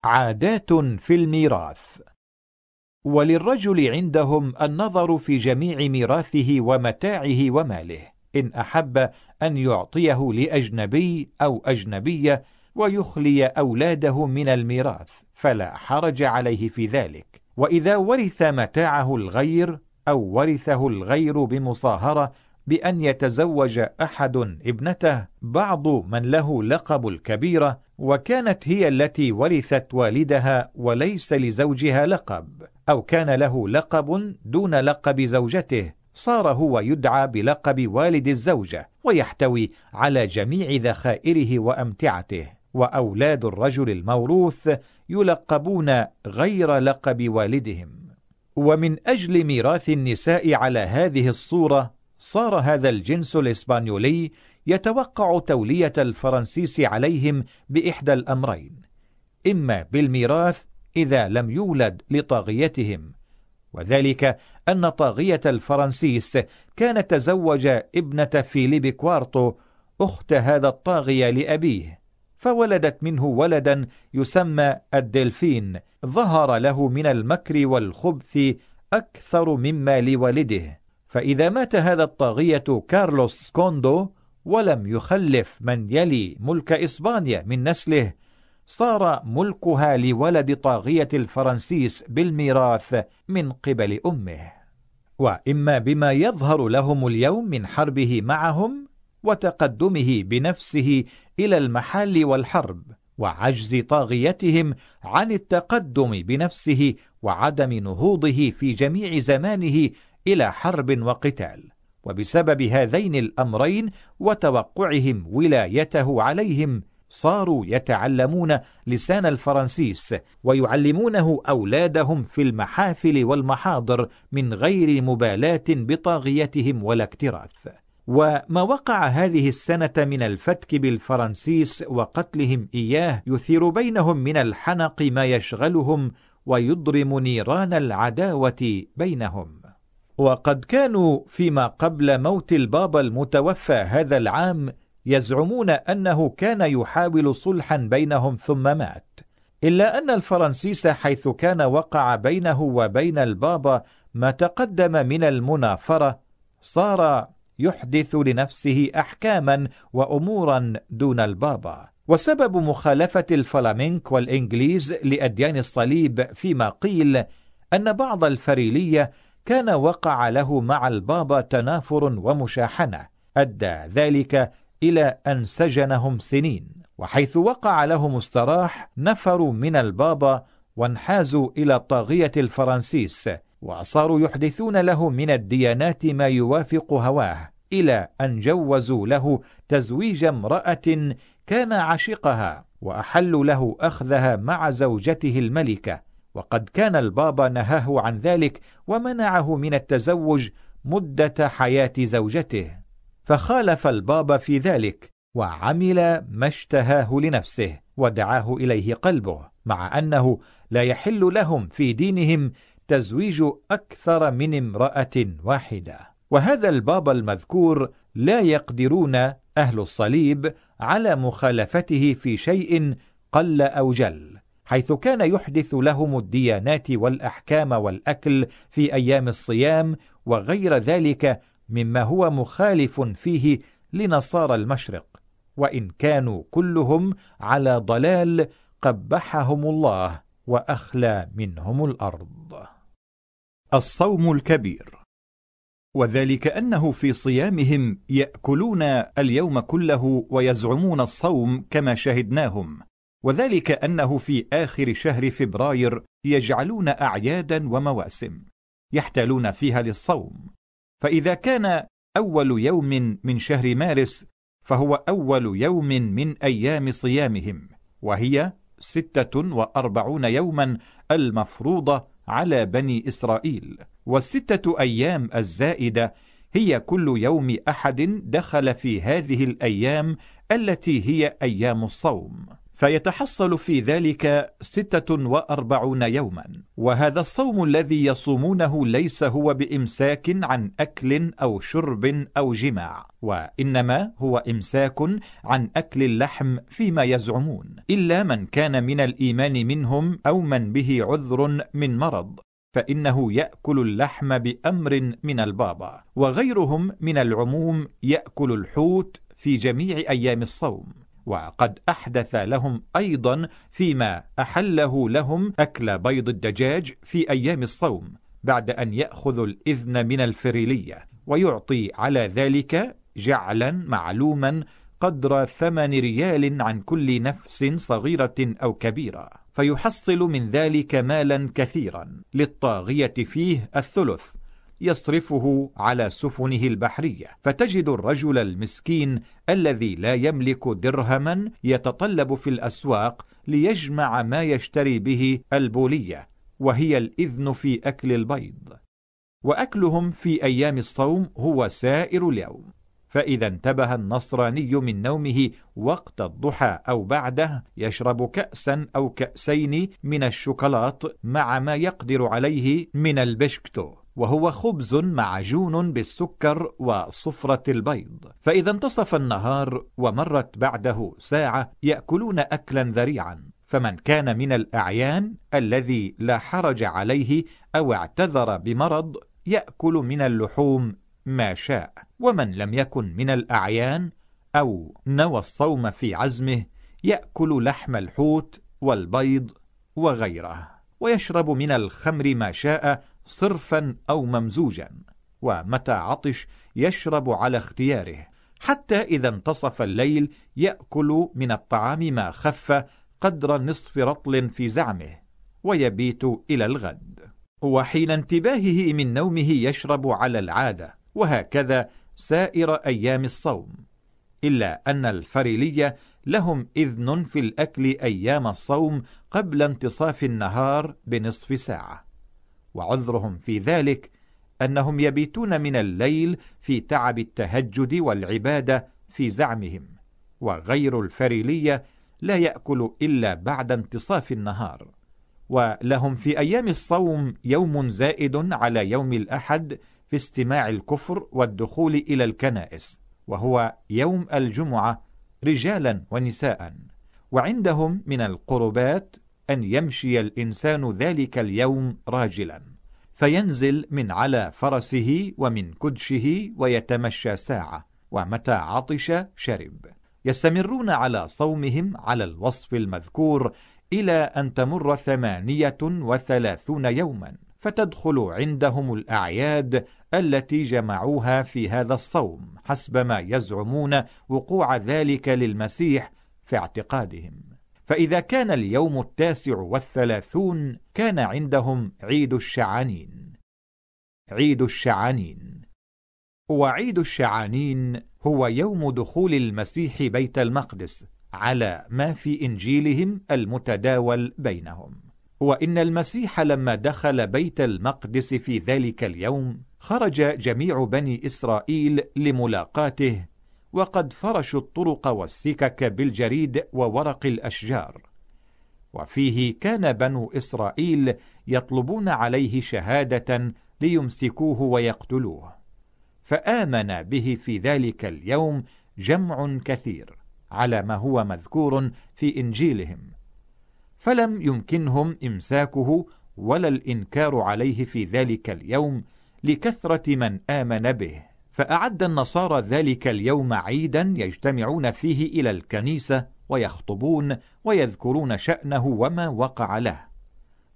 Speaker 1: عادات في الميراث. وللرجل عندهم النظر في جميع ميراثه ومتاعه وماله إن أحب أن يعطيه لأجنبي أو أجنبية ويخلي أولاده من الميراث. فلا حرج عليه في ذلك. وإذا ورث متاعه الغير أو ورثه الغير بمصاهرة بأن يتزوج أحد ابنته بعض من له لقب الكبيرة وكانت هي التي ورثت والدها وليس لزوجها لقب أو كان له لقب دون لقب زوجته صار هو يدعى بلقب والد الزوجة ويحتوي على جميع ذخائره وأمتعته. وأولاد الرجل الموروث يلقبون غير لقب والدهم. ومن أجل ميراث النساء على هذه الصورة صار هذا الجنس الإسبانيولي يتوقع تولية الفرنسيس عليهم بإحدى الأمرين. إما بالميراث إذا لم يولد لطاغيتهم وذلك أن طاغية الفرنسيس كان تزوج ابنة فيليب كوارتو أخت هذا الطاغية لأبيه. فولدت منه ولدا يسمى الدلفين ظهر له من المكر والخبث أكثر مما لوالده فإذا مات هذا الطاغية كارلوس كوندو ولم يخلف من يلي ملك إسبانيا من نسله صار ملكها لولد طاغية الفرنسيس بالميراث من قبل أمه. وإما بما يظهر لهم اليوم من حربه معهم وتقدمه بنفسه إلى المحال والحرب وعجز طاغيتهم عن التقدم بنفسه وعدم نهوضه في جميع زمانه إلى حرب وقتال. وبسبب هذين الأمرين وتوقعهم ولايته عليهم صاروا يتعلمون لسان الفرنسيس ويعلمونه أولادهم في المحافل والمحاضر من غير مبالاة بطاغيتهم ولا اكتراث. وما وقع هذه السنة من الفتك بالفرنسيس وقتلهم إياه يثير بينهم من الحنق ما يشغلهم ويضرم نيران العداوة بينهم. وقد كانوا فيما قبل موت البابا المتوفى هذا العام يزعمون أنه كان يحاول صلحا بينهم ثم مات. إلا أن الفرنسيس حيث كان وقع بينه وبين البابا ما تقدم من المنافرة صار يحدث لنفسه أحكاما وأمورا دون البابا. وسبب مخالفة الفلامينك والإنجليز لأديان الصليب فيما قيل أن بعض الفريلية كان وقع له مع البابا تنافر ومشاحنة. أدى ذلك إلى أن سجنهم سنين. وحيث وقع لهم استراح نفروا من البابا وانحازوا إلى طاغية الفرنسيس. وصاروا يحدثون له من الديانات ما يوافق هواه إلى أن جوزوا له تزويج امرأة كان عشقها وأحلوا له أخذها مع زوجته الملكة. وقد كان البابا نهاه عن ذلك ومنعه من التزوج مدة حياة زوجته. فخالف البابا في ذلك وعمل ما اشتهاه لنفسه ودعاه إليه قلبه مع أنه لا يحل لهم في دينهم تزويج أكثر من امرأة واحدة. وهذا البابا المذكور لا يقدرون أهل الصليب على مخالفته في شيء قل أو جل حيث كان يحدث لهم الديانات والأحكام والأكل في أيام الصيام وغير ذلك مما هو مخالف فيه لنصارى المشرق. وإن كانوا كلهم على ضلال قبحهم الله وأخلى منهم الأرض. الصوم الكبير. وذلك أنه في صيامهم يأكلون اليوم كله ويزعمون الصوم كما شهدناهم. وذلك أنه في آخر شهر فبراير يجعلون أعيادا ومواسم يحتالون فيها للصوم. فإذا كان أول يوم من شهر مارس فهو أول يوم من أيام صيامهم وهي ستة وأربعون يوما المفروضة على بني إسرائيل. والستة أيام الزائدة هي كل يوم أحد دخل في هذه الأيام التي هي أيام الصوم. فيتحصل في ذلك ستة وأربعون يوما. وهذا الصوم الذي يصومونه ليس هو بإمساك عن أكل أو شرب أو جماع وإنما هو إمساك عن أكل اللحم فيما يزعمون إلا من كان من الإيمان منهم أو من به عذر من مرض فإنه يأكل اللحم بأمر من البابا. وغيرهم من العموم يأكل الحوت في جميع أيام الصوم. وقد أحدث لهم أيضا فيما أحله لهم أكل بيض الدجاج في أيام الصوم بعد أن يأخذ الإذن من الفريلية ويعطي على ذلك جعلا معلوما قدر ثمن ريال عن كل نفس صغيرة أو كبيرة. فيحصل من ذلك مالا كثيرا للطاغية فيه الثلث يصرفه على سفنه البحرية. فتجد الرجل المسكين الذي لا يملك درهما يتطلب في الأسواق ليجمع ما يشتري به البولية وهي الإذن في أكل البيض. وأكلهم في أيام الصوم هو سائر اليوم. فإذا انتبه النصراني من نومه وقت الضحى أو بعده يشرب كأسا أو كأسين من الشوكولات مع ما يقدر عليه من البشكتو. وهو خبز معجون بالسكر وصفرة البيض. فإذا انتصف النهار ومرت بعده ساعة يأكلون أكلا ذريعا. فمن كان من الأعيان الذي لا حرج عليه أو اعتذر بمرض يأكل من اللحوم ما شاء. ومن لم يكن من الأعيان أو نوى الصوم في عزمه يأكل لحم الحوت والبيض وغيره. ويشرب من الخمر ما شاء صرفا أو ممزوجا ومتى عطش يشرب على اختياره حتى إذا انتصف الليل يأكل من الطعام ما خف قدر نصف رطل في زعمه ويبيت إلى الغد. وحين انتباهه من نومه يشرب على العادة وهكذا سائر أيام الصوم. إلا أن الفريلية لهم إذن في الأكل أيام الصوم قبل انتصاف النهار بنصف ساعة. وعذرهم في ذلك أنهم يبيتون من الليل في تعب التهجد والعبادة في زعمهم وغير الفريلية لا يأكل إلا بعد انتصاف النهار. ولهم في أيام الصوم يوم زائد على يوم الأحد في استماع الكفر والدخول إلى الكنائس وهو يوم الجمعة رجالا ونساء وعندهم من القربات أن يمشي الإنسان ذلك اليوم راجلا فينزل من على فرسه ومن كدشه ويتمشى ساعة ومتى عطش شرب. يستمرون على صومهم على الوصف المذكور إلى أن تمر ثمانية وثلاثون يوما فتدخل عندهم الأعياد التي جمعوها في هذا الصوم حسب ما يزعمون وقوع ذلك للمسيح في اعتقادهم. فإذا كان اليوم التاسع والثلاثون كان عندهم عيد الشعانين. عيد الشعانين. وعيد الشعانين هو يوم دخول المسيح بيت المقدس على ما في إنجيلهم المتداول بينهم. وإن المسيح لما دخل بيت المقدس في ذلك اليوم خرج جميع بني إسرائيل لملاقاته وقد فرشوا الطرق والسكك بالجريد وورق الأشجار. وفيه كان بنو إسرائيل يطلبون عليه شهادة ليمسكوه ويقتلوه. فآمن به في ذلك اليوم جمع كثير على ما هو مذكور في إنجيلهم. فلم يمكنهم إمساكه ولا الإنكار عليه في ذلك اليوم لكثرة من آمن به. فأعد النصارى ذلك اليوم عيدا يجتمعون فيه إلى الكنيسة ويخطبون ويذكرون شأنه وما وقع له.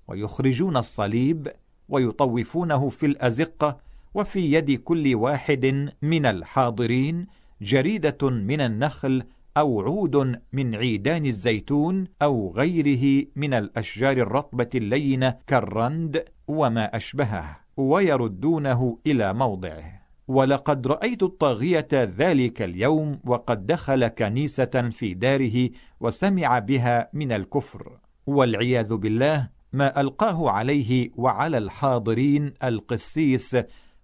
Speaker 1: ويخرجون الصليب ويطوفونه في الأزقة وفي يد كل واحد من الحاضرين جريدة من النخل أو عود من عيدان الزيتون أو غيره من الأشجار الرطبة اللينة كالرند وما أشبهه ويردونه إلى موضعه. ولقد رأيت الطاغية ذلك اليوم وقد دخل كنيسة في داره وسمع بها من الكفر. والعياذ بالله ما ألقاه عليه وعلى الحاضرين القسيس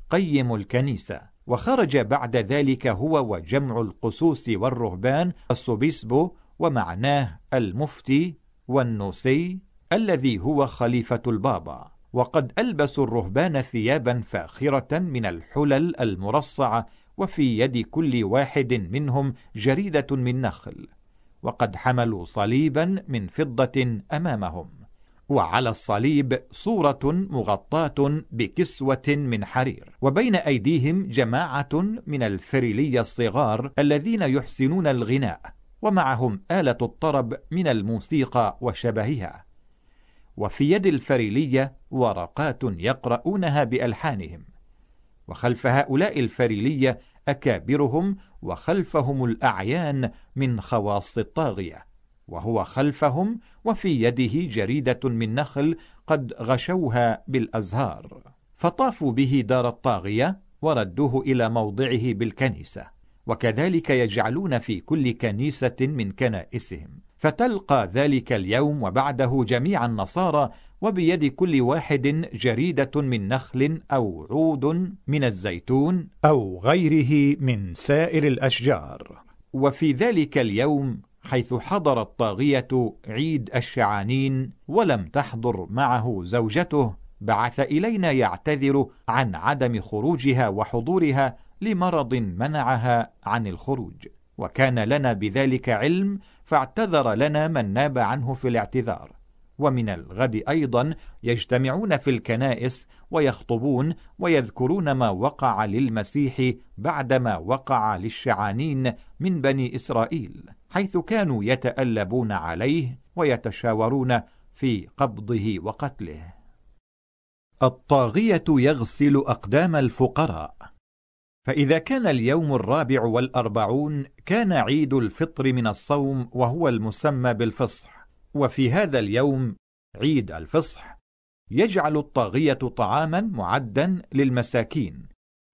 Speaker 1: قيم الكنيسة. وخرج بعد ذلك هو وجمع القسوس والرهبان السوبيسبو ومعناه المفتي والنوسي الذي هو خليفة البابا. وقد ألبسوا الرهبان ثيابا فاخرة من الحلل المرصعة وفي يد كل واحد منهم جريدة من نخل وقد حملوا صليبا من فضة أمامهم. وعلى الصليب صورة مغطاة بكسوة من حرير وبين أيديهم جماعة من الفريلية الصغار الذين يحسنون الغناء ومعهم آلة الطرب من الموسيقى وشبهها. وفي يد الفريلية ورقات يقرؤونها بألحانهم وخلف هؤلاء الفريلية أكابرهم وخلفهم الأعيان من خواص الطاغية وهو خلفهم وفي يده جريدة من نخل قد غشوها بالأزهار. فطافوا به دار الطاغية وردوه إلى موضعه بالكنيسة وكذلك يجعلون في كل كنيسة من كنائسهم. فتلقى ذلك اليوم وبعده جميع النصارى وبيد كل واحد جريدة من نخل أو عود من الزيتون أو غيره من سائر الأشجار. وفي ذلك اليوم حيث حضر الطاغية عيد الشعانين ولم تحضر معه زوجته بعث إلينا يعتذر عن عدم خروجها وحضورها لمرض منعها عن الخروج. وكان لنا بذلك علم فاعتذر لنا من ناب عنه في الاعتذار. ومن الغد أيضا يجتمعون في الكنائس ويخطبون ويذكرون ما وقع للمسيح بعدما وقع للشعانين من بني إسرائيل حيث كانوا يتألبون عليه ويتشاورون في قبضه وقتله. الطاغية يغسل أقدام الفقراء. فإذا كان اليوم الرابع والأربعون كان عيد الفطر من الصوم وهو المسمى بالفصح. وفي هذا اليوم عيد الفصح. يجعل الطاغية طعاما معدا للمساكين.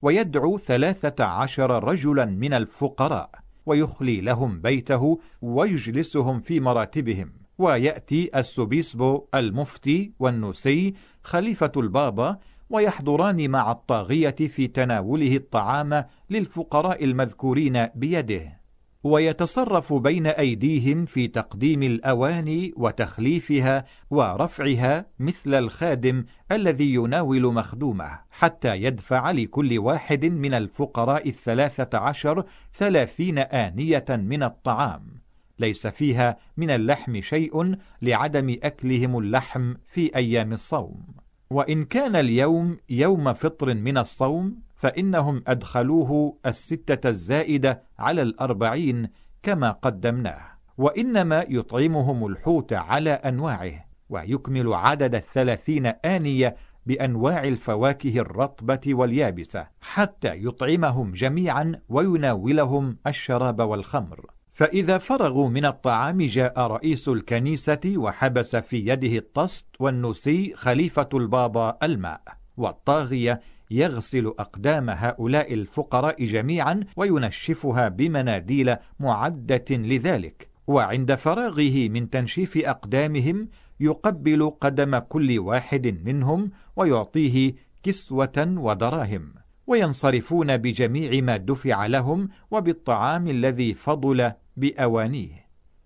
Speaker 1: ويدعو ثلاثة عشر رجلا من الفقراء. ويخلي لهم بيته ويجلسهم في مراتبهم. ويأتي السوبيسبو المفتي والنوسي خليفة البابا ويحضران مع الطاغية في تناوله الطعام للفقراء المذكورين بيده. ويتصرف بين أيديهم في تقديم الأواني وتخليفها ورفعها مثل الخادم الذي يناول مخدومه حتى يدفع لكل واحد من الفقراء الثلاثة عشر ثلاثين آنية من الطعام. ليس فيها من اللحم شيء لعدم أكلهم اللحم في أيام الصوم. وإن كان اليوم يوم فطر من الصوم فإنهم أدخلوه الستة الزائدة على الأربعين كما قدمناه وإنما يطعمهم الحوت على أنواعه ويكمل عدد الثلاثين آنية بأنواع الفواكه الرطبة واليابسة حتى يطعمهم جميعا ويناولهم الشراب والخمر. فإذا فرغوا من الطعام جاء رئيس الكنيسة وحبس في يده الطست والنسي خليفة البابا الماء والطاغية يغسل أقدام هؤلاء الفقراء جميعا وينشفها بمناديل معدة لذلك. وعند فراغه من تنشيف أقدامهم يقبل قدم كل واحد منهم ويعطيه كسوة ودراهم. وينصرفون بجميع ما دفع لهم وبالطعام الذي فضل بأوانيه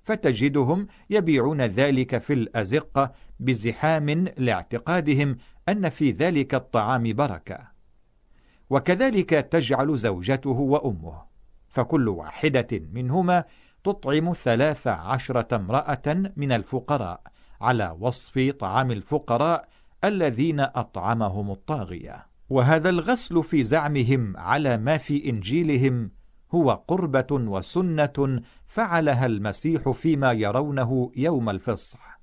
Speaker 1: فتجدهم يبيعون ذلك في الأزقة بزحام لاعتقادهم أن في ذلك الطعام بركة. وكذلك تجعل زوجته وأمه فكل واحدة منهما تطعم ثلاث عشرة امرأة من الفقراء على وصف طعام الفقراء الذين أطعمهم الطاغية. وهذا الغسل في زعمهم على ما في إنجيلهم هو قربة وسنة فعلها المسيح فيما يرونه يوم الفصح.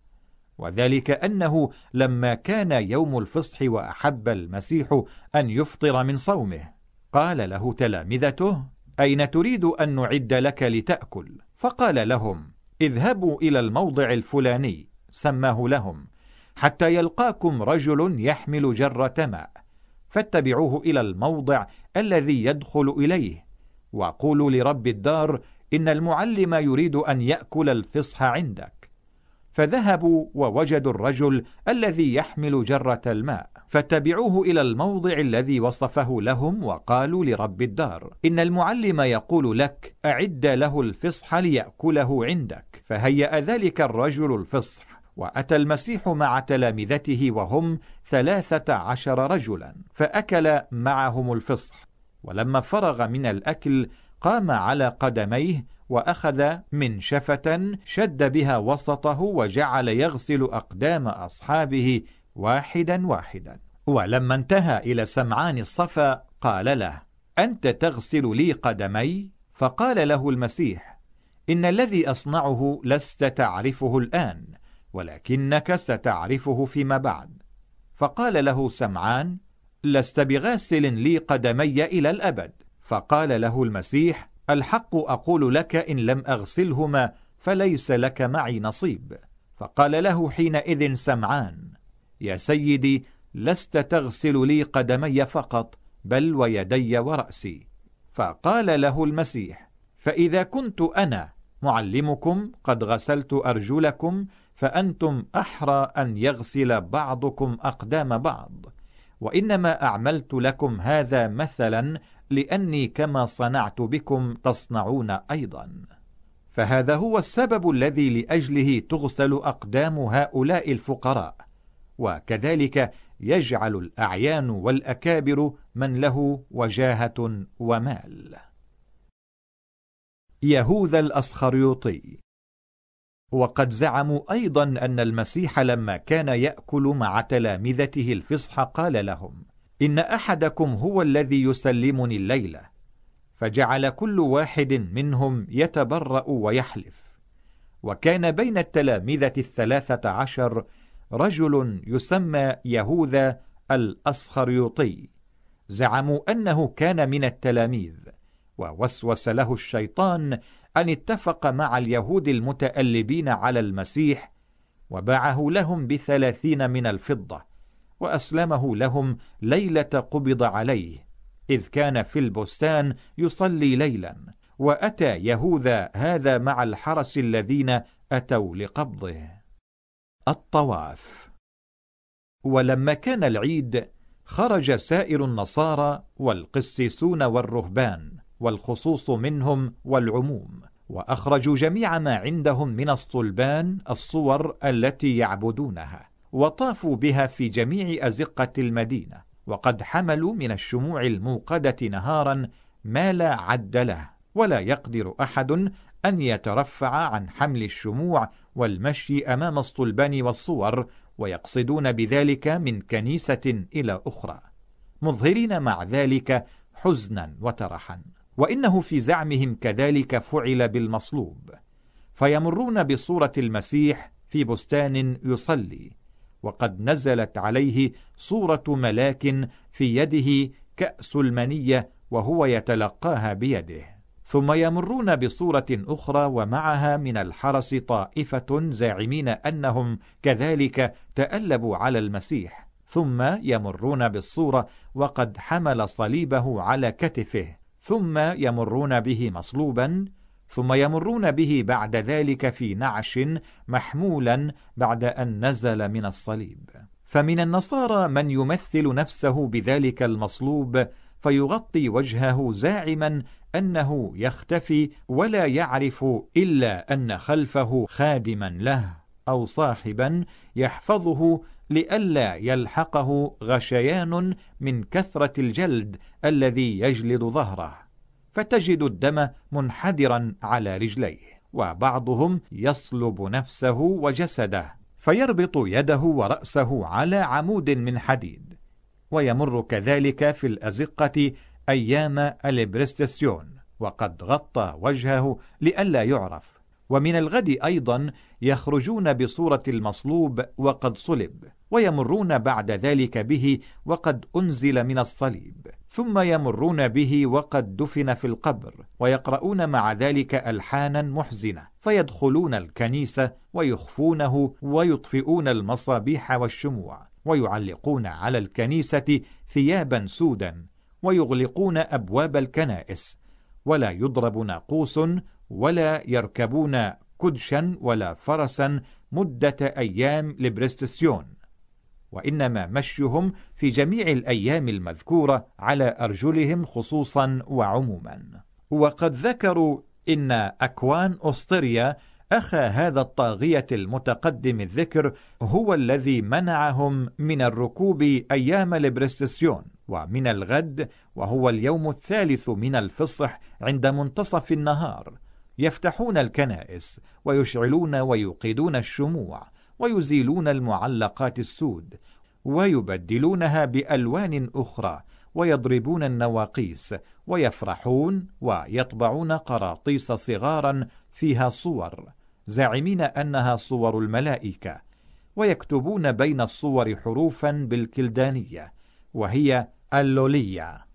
Speaker 1: وذلك أنه لما كان يوم الفصح وأحب المسيح أن يفطر من صومه قال له تلامذته أين تريد أن نعد لك لتأكل؟ فقال لهم اذهبوا إلى الموضع الفلاني سماه لهم حتى يلقاكم رجل يحمل جرة ماء. فاتبعوه إلى الموضع الذي يدخل إليه. وقولوا لرب الدار إن المعلم يريد أن يأكل الفصح عندك. فذهبوا ووجدوا الرجل الذي يحمل جرة الماء. فاتبعوه إلى الموضع الذي وصفه لهم وقالوا لرب الدار إن المعلم يقول لك أعد له الفصح ليأكله عندك. فهيأ ذلك الرجل الفصح. وأتى المسيح مع تلامذته وهم ثلاثة عشر رجلا فأكل معهم الفصح. ولما فرغ من الأكل قام على قدميه وأخذ من شفة شد بها وسطه وجعل يغسل أقدام أصحابه واحدا واحدا. ولما انتهى إلى سمعان الصفا قال له أنت تغسل لي قدمي؟ فقال له المسيح إن الذي أصنعه لست تعرفه الآن. ولكنك ستعرفه فيما بعد. فقال له سمعان لست بغاسل لي قدمي إلى الأبد. فقال له المسيح الحق أقول لك إن لم أغسلهما فليس لك معي نصيب. فقال له حينئذ سمعان يا سيدي لست تغسل لي قدمي فقط بل ويدي ورأسي. فقال له المسيح فإذا كنت أنا معلمكم قد غسلت أرجلكم فأنتم أحرى أن يغسل بعضكم أقدام بعض. وإنما أعملت لكم هذا مثلا لأني كما صنعت بكم تصنعون أيضا. فهذا هو السبب الذي لأجله تغسل أقدام هؤلاء الفقراء. وكذلك يجعل الأعيان والأكابر من له وجاهة ومال. يهوذا الأسخريوطي وقد زعموا أيضا أن المسيح لما كان يأكل مع تلامذته الفصح قال لهم إن أحدكم هو الذي يسلمني الليلة. فجعل كل واحد منهم يتبرأ ويحلف. وكان بين التلامذة الثلاثة عشر رجل يسمى يهوذا الأسخريوطي. زعموا أنه كان من التلاميذ ووسوس له الشيطان أن اتفق مع اليهود المتألبين على المسيح وباعه لهم بثلاثين من الفضة وأسلمه لهم ليلة قبض عليه إذ كان في البستان يصلي ليلا وأتى يهوذا هذا مع الحرس الذين أتوا لقبضه. الطواف ولما كان العيد خرج سائر النصارى والقسيسون والرهبان والخصوص منهم والعموم وأخرجوا جميع ما عندهم من الصلبان الصور التي يعبدونها وطافوا بها في جميع أزقة المدينة وقد حملوا من الشموع الموقدة نهارا ما لا عد له ولا يقدر أحد أن يترفع عن حمل الشموع والمشي أمام الصلبان والصور ويقصدون بذلك من كنيسة إلى أخرى. مظهرين مع ذلك حزنا وترحا وإنه في زعمهم كذلك فعل بالمصلوب. فيمرون بصورة المسيح في بستان يصلي وقد نزلت عليه صورة ملاك في يده كأس المنية وهو يتلقاها بيده. ثم يمرون بصورة أخرى ومعها من الحرس طائفة زاعمين أنهم كذلك تألبوا على المسيح ثم يمرون بالصورة وقد حمل صليبه على كتفه. ثم يمرون به مصلوبا ثم يمرون به بعد ذلك في نعش محمولا بعد أن نزل من الصليب. فمن النصارى من يمثل نفسه بذلك المصلوب فيغطي وجهه زاعما أنه يختفي ولا يعرف إلا أن خلفه خادما له أو صاحبا يحفظه لئلا يلحقه غشيان من كثرة الجلد الذي يجلد ظهره فتجد الدم منحدرا على رجليه وبعضهم يصلب نفسه وجسده فيربط يده ورأسه على عمود من حديد ويمر كذلك في الأزقة أيام الإبرستسيون وقد غطى وجهه لئلا يعرف ومن الغد أيضا يخرجون بصورة المصلوب وقد صلب. ويمرون بعد ذلك به وقد أنزل من الصليب. ثم يمرون به وقد دفن في القبر ويقرؤون مع ذلك ألحانا محزنة فيدخلون الكنيسة ويخفونه ويطفئون المصابيح والشموع ويعلقون على الكنيسة ثيابا سودا ويغلقون أبواب الكنائس. ولا يضرب ناقوس ولا يركبون كدشا ولا فرسا مدة أيام لبرستسيون. وإنما مشيهم في جميع الأيام المذكورة على أرجلهم خصوصا وعموما. وقد ذكروا إن أكوان أسطريا أخا هذا الطاغية المتقدم الذكر هو الذي منعهم من الركوب أيام البرستسيون ومن الغد وهو اليوم الثالث من الفصح عند منتصف النهار. يفتحون الكنائس ويشعلون ويوقدون الشموع ويزيلون المعلقات السود ويبدلونها بألوان أخرى ويضربون النواقيس ويفرحون ويطبعون قراطيس صغارا فيها صور زاعمين أنها صور الملائكة ويكتبون بين الصور حروفا بالكلدانية وهي اللولية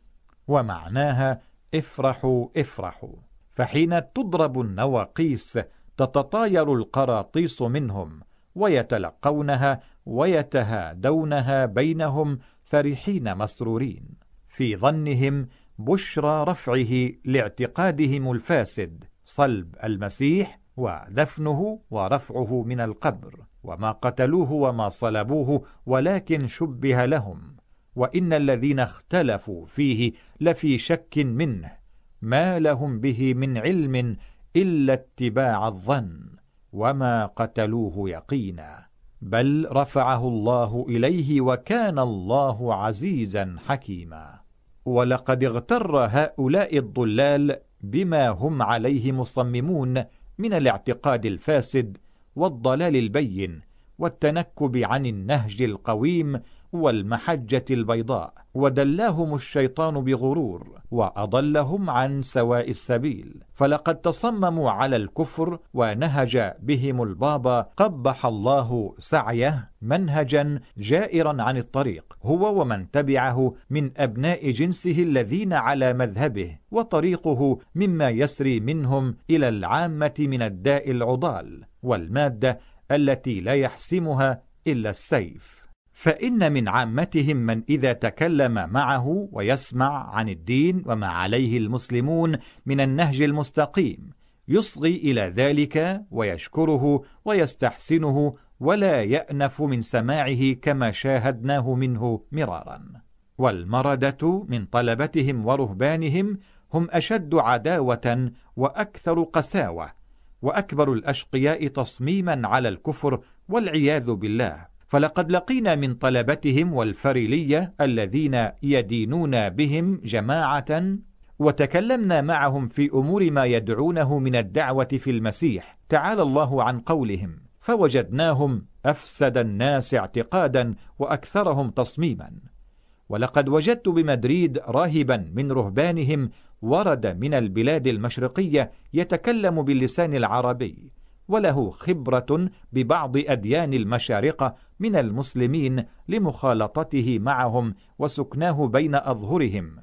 Speaker 1: ومعناها افرحوا افرحوا. فحين تضرب النواقيس تتطاير القراطيس منهم ويتلقونها ويتهادونها بينهم فرحين مسرورين في ظنهم بشرى رفعه لاعتقادهم الفاسد صلب المسيح ودفنه ورفعه من القبر وما قتلوه وما صلبوه ولكن شبه لهم وإن الذين اختلفوا فيه لفي شك منه ما لهم به من علم إلا اتباع الظن. وما قتلوه يقينا بل رفعه الله اليه وكان الله عزيزا حكيما ولقد اغتر هؤلاء الضلال بما هم عليه مصممون من الاعتقاد الفاسد والضلال البين والتنكب عن النهج القويم والمحجة البيضاء ودلاهم الشيطان بغرور وأضلهم عن سواء السبيل. فلقد تصمموا على الكفر ونهج بهم البابا قبح الله سعيه منهجا جائرا عن الطريق هو ومن تبعه من أبناء جنسه الذين على مذهبه وطريقه مما يسري منهم إلى العامة من الداء العضال والمادة التي لا يحسمها إلا السيف. فإن من عامتهم من إذا تكلم معه ويسمع عن الدين وما عليه المسلمون من النهج المستقيم يصغي إلى ذلك ويشكره ويستحسنه ولا يأنف من سماعه كما شاهدناه منه مرارا. والمردة من طلبتهم ورهبانهم هم أشد عداوة وأكثر قساوة وأكبر الأشقياء تصميما على الكفر والعياذ بالله. فلقد لقينا من طلبتهم والفريلية الذين يدينون بهم جماعة وتكلمنا معهم في أمور ما يدعونه من الدعوة في المسيح. تعالى الله عن قولهم. فوجدناهم أفسد الناس اعتقادا وأكثرهم تصميما. ولقد وجدت بمدريد راهبا من رهبانهم ورد من البلاد المشرقية يتكلم باللسان العربي وله خبرة ببعض أديان المشارقة من المسلمين لمخالطته معهم وسكناه بين أظهرهم.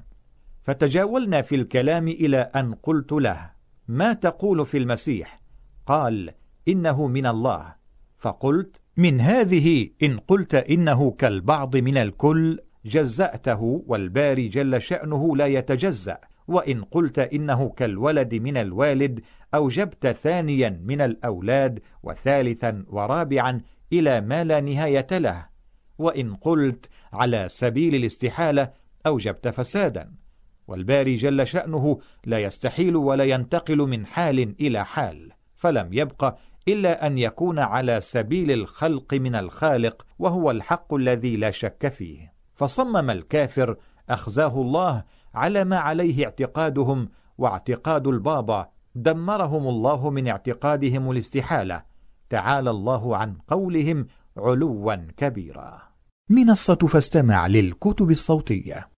Speaker 1: فتجاولنا في الكلام إلى أن قلت له ما تقول في المسيح؟ قال إنه من الله. فقلت من هذه إن قلت إنه كالبعض من الكل جزأته والباري جل شأنه لا يتجزأ وإن قلت إنه كالولد من الوالد أوجبت ثانيا من الأولاد وثالثا ورابعا إلى ما لا نهاية له وإن قلت على سبيل الاستحالة أوجبت فسادا. والباري جل شأنه لا يستحيل ولا ينتقل من حال إلى حال فلم يبق إلا أن يكون على سبيل الخلق من الخالق وهو الحق الذي لا شك فيه. فصمم الكافر أخزاه الله على ما عليه اعتقادهم واعتقاد البابا دمرهم الله من اعتقادهم الاستحالة. تعالى الله عن قولهم علوا كبيرا. منصة فاستمع للكتب الصوتية.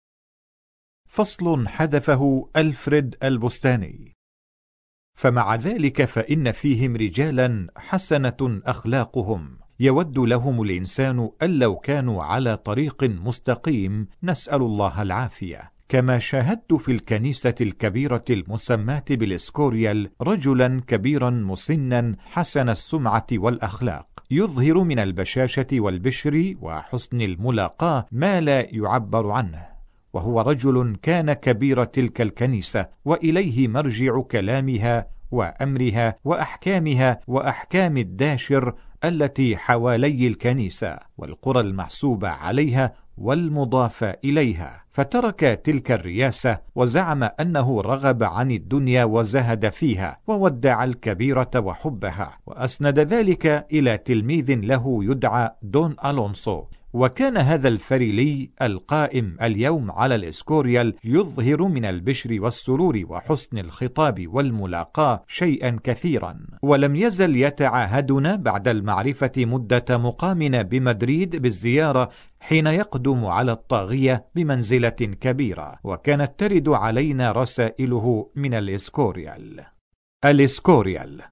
Speaker 1: فصل حذفه ألفريد البستاني. فمع ذلك فإن فيهم رجالا حسنة أخلاقهم. يود لهم الإنسان أن لو كانوا على طريق مستقيم نسأل الله العافية. كما شاهدت في الكنيسة الكبيرة المسماة بالإسكوريال رجلا كبيرا مسنا حسن السمعة والأخلاق. يظهر من البشاشة والبشر وحسن الملاقاة ما لا يعبر عنه. وهو رجل كان كبير تلك الكنيسة وإليه مرجع كلامها وأمرها وأحكامها وأحكام الداشر التي حوالي الكنيسة والقرى المحسوبة عليها والمضافة إليها. فترك تلك الرياسة وزعم أنه رغب عن الدنيا وزهد فيها وودع الكبيرة وحبها وأسند ذلك إلى تلميذ له يدعى دون ألونسو. وكان هذا الفريلي القائم اليوم على الإسكوريال يظهر من البشر والسرور وحسن الخطاب والملاقاة شيئا كثيرا. ولم يزل يتعاهدنا بعد المعرفة مدة مقامنا بمدريد بالزيارة حين يقدم على الطاغية بمنزلة كبيرة وكانت ترد علينا رسائله من الإسكوريال. الإسكوريال.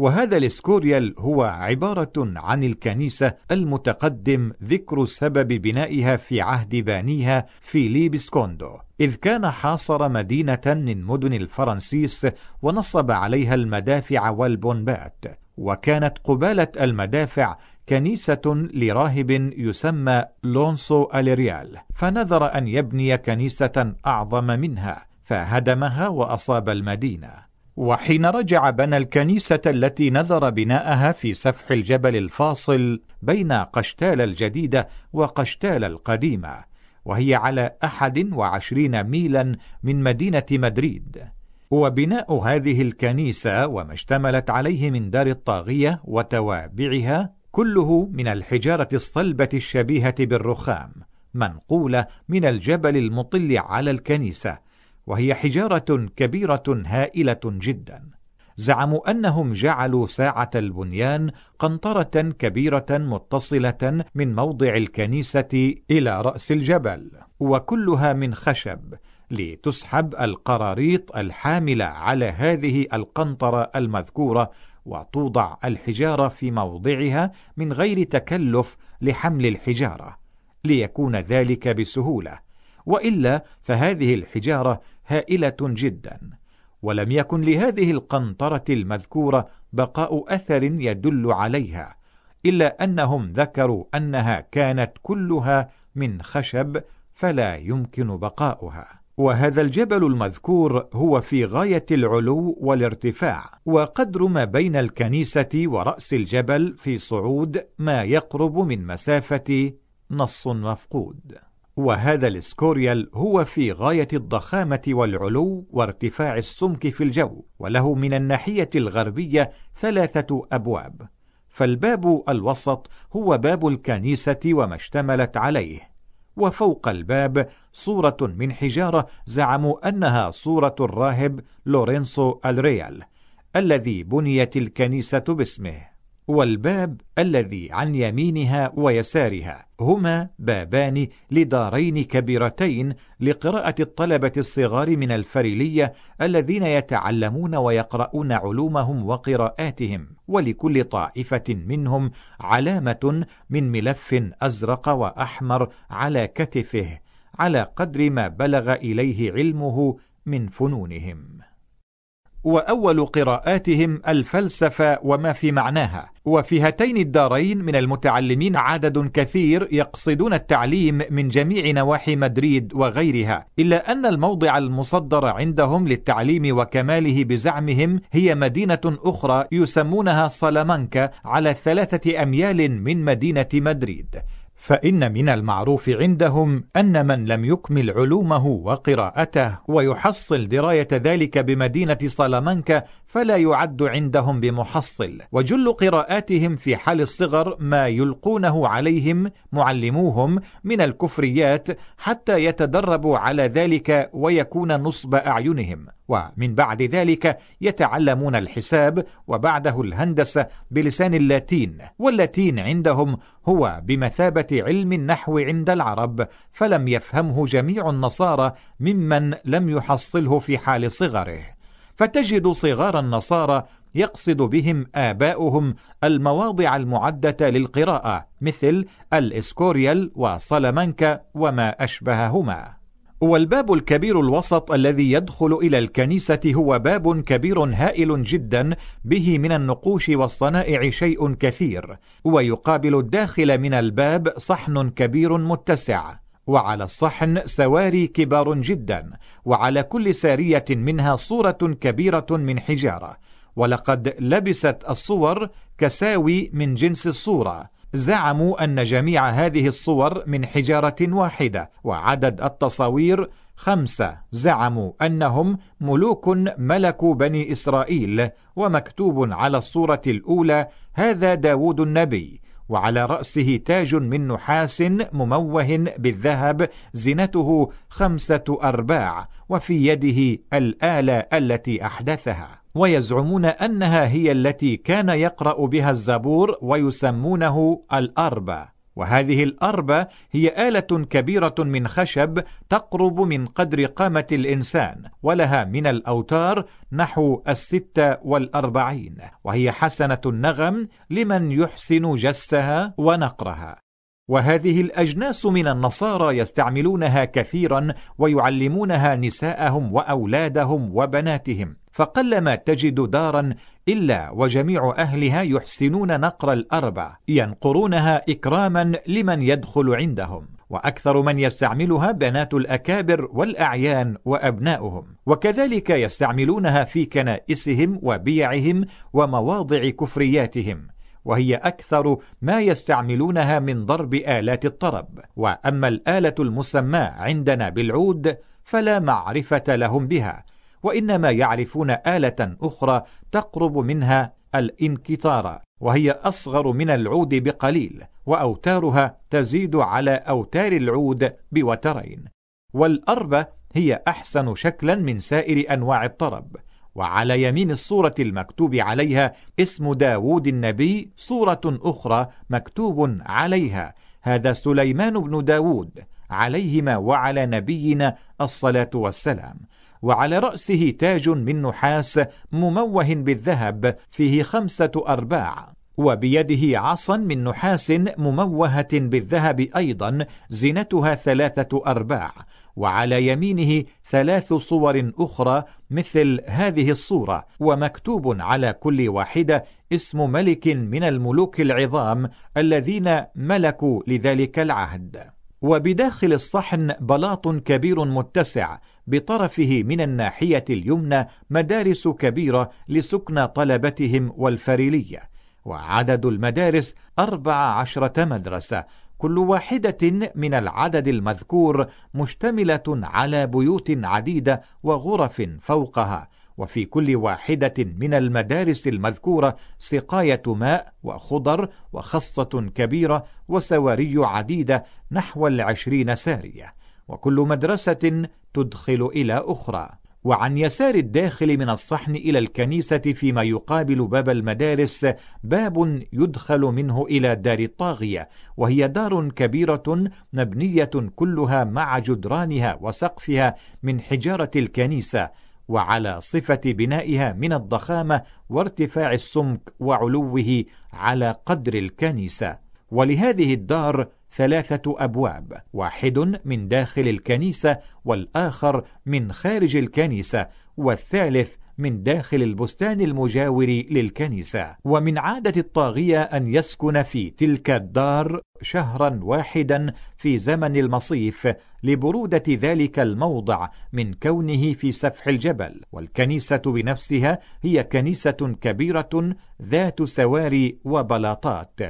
Speaker 1: وهذا الاسكوريال هو عبارة عن الكنيسة المتقدم ذكر سبب بنائها في عهد بانيها فيليب سكوندو إذ كان حاصر مدينة من مدن الفرنسيس ونصب عليها المدافع والبونبات وكانت قبالة المدافع كنيسة لراهب يسمى لونسو أليريال فنذر أن يبني كنيسة أعظم منها فهدمها وأصاب المدينة. وحين رجع بنى الكنيسة التي نذر بناءها في سفح الجبل الفاصل بين قشتال الجديدة وقشتال القديمة وهي على أحد وعشرين ميلا من مدينة مدريد. وبناء هذه الكنيسة وما اشتملت عليه من دار الطاغية وتوابعها كله من الحجارة الصلبة الشبيهة بالرخام منقولة من الجبل المطل على الكنيسة وهي حجارة كبيرة هائلة جدا. زعموا أنهم جعلوا ساعة البنيان قنطرة كبيرة متصلة من موضع الكنيسة إلى رأس الجبل وكلها من خشب لتسحب القراريط الحاملة على هذه القنطرة المذكورة وتوضع الحجارة في موضعها من غير تكلف لحمل الحجارة ليكون ذلك بسهولة. وإلا فهذه الحجارة هائلة جدا. ولم يكن لهذه القنطرة المذكورة بقاء أثر يدل عليها إلا أنهم ذكروا أنها كانت كلها من خشب فلا يمكن بقاؤها. وهذا الجبل المذكور هو في غاية العلو والارتفاع وقدر ما بين الكنيسة ورأس الجبل في صعود ما يقرب من مسافة نص مفقود. وهذا الاسكوريال هو في غاية الضخامة والعلو وارتفاع السمك في الجو وله من الناحية الغربية ثلاثة أبواب. فالباب الوسط هو باب الكنيسة وما اشتملت عليه. وفوق الباب صورة من حجارة زعموا أنها صورة الراهب لورينسو الريال الذي بنيت الكنيسة باسمه. والباب الذي عن يمينها ويسارها. هما بابان لدارين كبيرتين لقراءة الطلبة الصغار من الفريلية الذين يتعلمون ويقرؤون علومهم وقراءاتهم. ولكل طائفة منهم علامة من ملف أزرق وأحمر على كتفه على قدر ما بلغ إليه علمه من فنونهم. وأول قراءاتهم الفلسفة وما في معناها. وفي هاتين الدارين من المتعلمين عدد كثير يقصدون التعليم من جميع نواحي مدريد وغيرها إلا أن الموضع المصدر عندهم للتعليم وكماله بزعمهم هي مدينة أخرى يسمونها صلامانكا على ثلاثة أميال من مدينة مدريد. فإن من المعروف عندهم أن من لم يكمل علومه وقراءته ويحصل دراية ذلك بمدينة صلامانكا فلا يعد عندهم بمحصل. وجل قراءاتهم في حال الصغر ما يلقونه عليهم معلموهم من الكفريات حتى يتدربوا على ذلك ويكون نصب أعينهم. ومن بعد ذلك يتعلمون الحساب وبعده الهندسة بلسان اللاتين واللاتين عندهم هو بمثابة علم النحو عند العرب فلم يفهمه جميع النصارى ممن لم يحصله في حال صغره. فتجد صغار النصارى يقصد بهم آباؤهم المواضع المعدة للقراءة مثل الإسكوريال وصلمانكا وما أشبههما. والباب الكبير الوسط الذي يدخل إلى الكنيسة هو باب كبير هائل جدا به من النقوش والصنائع شيء كثير ويقابل الداخل من الباب صحن كبير متسع. وعلى الصحن سواري كبار جدا وعلى كل سارية منها صورة كبيرة من حجارة. ولقد لبست الصور كساوي من جنس الصورة. زعموا أن جميع هذه الصور من حجارة واحدة وعدد التصاوير خمسة. زعموا أنهم ملوك ملكوا بني إسرائيل ومكتوب على الصورة الأولى هذا داود النبي وعلى رأسه تاج من نحاس مموه بالذهب زنته خمسة أرباع وفي يده الآلة التي أحدثها. ويزعمون أنها هي التي كان يقرأ بها الزبور ويسمونه الأربة وهذه الأربة هي آلة كبيرة من خشب تقرب من قدر قامة الإنسان ولها من الأوتار نحو الستة والأربعين وهي حسنة النغم لمن يحسن جسها ونقرها. وهذه الأجناس من النصارى يستعملونها كثيرا ويعلمونها نساءهم وأولادهم وبناتهم. فقلما تجد دارا إلا وجميع أهلها يحسنون نقر الأربع ينقرونها إكراما لمن يدخل عندهم وأكثر من يستعملها بنات الأكابر والأعيان وأبناؤهم وكذلك يستعملونها في كنائسهم وبيعهم ومواضع كفرياتهم وهي أكثر ما يستعملونها من ضرب آلات الطرب وأما الآلة المسماة عندنا بالعود فلا معرفة لهم بها وإنما يعرفون آلة أخرى تقرب منها الإنكتار وهي أصغر من العود بقليل وأوتارها تزيد على أوتار العود بوترين. والأربة هي أحسن شكلا من سائر أنواع الطرب وعلى يمين الصورة المكتوب عليها اسم داود النبي صورة أخرى مكتوب عليها هذا سليمان بن داود عليهما وعلى نبينا الصلاة والسلام. وعلى رأسه تاج من نحاس مموه بالذهب فيه خمسة أرباع وبيده عصا من نحاس مموهة بالذهب أيضا زنتها ثلاثة أرباع وعلى يمينه ثلاث صور أخرى مثل هذه الصورة ومكتوب على كل واحدة اسم ملك من الملوك العظام الذين ملكوا لذلك العهد. وبداخل الصحن بلاط كبير متسع بطرفه من الناحية اليمنى مدارس كبيرة لسكن طلبتهم والفريلية وعدد المدارس أربع عشرة مدرسة كل واحدة من العدد المذكور مشتملة على بيوت عديدة وغرف فوقها وفي كل واحدة من المدارس المذكورة سقاية ماء وخضر وخصة كبيرة وسواري عديدة نحو العشرين سارية. وكل مدرسة تدخل إلى أخرى. وعن يسار الداخل من الصحن إلى الكنيسة فيما يقابل باب المدارس باب يدخل منه إلى دار الطاغية وهي دار كبيرة مبنية كلها مع جدرانها وسقفها من حجارة الكنيسة وعلى صفة بنائها من الضخامة وارتفاع السمك وعلوه على قدر الكنيسة. ولهذه الدار ثلاثة أبواب واحد من داخل الكنيسة والآخر من خارج الكنيسة والثالث من داخل البستان المجاور للكنيسة. ومن عادة الطاغية أن يسكن في تلك الدار شهرا واحدا في زمن المصيف لبرودة ذلك الموضع من كونه في سفح الجبل. والكنيسة بنفسها هي كنيسة كبيرة ذات سواري وبلاطات.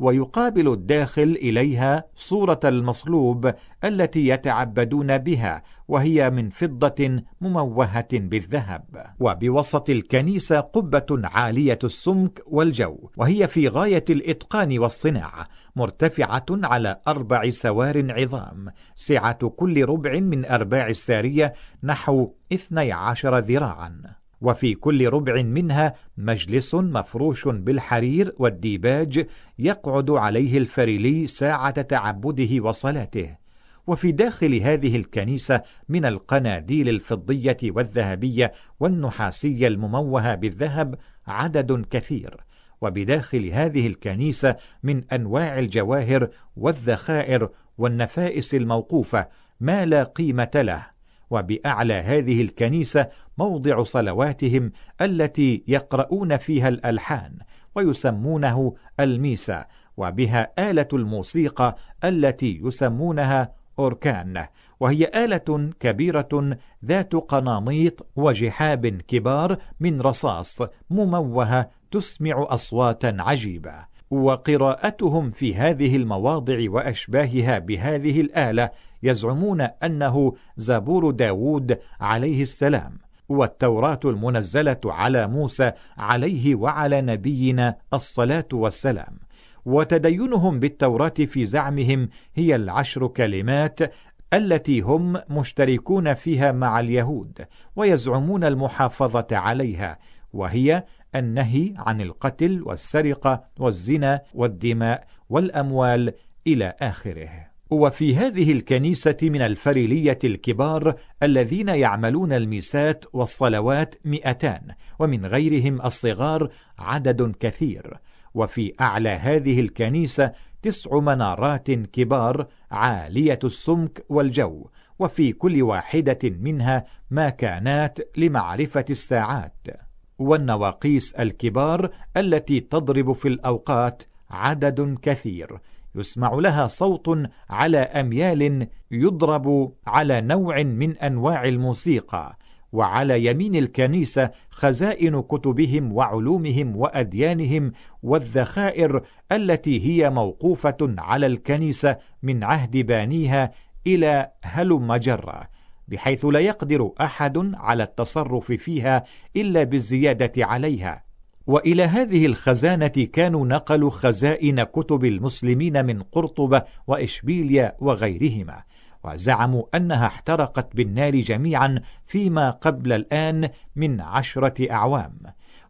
Speaker 1: ويقابل الداخل إليها صورة المصلوب التي يتعبدون بها وهي من فضة مموهة بالذهب. وبوسط الكنيسة قبة عالية السمك والجو وهي في غاية الإتقان والصناعة مرتفعة على أربع سوار عظام سعة كل ربع من أرباع السارية نحو 12 ذراعاً. وفي كل ربع منها مجلس مفروش بالحرير والديباج يقعد عليه الفريلي ساعة تعبده وصلاته. وفي داخل هذه الكنيسة من القناديل الفضية والذهبية والنحاسية المموهة بالذهب عدد كثير. وبداخل هذه الكنيسة من أنواع الجواهر والذخائر والنفائس الموقوفة ما لا قيمة له. وبأعلى هذه الكنيسة موضع صلواتهم التي يقرؤون فيها الألحان ويسمونه الميسا وبها آلة الموسيقى التي يسمونها أوركان وهي آلة كبيرة ذات قنانيط وجحاب كبار من رصاص مموهة تسمع أصواتا عجيبة. وقراءتهم في هذه المواضع وأشباهها بهذه الآلة يزعمون أنه زبور داود عليه السلام والتوراة المنزلة على موسى عليه وعلى نبينا الصلاة والسلام. وتدينهم بالتوراة في زعمهم هي العشر كلمات التي هم مشتركون فيها مع اليهود ويزعمون المحافظة عليها وهي النهي عن القتل والسرقة والزنا والدماء والأموال إلى آخره. وفي هذه الكنيسة من الفريلية الكبار الذين يعملون الميسات والصلوات مئتان ومن غيرهم الصغار عدد كثير. وفي أعلى هذه الكنيسة تسع منارات كبار عالية السمك والجو وفي كل واحدة منها ماكانات لمعرفة الساعات. والنواقيس الكبار التي تضرب في الأوقات عدد كثير. يسمع لها صوت على أميال يضرب على نوع من أنواع الموسيقى. وعلى يمين الكنيسة خزائن كتبهم وعلومهم وأديانهم والذخائر التي هي موقوفة على الكنيسة من عهد بانيها إلى هلم جرة. بحيث لا يقدر أحد على التصرف فيها إلا بالزيادة عليها. وإلى هذه الخزانة كانوا نقلوا خزائن كتب المسلمين من قرطبة واشبيليا وغيرهما وزعموا أنها احترقت بالنار جميعا فيما قبل الآن من عشرة أعوام.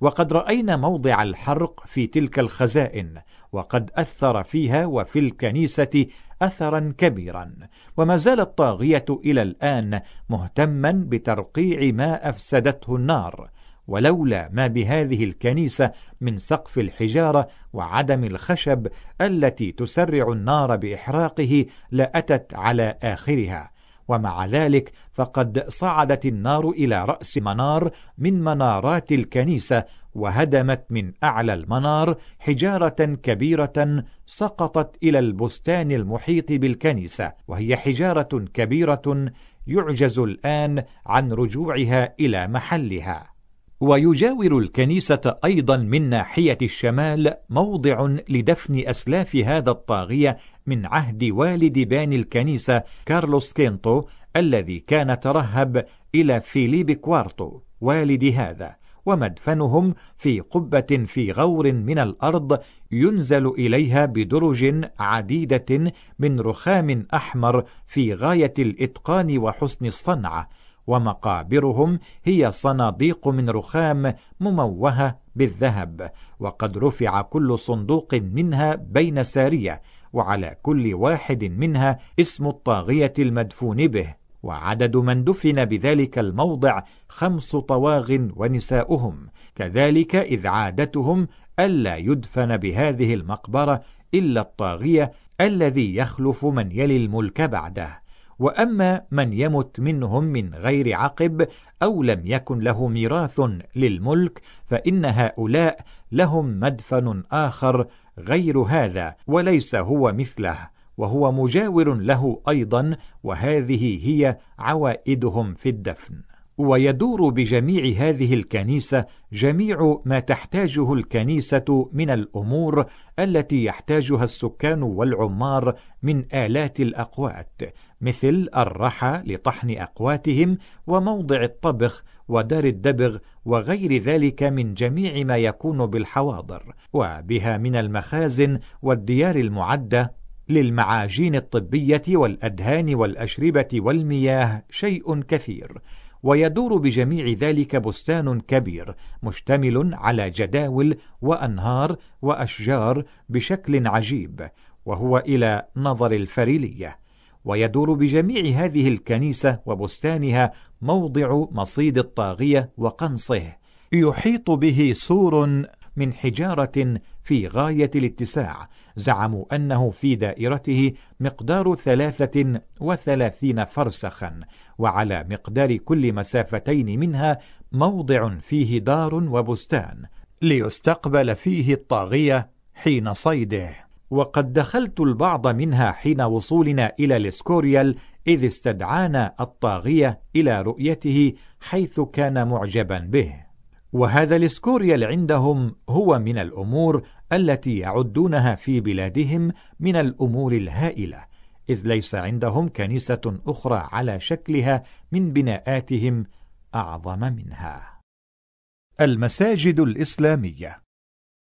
Speaker 1: وقد رأينا موضع الحرق في تلك الخزائن وقد أثر فيها وفي الكنيسة أثرا كبيرا وما زال الطاغية إلى الآن مهتما بترقيع ما أفسدته النار ولولا ما بهذه الكنيسة من سقف الحجارة وعدم الخشب التي تسرع النار بإحراقه لأتت على آخرها. ومع ذلك فقد صعدت النار إلى رأس منار من منارات الكنيسة وهدمت من أعلى المنار حجارة كبيرة سقطت إلى البستان المحيط بالكنيسة وهي حجارة كبيرة يعجز الآن عن رجوعها إلى محلها. ويجاور الكنيسة أيضا من ناحية الشمال موضع لدفن أسلاف هذا الطاغية من عهد والد باني الكنيسة كارلوس كينتو الذي كان ترهب إلى فيليب كوارتو والد هذا. ومدفنهم في قبة في غور من الأرض ينزل إليها بدرج عديدة من رخام أحمر في غاية الإتقان وحسن الصنعة. ومقابرهم هي صناديق من رخام مموهة بالذهب وقد رفع كل صندوق منها بين سارية وعلى كل واحد منها اسم الطاغية المدفون به وعدد من دفن بذلك الموضع خمس طواغ ونساؤهم. كذلك إذ عادتهم ألا يدفن بهذه المقبرة إلا الطاغية الذي يخلف من يلي الملك بعده. وأما من يمت منهم من غير عقب أو لم يكن له ميراث للملك فإن هؤلاء لهم مدفن آخر غير هذا وليس هو مثله وهو مجاور له أيضا وهذه هي عوائدهم في الدفن. ويدور بجميع هذه الكنيسة جميع ما تحتاجه الكنيسة من الأمور التي يحتاجها السكان والعمار من آلات الأقوات. مثل الرحى لطحن أقواتهم وموضع الطبخ ودار الدبغ وغير ذلك من جميع ما يكون بالحواضر وبها من المخازن والديار المعدة للمعاجين الطبية والأدهان والأشربة والمياه شيء كثير ويدور بجميع ذلك بستان كبير مشتمل على جداول وأنهار وأشجار بشكل عجيب وهو إلى نظر الفريلية. ويدور بجميع هذه الكنيسة وبستانها موضع مصيد الطاغية وقنصه يحيط به سور من حجارة في غاية الاتساع زعموا أنه في دائرته مقدار ثلاثة وثلاثين فرسخا وعلى مقدار كل مسافتين منها موضع فيه دار وبستان ليستقبل فيه الطاغية حين صيده. وقد دخلت البعض منها حين وصولنا إلى الإسكوريال إذ استدعانا الطاغية إلى رؤيته حيث كان معجبا به. وهذا الإسكوريال عندهم هو من الأمور التي يعدونها في بلادهم من الأمور الهائلة إذ ليس عندهم كنيسة أخرى على شكلها من بناءاتهم أعظم منها. المساجد الإسلامية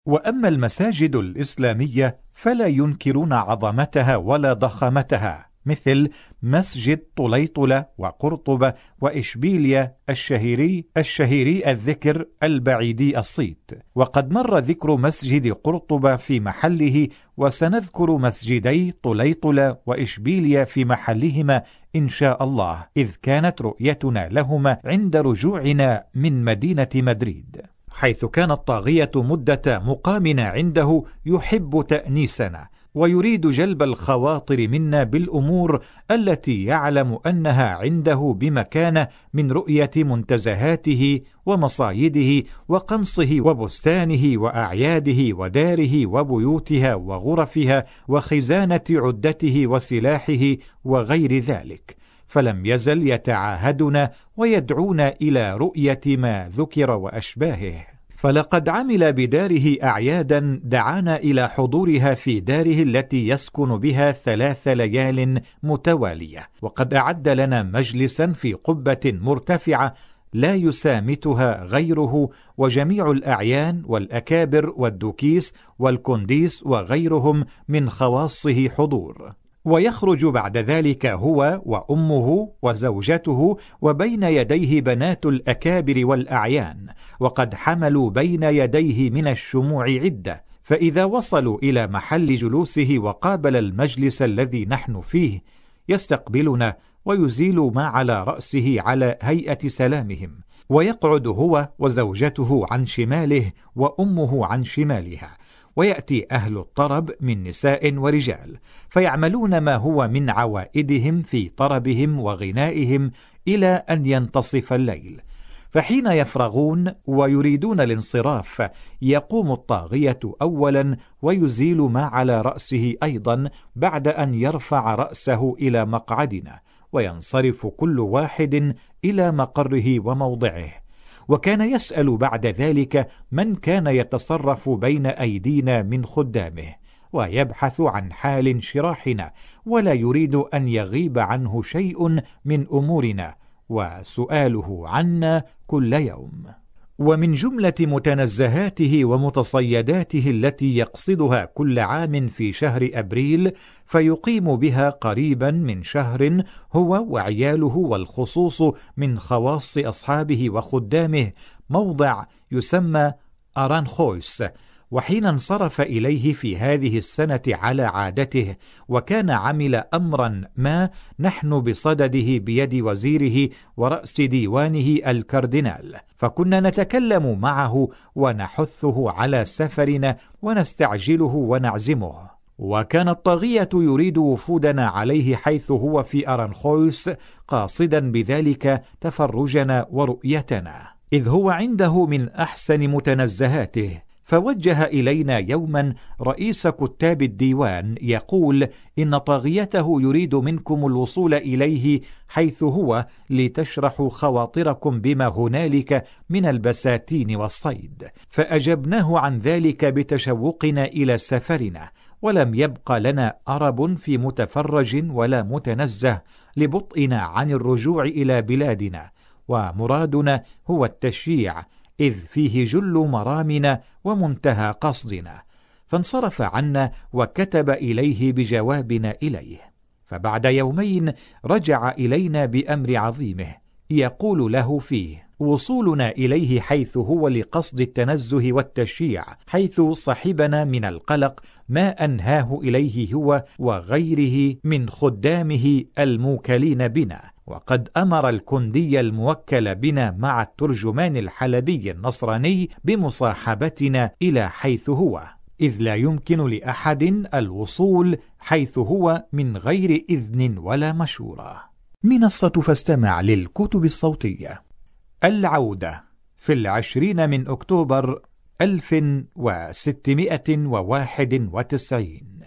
Speaker 1: وأما المساجد الإسلامية فلا ينكرون عظمتها ولا ضخامتها مثل مسجد طليطلة وقرطبة وإشبيليا الشهيري الشهيري الذكر البعيدي الصيت. وقد مر ذكر مسجد قرطبة في محله وسنذكر مسجدي طليطلة وإشبيليا في محلهما إن شاء الله إذ كانت رؤيتنا لهما عند رجوعنا من مدينة مدريد. حيث كان الطاغية مدة مقامنا عنده يحب تأنيسنا ويريد جلب الخواطر منا بالأمور التي يعلم أنها عنده بمكانه من رؤية منتزهاته ومصايده وقنصه وبستانه وأعياده وداره وبيوتها وغرفها وخزانة عدته وسلاحه وغير ذلك. فلم يزل يتعاهدنا ويدعونا إلى رؤية ما ذكر وأشباهه. فلقد عمل بداره أعيادا دعانا إلى حضورها في داره التي يسكن بها ثلاث ليال متوالية. وقد أعد لنا مجلسا في قبة مرتفعة لا يسامتها غيره وجميع الأعيان والأكابر والدوكيس والكنديس وغيرهم من خواصه حضور. ويخرج بعد ذلك هو وأمه وزوجته وبين يديه بنات الأكابر والأعيان وقد حملوا بين يديه من الشموع عدة فإذا وصلوا إلى محل جلوسه وقابل المجلس الذي نحن فيه يستقبلنا ويزيل ما على رأسه على هيئة سلامهم ويقعد هو وزوجته عن شماله وأمه عن شمالها. ويأتي أهل الطرب من نساء ورجال فيعملون ما هو من عوائدهم في طربهم وغنائهم إلى أن ينتصف الليل. فحين يفرغون ويريدون الانصراف يقوم الطاغية أولا ويزيل ما على رأسه أيضا بعد أن يرفع رأسه إلى مقعدنا وينصرف كل واحد إلى مقره وموضعه. وكان يسأل بعد ذلك من كان يتصرف بين أيدينا من خدامه ويبحث عن حال انشراحنا ولا يريد أن يغيب عنه شيء من أمورنا وسؤاله عنا كل يوم. ومن جملة متنزهاته ومتصيداته التي يقصدها كل عام في شهر أبريل فيقيم بها قريبا من شهر هو وعياله والخصوص من خواص أصحابه وخدامه موضع يسمى أرانخويس. وحين انصرف إليه في هذه السنة على عادته وكان عمل أمرا ما نحن بصدده بيد وزيره ورأس ديوانه الكاردينال. فكنا نتكلم معه ونحثه على سفرنا ونستعجله ونعزمه. وكان الطاغية يريد وفودنا عليه حيث هو في أرنخويس قاصدا بذلك تفرجنا ورؤيتنا. إذ هو عنده من أحسن متنزهاته. فوجه إلينا يوما رئيس كتاب الديوان يقول إن طاغيته يريد منكم الوصول إليه حيث هو لتشرحوا خواطركم بما هنالك من البساتين والصيد. فأجبناه عن ذلك بتشوقنا إلى سفرنا ولم يبق لنا أرب في متفرج ولا متنزه لبطئنا عن الرجوع إلى بلادنا. ومرادنا هو التشييع إذ فيه جل مرامنا ومنتهى قصدنا فانصرف عنا وكتب إليه بجوابنا إليه. فبعد يومين رجع إلينا بأمر عظيمه يقول له فيه وصولنا إليه حيث هو لقصد التنزه والتشييع حيث صحبنا من القلق ما أنهاه إليه هو وغيره من خدامه الموكلين بنا وقد أمر الكندي الموكل بنا مع الترجمان الحلبي النصراني بمصاحبتنا إلى حيث هو إذ لا يمكن لأحد الوصول حيث هو من غير إذن ولا مشورة. منصة فاستمع للكتب الصوتية. العودة في العشرين من أكتوبر 1691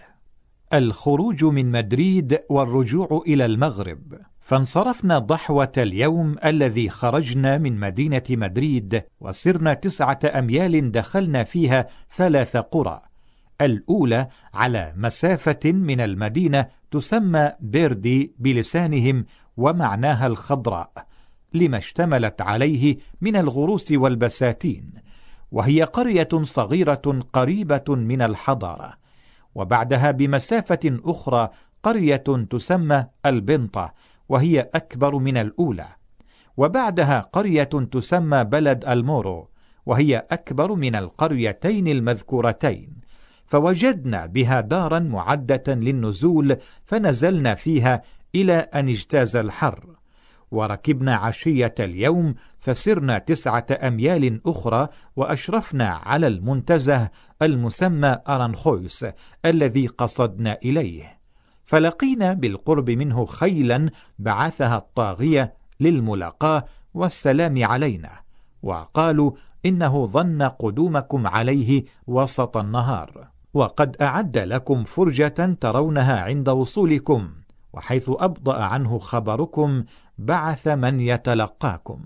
Speaker 1: الخروج من مدريد والرجوع إلى المغرب. فانصرفنا ضحوة اليوم الذي خرجنا من مدينة مدريد وسرنا تسعة أميال دخلنا فيها ثلاث قرى. الأولى على مسافة من المدينة تسمى بيردي بلسانهم ومعناها الخضراء لما اشتملت عليه من الغروس والبساتين. وهي قرية صغيرة قريبة من الحضارة. وبعدها بمسافة أخرى قرية تسمى البنطة وهي أكبر من الأولى. وبعدها قرية تسمى بلد المورو وهي أكبر من القريتين المذكورتين. فوجدنا بها دارا معدة للنزول فنزلنا فيها إلى أن اجتاز الحر. وركبنا عشية اليوم فسرنا تسعة أميال أخرى وأشرفنا على المنتزه المسمى أرانخويس الذي قصدنا إليه. فلقينا بالقرب منه خيلا بعثها الطاغية للملاقاة والسلام علينا وقالوا إنه ظن قدومكم عليه وسط النهار وقد أعد لكم فرجة ترونها عند وصولكم وحيث أبطأ عنه خبركم بعث من يتلقاكم.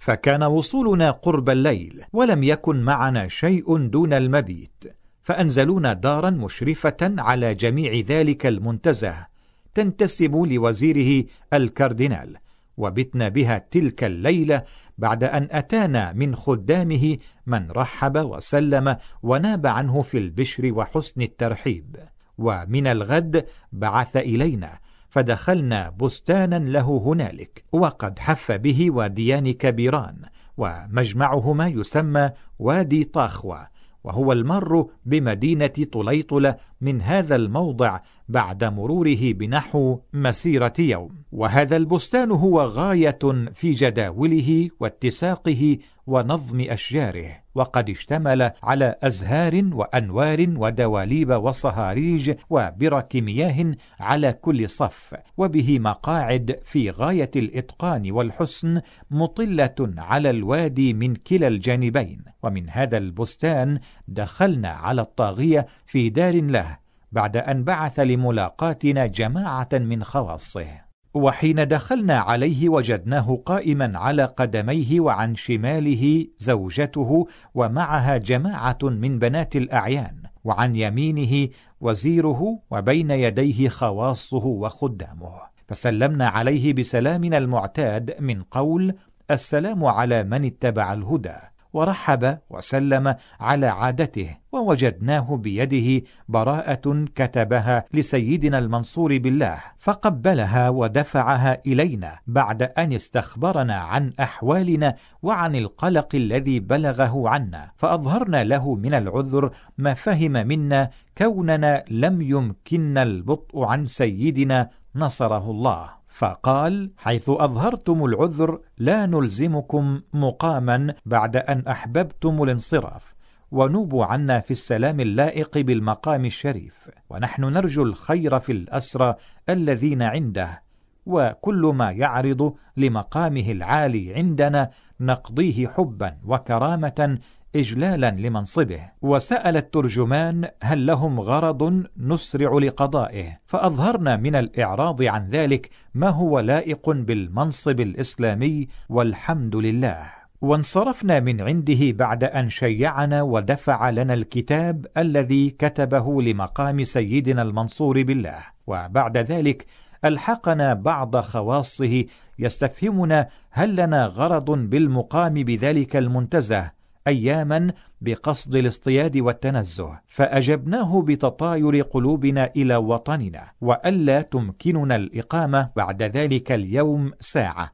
Speaker 1: فكان وصولنا قرب الليل ولم يكن معنا شيء دون المبيت. فأنزلونا دارا مشرفة على جميع ذلك المنتزه تنتسب لوزيره الكاردينال وبتنا بها تلك الليلة بعد أن أتانا من خدامه من رحب وسلم وناب عنه في البشر وحسن الترحيب. ومن الغد بعث إلينا فدخلنا بستانا له هنالك وقد حف به واديان كبيران ومجمعهما يسمى وادي طاخوة وهو المر بمدينة طليطلة من هذا الموضع بعد مروره بنحو مسيرة يوم. وهذا البستان هو غاية في جداوله واتساقه ونظم أشجاره. وقد اشتمل على أزهار وأنوار ودواليب وصهاريج وبرك مياه على كل صف وبه مقاعد في غاية الإتقان والحسن مطلة على الوادي من كلا الجانبين. ومن هذا البستان دخلنا على الطاغية في دار له بعد أن بعث لملاقاتنا جماعة من خواصه. وحين دخلنا عليه وجدناه قائما على قدميه وعن شماله زوجته ومعها جماعة من بنات الأعيان وعن يمينه وزيره وبين يديه خواصه وخدامه. فسلمنا عليه بسلامنا المعتاد من قول السلام على من اتبع الهدى. ورحب وسلم على عادته ووجدناه بيده براءة كتبها لسيدنا المنصور بالله فقبلها ودفعها إلينا بعد أن استخبرنا عن أحوالنا وعن القلق الذي بلغه عنا فأظهرنا له من العذر ما فهم منا كوننا لم يمكننا البطء عن سيدنا نصره الله. فقال حيث أظهرتم العذر لا نلزمكم مقاما بعد أن أحببتم الانصراف ونوبوا عنا في السلام اللائق بالمقام الشريف ونحن نرجو الخير في الأسرى الذين عنده وكل ما يعرض لمقامه العالي عندنا نقضيه حبا وكرامة إجلالا لمنصبه وسأل الترجمان هل لهم غرض نسرع لقضائه فأظهرنا من الإعراض عن ذلك ما هو لائق بالمنصب الإسلامي والحمد لله. وانصرفنا من عنده بعد أن شيعنا ودفع لنا الكتاب الذي كتبه لمقام سيدنا المنصور بالله. وبعد ذلك ألحقنا بعض خواصه يستفهمنا هل لنا غرض بالمقام بذلك المنتزه أياما بقصد الاصطياد والتنزه فأجبناه بتطاير قلوبنا إلى وطننا وألا تمكننا الإقامة بعد ذلك اليوم ساعة.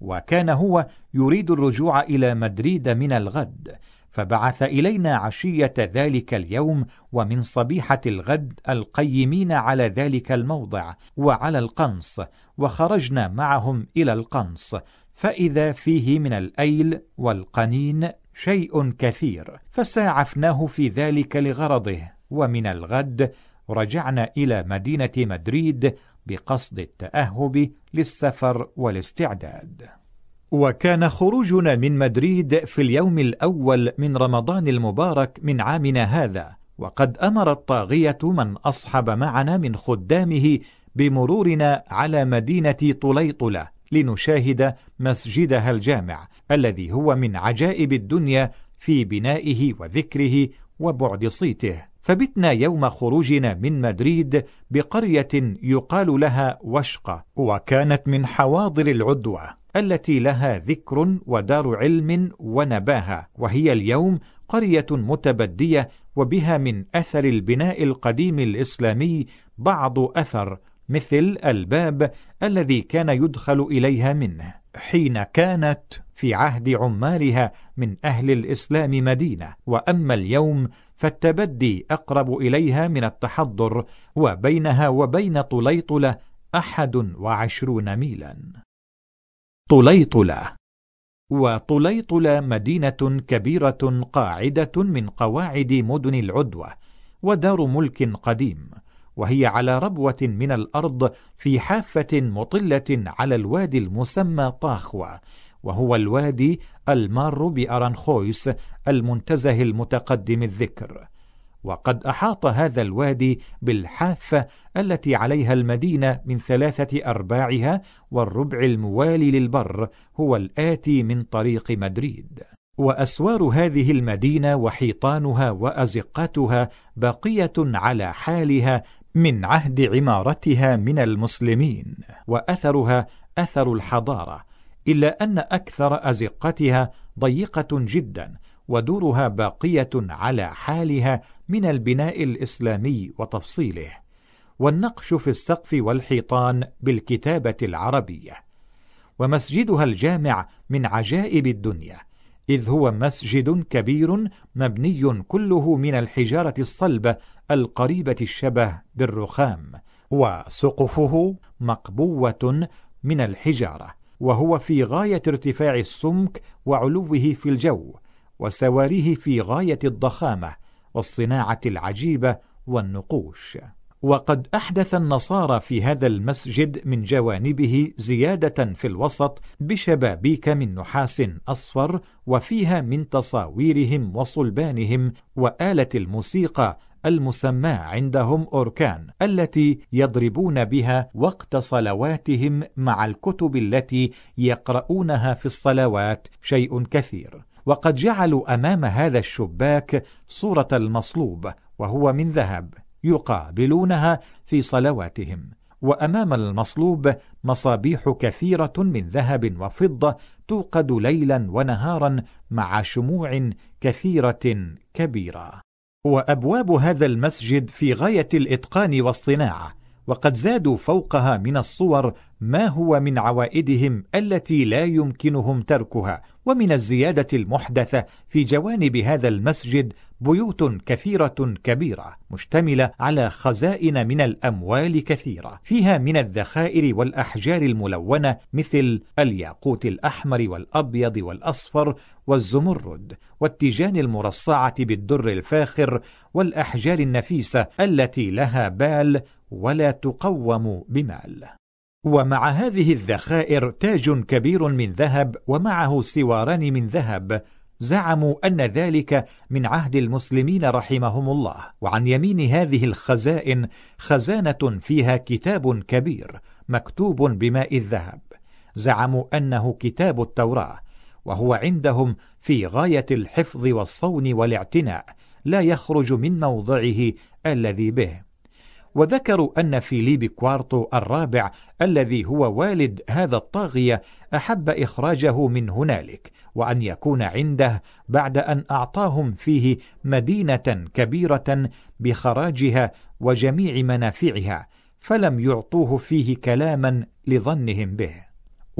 Speaker 1: وكان هو يريد الرجوع إلى مدريد من الغد فبعث إلينا عشية ذلك اليوم ومن صبيحة الغد القيمين على ذلك الموضع وعلى القنص وخرجنا معهم إلى القنص فإذا فيه من الأيل والقنين شيء كثير فساعفناه في ذلك لغرضه. ومن الغد رجعنا إلى مدينة مدريد بقصد التأهب للسفر والاستعداد. وكان خروجنا من مدريد في اليوم الأول من رمضان المبارك من عامنا هذا وقد أمر الطاغية من أصحب معنا من خدامه بمرورنا على مدينة طليطلة. لنشاهد مسجدها الجامع الذي هو من عجائب الدنيا في بنائه وذكره وبعد صيته. فبتنا يوم خروجنا من مدريد بقرية يقال لها وشقة وكانت من حواضر العدوة التي لها ذكر ودار علم ونباهة وهي اليوم قرية متبدية وبها من أثر البناء القديم الإسلامي بعض أثر مثل الباب الذي كان يدخل إليها منه حين كانت في عهد عمالها من أهل الإسلام مدينة. وأما اليوم فالتبدي أقرب إليها من التحضر وبينها وبين طليطلة أحد وعشرون ميلا. طليطلة. وطليطلة مدينة كبيرة قاعدة من قواعد مدن العدوة ودار ملك قديم. وهي على ربوة من الأرض في حافة مطلة على الوادي المسمى طاخوة وهو الوادي المار بأرانخويس المنتزه المتقدم الذكر. وقد أحاط هذا الوادي بالحافة التي عليها المدينة من ثلاثة أرباعها والربع الموالي للبر هو الآتي من طريق مدريد. وأسوار هذه المدينة وحيطانها وأزقتها باقية على حالها من عهد عمارتها من المسلمين وأثرها أثر الحضارة إلا أن أكثر أزقتها ضيقة جدا ودورها باقية على حالها من البناء الإسلامي وتفصيله. والنقش في السقف والحيطان بالكتابة العربية. ومسجدها الجامع من عجائب الدنيا إذ هو مسجد كبير مبني كله من الحجارة الصلبة القريبة الشبه بالرخام وسقفه مقبوة من الحجارة وهو في غاية ارتفاع السمك وعلوه في الجو وسواريه في غاية الضخامة والصناعة العجيبة والنقوش. وقد أحدث النصارى في هذا المسجد من جوانبه زيادة في الوسط بشبابيك من نحاس أصفر وفيها من تصاويرهم وصلبانهم وآلة الموسيقى المسماة عندهم أوركان التي يضربون بها وقت صلواتهم مع الكتب التي يقرؤونها في الصلوات شيء كثير. وقد جعلوا أمام هذا الشباك صورة المصلوب وهو من ذهب. يقابلونها في صلواتهم. وأمام المصلوب مصابيح كثيرة من ذهب وفضة توقد ليلا ونهارا مع شموع كثيرة كبيرة. وأبواب هذا المسجد في غاية الإتقان والصناعة وقد زادوا فوقها من الصور ما هو من عوائدهم التي لا يمكنهم تركها ومن الزيادة المحدثة في جوانب هذا المسجد بيوت كثيرة كبيرة مشتملة على خزائن من الأموال كثيرة. فيها من الذخائر والأحجار الملونة مثل الياقوت الأحمر والأبيض والأصفر والزمرد والتيجان المرصعة بالدر الفاخر والأحجار النفيسة التي لها بال ولا تقوم بمال. ومع هذه الذخائر تاج كبير من ذهب ومعه سواران من ذهب. زعموا أن ذلك من عهد المسلمين رحمهم الله. وعن يمين هذه الخزائن خزانة فيها كتاب كبير مكتوب بماء الذهب. زعموا أنه كتاب التوراة وهو عندهم في غاية الحفظ والصون والاعتناء لا يخرج من موضعه الذي به. وذكروا أن فيليب كوارتو الرابع الذي هو والد هذا الطاغية أحب إخراجه من هنالك وأن يكون عنده بعد أن أعطاهم فيه مدينة كبيرة بخراجها وجميع منافعها فلم يعطوه فيه كلاما لظنهم به.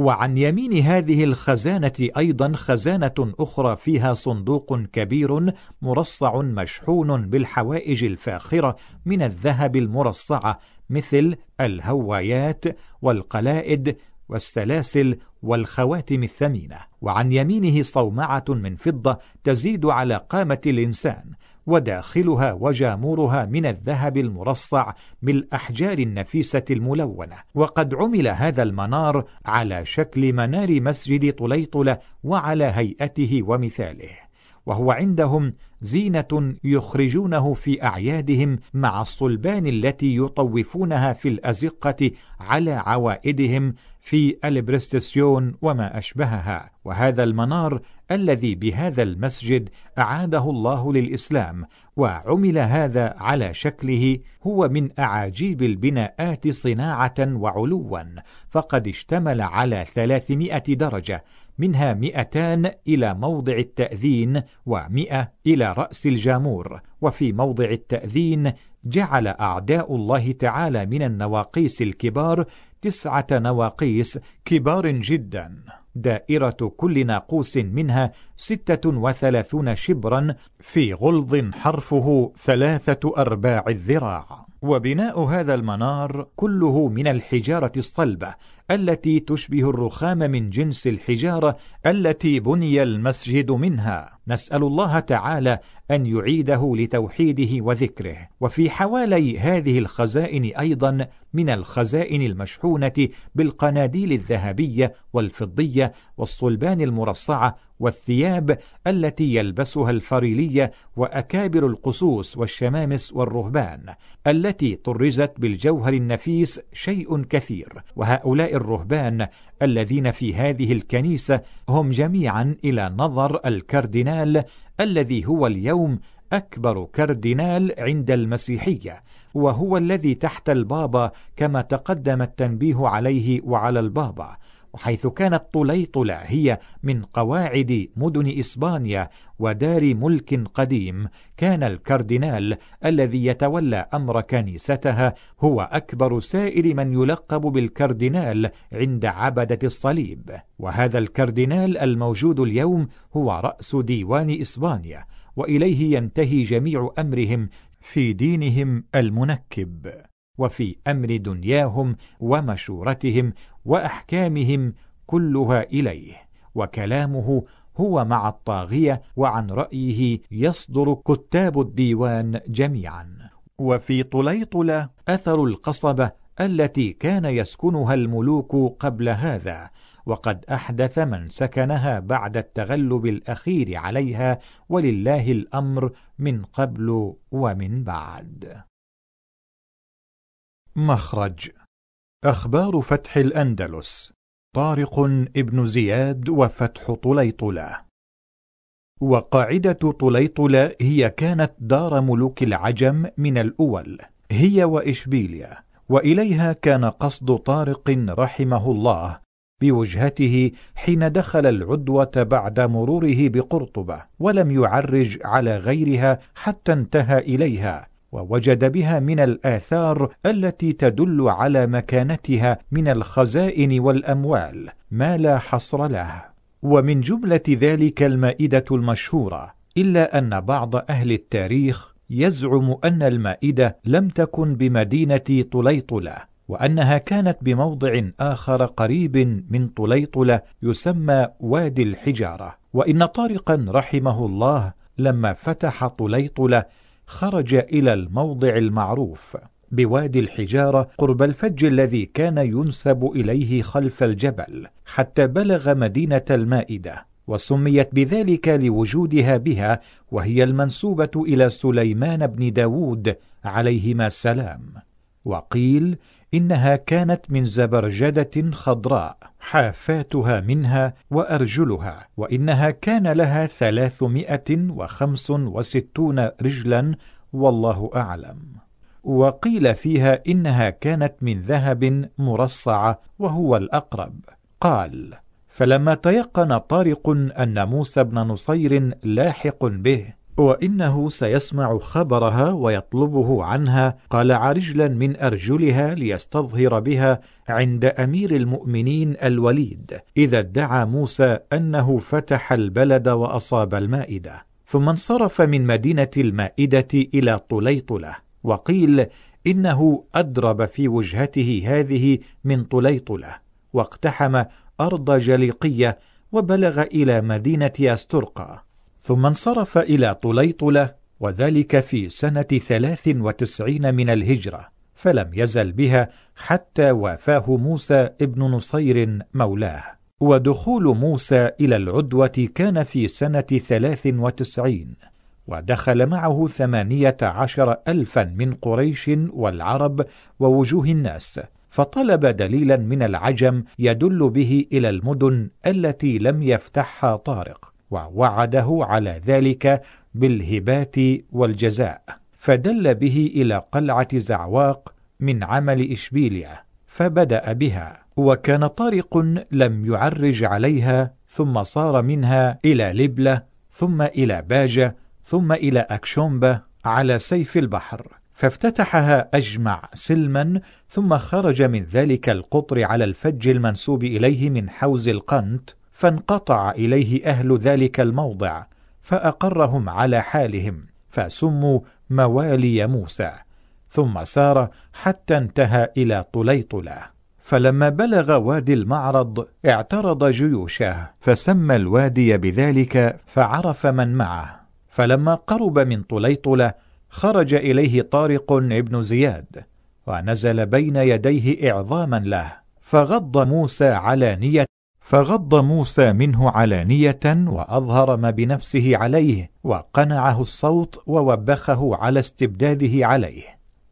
Speaker 1: وعن يمين هذه الخزانة أيضا خزانة أخرى فيها صندوق كبير مرصع مشحون بالحوائج الفاخرة من الذهب المرصعة مثل الهوايات والقلائد والسلاسل والخواتم الثمينة. وعن يمينه صومعة من فضة تزيد على قامة الإنسان. وداخلها وجامورها من الذهب المرصع بالأحجار النفيسة الملونة. وقد عمل هذا المنار على شكل منار مسجد طليطلة وعلى هيئته ومثاله. وهو عندهم زينة يخرجونه في أعيادهم مع الصلبان التي يطوفونها في الأزقة على عوائدهم في البرستسيون وما أشبهها. وهذا المنار الذي بهذا المسجد أعاده الله للإسلام وعمل هذا على شكله هو من أعاجيب البناءات صناعة وعلوا فقد اشتمل على ثلاثمائة درجة منها مئتان إلى موضع التأذين ومئة إلى رأس الجامور وفي موضع التأذين جعل أعداء الله تعالى من النواقيس الكبار تسعة نواقيس كبار جدا. دائرة كل ناقوس منها ستة وثلاثون شبرا في غلظ حرفه ثلاثة أرباع الذراع. وبناء هذا المنار كله من الحجارة الصلبة التي تشبه الرخام من جنس الحجارة التي بني المسجد منها. نسأل الله تعالى أن يعيده لتوحيده وذكره. وفي حوالي هذه الخزائن أيضا من الخزائن المشحونة بالقناديل الذهبية والفضية والصلبان المرصعة والثياب التي يلبسها الفريلية وأكابر القصوص والشمامس والرهبان التي طرزت بالجوهر النفيس شيء كثير. وهؤلاء الرهبان الذين في هذه الكنيسة هم جميعا إلى نظر الكاردينال الذي هو اليوم أكبر كاردينال عند المسيحية وهو الذي تحت البابا كما تقدم التنبيه عليه وعلى البابا. وحيث كانت طليطلة هي من قواعد مدن إسبانيا ودار ملك قديم كان الكاردينال الذي يتولى أمر كنيستها هو أكبر سائر من يلقب بالكاردينال عند عبدة الصليب. وهذا الكاردينال الموجود اليوم هو رأس ديوان إسبانيا وإليه ينتهي جميع أمرهم في دينهم المنكب. وفي أمر دنياهم ومشورتهم وأحكامهم كلها إليه وكلامه هو مع الطاغية وعن رأيه يصدر كتاب الديوان جميعا. وفي طليطلة أثر القصبه التي كان يسكنها الملوك قبل هذا وقد أحدث من سكنها بعد التغلب الأخير عليها ولله الأمر من قبل ومن بعد. مخرج. أخبار فتح الأندلس. طارق ابن زياد وفتح طليطلة. وقاعدة طليطلة هي كانت دار ملوك العجم من الأول هي وإشبيليا. وإليها كان قصد طارق رحمه الله بوجهته حين دخل العدوة بعد مروره بقرطبة ولم يعرج على غيرها حتى انتهى إليها. ووجد بها من الآثار التي تدل على مكانتها من الخزائن والأموال ما لا حصر له. ومن جملة ذلك المائدة المشهورة إلا أن بعض أهل التاريخ يزعم أن المائدة لم تكن بمدينة طليطلة وأنها كانت بموضع آخر قريب من طليطلة يسمى وادي الحجارة. وإن طارقا رحمه الله لما فتح طليطلة خرج إلى الموضع المعروف بوادي الحجارة قرب الفج الذي كان ينسب إليه خلف الجبل حتى بلغ مدينة المائدة وسميت بذلك لوجودها بها وهي المنسوبة إلى سليمان بن داود عليهما السلام. وقيل إنها كانت من زبرجدة خضراء حافاتها منها وأرجلها وإنها كان لها ثلاثمائة وخمس وستون رجلا والله أعلم. وقيل فيها إنها كانت من ذهب مرصعة وهو الأقرب. قال فلما تيقن طارق أن موسى بن نصير لاحق به وإنه سيسمع خبرها ويطلبه عنها. قال عرجلا من أرجلها ليستظهر بها عند أمير المؤمنين الوليد إذا ادعى موسى أنه فتح البلد وأصاب المائدة. ثم انصرف من مدينة المائدة إلى طليطلة وقيل إنه أدرب في وجهته هذه من طليطلة واقتحم أرض جليقية وبلغ إلى مدينة أسترقى. ثم انصرف إلى طليطلة وذلك في سنة ثلاث وتسعين من الهجرة فلم يزل بها حتى وافاه موسى ابن نصير مولاه. ودخول موسى إلى العدوة كان في سنة ثلاث وتسعين ودخل معه ثمانية عشر ألفا من قريش والعرب ووجوه الناس فطلب دليلا من العجم يدل به إلى المدن التي لم يفتحها طارق. ووعده على ذلك بالهبات والجزاء فدل به إلى قلعة زعواق من عمل إشبيليا فبدأ بها. وكان طارق لم يعرج عليها ثم صار منها إلى لبلة ثم إلى باجة ثم إلى أكشومبة على سيف البحر فافتتحها أجمع سلما ثم خرج من ذلك القطر على الفج المنسوب إليه من حوز القنت فانقطع إليه أهل ذلك الموضع فأقرهم على حالهم فسموا موالي موسى ثم سار حتى انتهى إلى طليطلة. فلما بلغ وادي المعرض اعترض جيوشه فسمى الوادي بذلك فعرف من معه. فلما قرب من طليطلة خرج إليه طارق ابن زياد ونزل بين يديه إعظاما له فغض موسى علانية فغض موسى منه علانية وأظهر ما بنفسه عليه وقنعه الصوت ووبخه على استبداده عليه.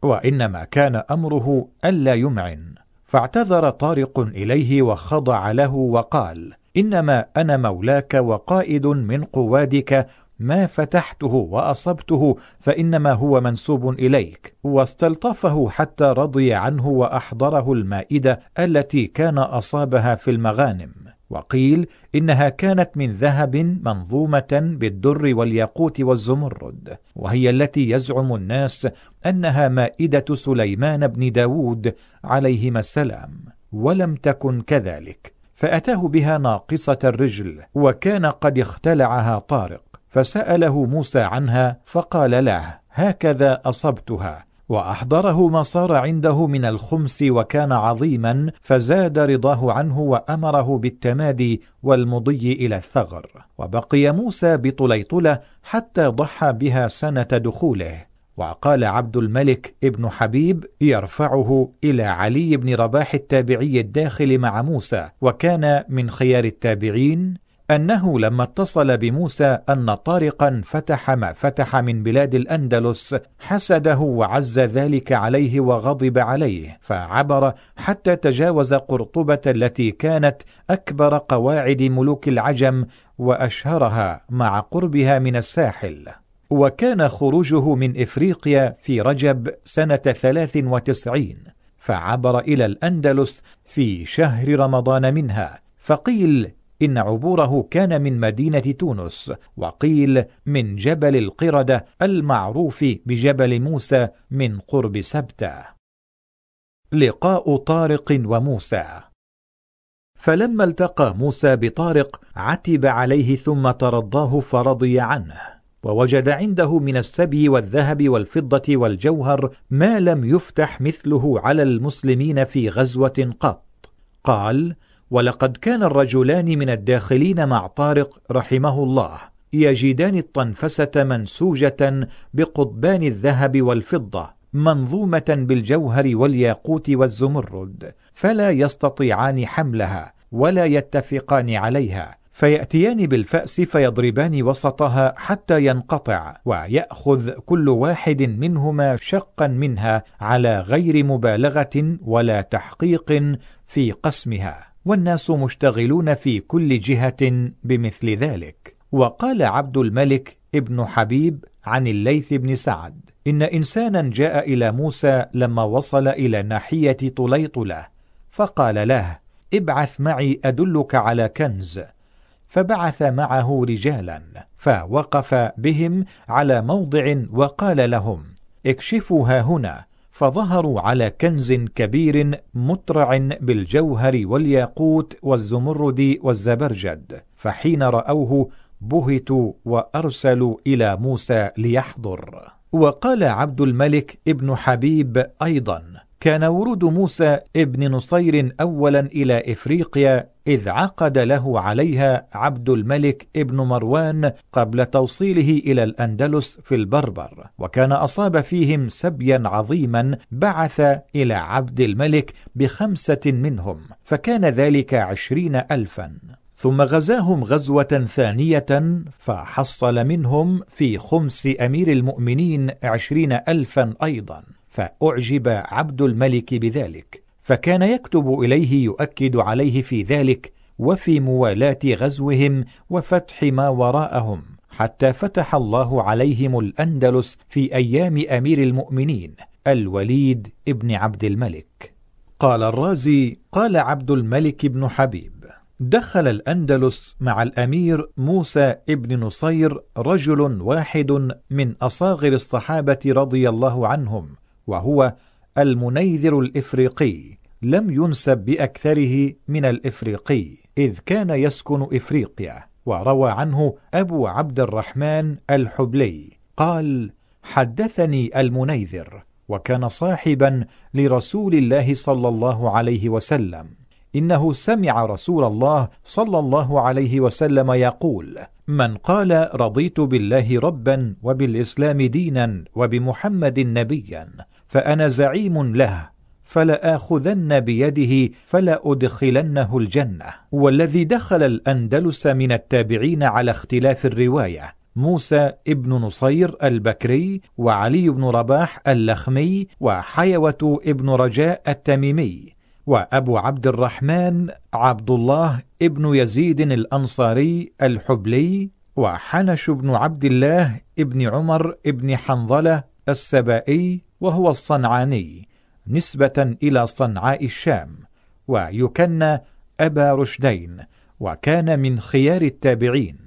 Speaker 1: وإنما كان أمره ألا يمعن. فاعتذر طارق إليه وخضع له وقال إنما أنا مولاك وقائد من قوادك ما فتحته وأصبته فإنما هو منسوب إليك. واستلطفه حتى رضي عنه وأحضره المائدة التي كان أصابها في المغانم. وقيل إنها كانت من ذهب منظومة بالدر والياقوت والزمرد وهي التي يزعم الناس أنها مائدة سليمان بن داود عليهما السلام ولم تكن كذلك فأتاه بها ناقصة الرجل وكان قد اختلعها طارق فسأله موسى عنها فقال له هكذا أصبتها وأحضره ما صار عنده من الخمس وكان عظيما فزاد رضاه عنه وأمره بالتمادي والمضي إلى الثغر. وبقي موسى بطليطلة حتى ضحى بها سنة دخوله. وقال عبد الملك ابن حبيب يرفعه إلى علي بن رباح التابعي الداخل مع موسى وكان من خيار التابعين أنه لما اتصل بموسى أن طارقا فتح ما فتح من بلاد الأندلس حسده وعز ذلك عليه وغضب عليه فعبر حتى تجاوز قرطبة التي كانت أكبر قواعد ملوك العجم وأشهرها مع قربها من الساحل. وكان خروجه من إفريقيا في رجب سنة ثلاث وتسعين فعبر إلى الأندلس في شهر رمضان منها فقيل إن عبوره كان من مدينة تونس وقيل من جبل القردة المعروف بجبل موسى من قرب سبتة. لقاء طارق وموسى. فلما التقى موسى بطارق عتب عليه ثم ترضاه فرضي عنه ووجد عنده من السبي والذهب والفضة والجوهر ما لم يفتح مثله على المسلمين في غزوة قط. قال ولقد كان الرجلان من الداخلين مع طارق رحمه الله يجدان الطنفسة منسوجة بقضبان الذهب والفضة منظومة بالجوهر والياقوت والزمرد فلا يستطيعان حملها ولا يتفقان عليها فيأتيان بالفأس فيضربان وسطها حتى ينقطع ويأخذ كل واحد منهما شقا منها على غير مبالغة ولا تحقيق في قسمها. والناس مشتغلون في كل جهة بمثل ذلك. وقال عبد الملك ابن حبيب عن الليث بن سعد إن إنسانا جاء إلى موسى لما وصل إلى ناحية طليطلة فقال له ابعث معي أدلك على كنز. فبعث معه رجالا فوقف بهم على موضع وقال لهم اكشفوا ها هنا. فظهروا على كنز كبير مترع بالجوهر والياقوت والزمرد والزبرجد فحين رأوه بهتوا وأرسلوا إلى موسى ليحضر. وقال عبد الملك ابن حبيب أيضا كان ورود موسى ابن نصير أولا إلى إفريقيا إذ عقد له عليها عبد الملك ابن مروان قبل توصيله إلى الأندلس في البربر وكان أصاب فيهم سبيا عظيما بعث إلى عبد الملك بخمسة منهم فكان ذلك عشرين ألفا. ثم غزاهم غزوة ثانية فحصل منهم في خمس أمير المؤمنين عشرين ألفا أيضا. فأعجب عبد الملك بذلك فكان يكتب إليه يؤكد عليه في ذلك وفي موالاة غزوهم وفتح ما وراءهم حتى فتح الله عليهم الأندلس في أيام أمير المؤمنين الوليد ابن عبد الملك. قال الرازي قال عبد الملك بن حبيب دخل الأندلس مع الأمير موسى ابن نصير رجل واحد من أصاغر الصحابة رضي الله عنهم وهو المنيذر الإفريقي لم ينسب بأكثره من الإفريقي إذ كان يسكن إفريقيا وروى عنه أبو عبد الرحمن الحبلي قال حدثني المنيذر وكان صاحبا لرسول الله صلى الله عليه وسلم. إنه سمع رسول الله صلى الله عليه وسلم يقول من قال رضيت بالله ربا وبالإسلام دينا وبمحمد نبيا فأنا زعيم له فلآخذن بيده فلأدخلنه الجنة. والذي دخل الأندلس من التابعين على اختلاف الرواية موسى ابن نصير البكري وعلي بن رباح اللخمي وحيوة ابن رجاء التميمي وأبو عبد الرحمن عبد الله ابن يزيد الأنصاري الحبلي وحنش بن عبد الله ابن عمر ابن حنظلة السبائي وهو الصنعاني نسبة إلى صنعاء الشام ويكن أبا رشدين وكان من خيار التابعين.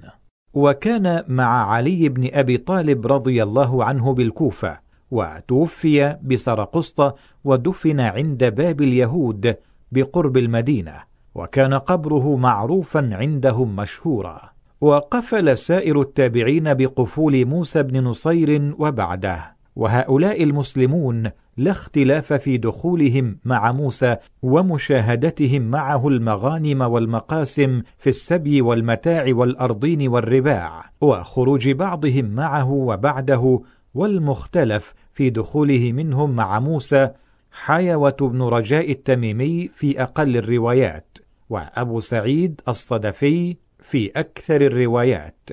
Speaker 1: وكان مع علي بن أبي طالب رضي الله عنه بالكوفة وتوفي بسرقسطة ودفن عند باب اليهود بقرب المدينة وكان قبره معروفا عندهم مشهورا. وقفل سائر التابعين بقفول موسى بن نصير وبعده. وهؤلاء المسلمون لا اختلاف في دخولهم مع موسى ومشاهدتهم معه المغانم والمقاسم في السبي والمتاع والأرضين والرباع وخروج بعضهم معه وبعده والمختلف في دخوله منهم مع موسى حيوة بن رجاء التميمي في أقل الروايات وأبو سعيد الصدفي في أكثر الروايات.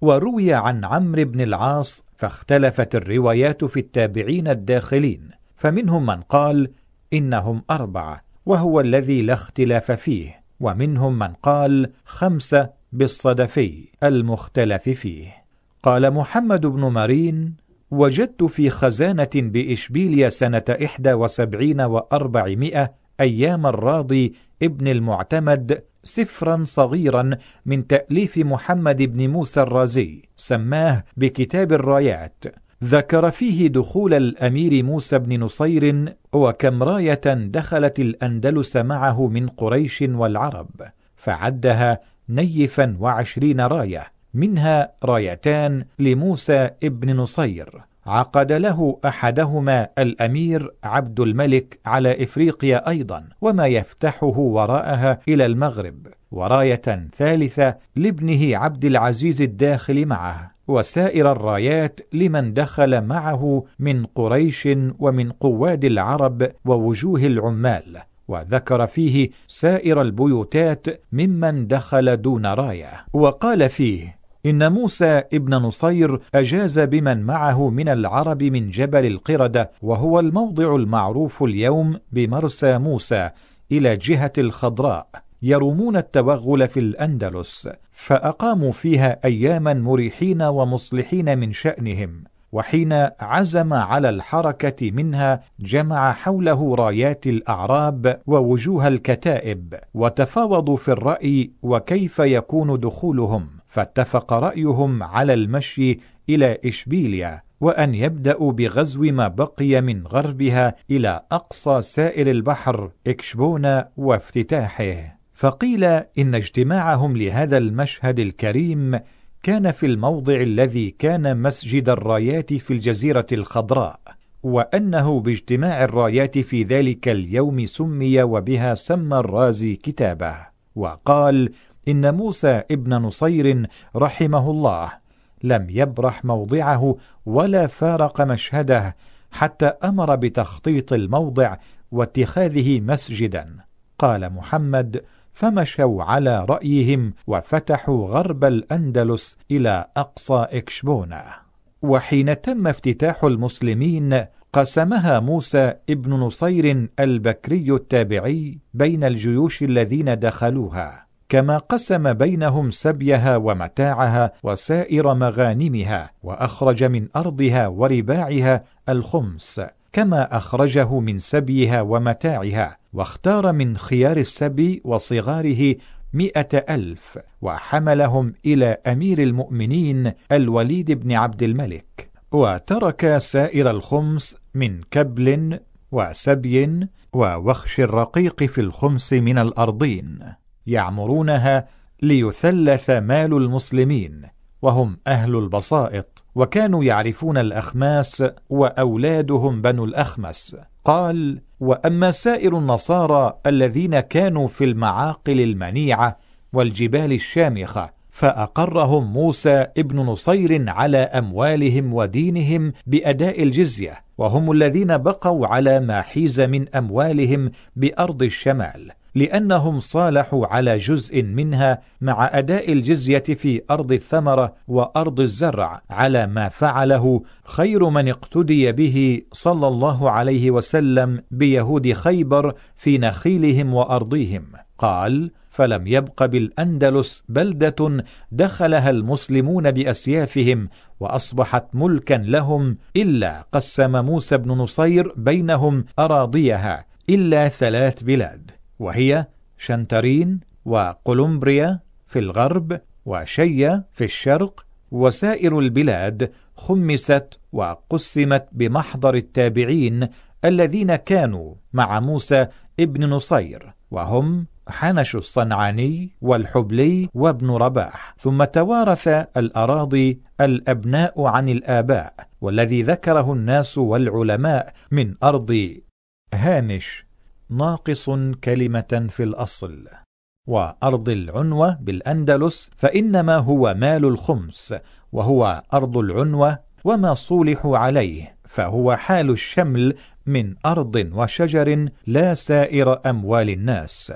Speaker 1: وروي عن عمرو بن العاص فاختلفت الروايات في التابعين الداخلين فمنهم من قال إنهم أربعة وهو الذي لا اختلاف فيه. ومنهم من قال خمسة بالصدفي المختلف فيه. قال محمد بن مارين وجدت في خزانة بإشبيليا سنة إحدى وسبعين وأربعمائة أيام الراضي ابن المعتمد سفرا صغيرا من تأليف محمد بن موسى الرازي سماه بكتاب الرايات. ذكر فيه دخول الأمير موسى بن نصير وكم راية دخلت الأندلس معه من قريش والعرب فعدها نيفا وعشرين راية منها رايتان لموسى ابن نصير. عقد له أحدهما الأمير عبد الملك على إفريقيا أيضا وما يفتحه وراءها إلى المغرب وراية ثالثة لابنه عبد العزيز الداخل معه وسائر الرايات لمن دخل معه من قريش ومن قواد العرب ووجوه العمال وذكر فيه سائر البيوتات ممن دخل دون راية. وقال فيه إن موسى ابن نصير أجاز بمن معه من العرب من جبل القردة وهو الموضع المعروف اليوم بمرسى موسى إلى جهة الخضراء يرمون التوغل في الأندلس فأقاموا فيها أياما مريحين ومصلحين من شأنهم وحين عزم على الحركة منها جمع حوله رايات الأعراب ووجوه الكتائب وتفاوضوا في الرأي وكيف يكون دخولهم. فاتفق رأيهم على المشي إلى إشبيليا وأن يبدأوا بغزو ما بقي من غربها إلى أقصى سائر البحر إكشبونا وافتتاحه. فقيل إن اجتماعهم لهذا المشهد الكريم كان في الموضع الذي كان مسجد الرايات في الجزيرة الخضراء وأنه باجتماع الرايات في ذلك اليوم سمي وبها سمى الرازي كتابه. وقال إن موسى ابن نصير رحمه الله. لم يبرح موضعه ولا فارق مشهده حتى أمر بتخطيط الموضع واتخاذه مسجدا. قال محمد فمشوا على رأيهم وفتحوا غرب الأندلس إلى أقصى إكشبونا وحين تم افتتاح المسلمين قسمها موسى ابن نصير البكري التابعي بين الجيوش الذين دخلوها. كما قسم بينهم سبيها ومتاعها وسائر مغانمها وأخرج من أرضها ورباعها الخمس كما أخرجه من سبيها ومتاعها واختار من خيار السبي وصغاره مئة ألف وحملهم إلى أمير المؤمنين الوليد بن عبد الملك. وترك سائر الخمس من كبل وسبي ووخش الرقيق في الخمس من الأرضين. يعمرونها ليثلث مال المسلمين وهم أهل البسائط وكانوا يعرفون الأخماس وأولادهم بنو الأخمس. قال وأما سائر النصارى الذين كانوا في المعاقل المنيعة والجبال الشامخة فأقرهم موسى ابن نصير على أموالهم ودينهم بأداء الجزية وهم الذين بقوا على ما حيز من أموالهم بأرض الشمال. لأنهم صالحوا على جزء منها مع أداء الجزية في أرض الثمرة وأرض الزرع على ما فعله خير من اقتدي به صلى الله عليه وسلم بيهود خيبر في نخيلهم وأرضهم قال فلم يبق بالأندلس بلدة دخلها المسلمون بأسيافهم وأصبحت ملكا لهم إلا قسم موسى بن نصير بينهم أراضيها إلا ثلاث بلاد وهي شنترين وقلمبريا في الغرب وشيا في الشرق وسائر البلاد خمست وقسمت بمحضر التابعين الذين كانوا مع موسى ابن نصير وهم حنش الصنعاني والحبلي وابن رباح. ثم توارث الأراضي الأبناء عن الآباء والذي ذكره الناس والعلماء من أرض هامش ناقص كلمة في الأصل وأرض العنوة بالأندلس فإنما هو مال الخمس وهو أرض العنوة وما صولحوا عليه فهو حال الشمل من أرض وشجر لا سائر أموال الناس.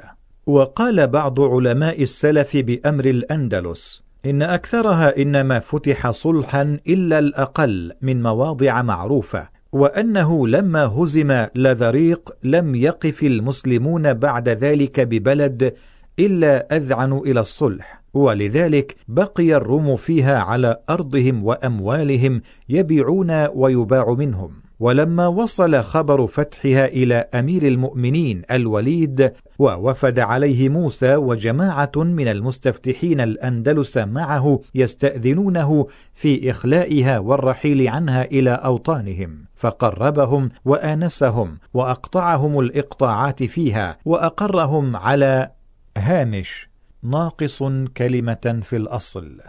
Speaker 1: وقال بعض علماء السلف بأمر الأندلس إن أكثرها إنما فتح صلحا إلا الأقل من مواضع معروفة وأنه لما هزم لذريق لم يقف المسلمون بعد ذلك ببلد إلا أذعنوا إلى الصلح. ولذلك بقي الروم فيها على أرضهم وأموالهم يبيعون ويباع منهم. ولما وصل خبر فتحها إلى أمير المؤمنين الوليد ووفد عليه موسى وجماعة من المستفتحين الأندلس معه يستأذنونه في إخلائها والرحيل عنها إلى أوطانهم فقربهم وآنسهم وأقطعهم الإقطاعات فيها وأقرهم على هامش ناقص كلمة في الأصل.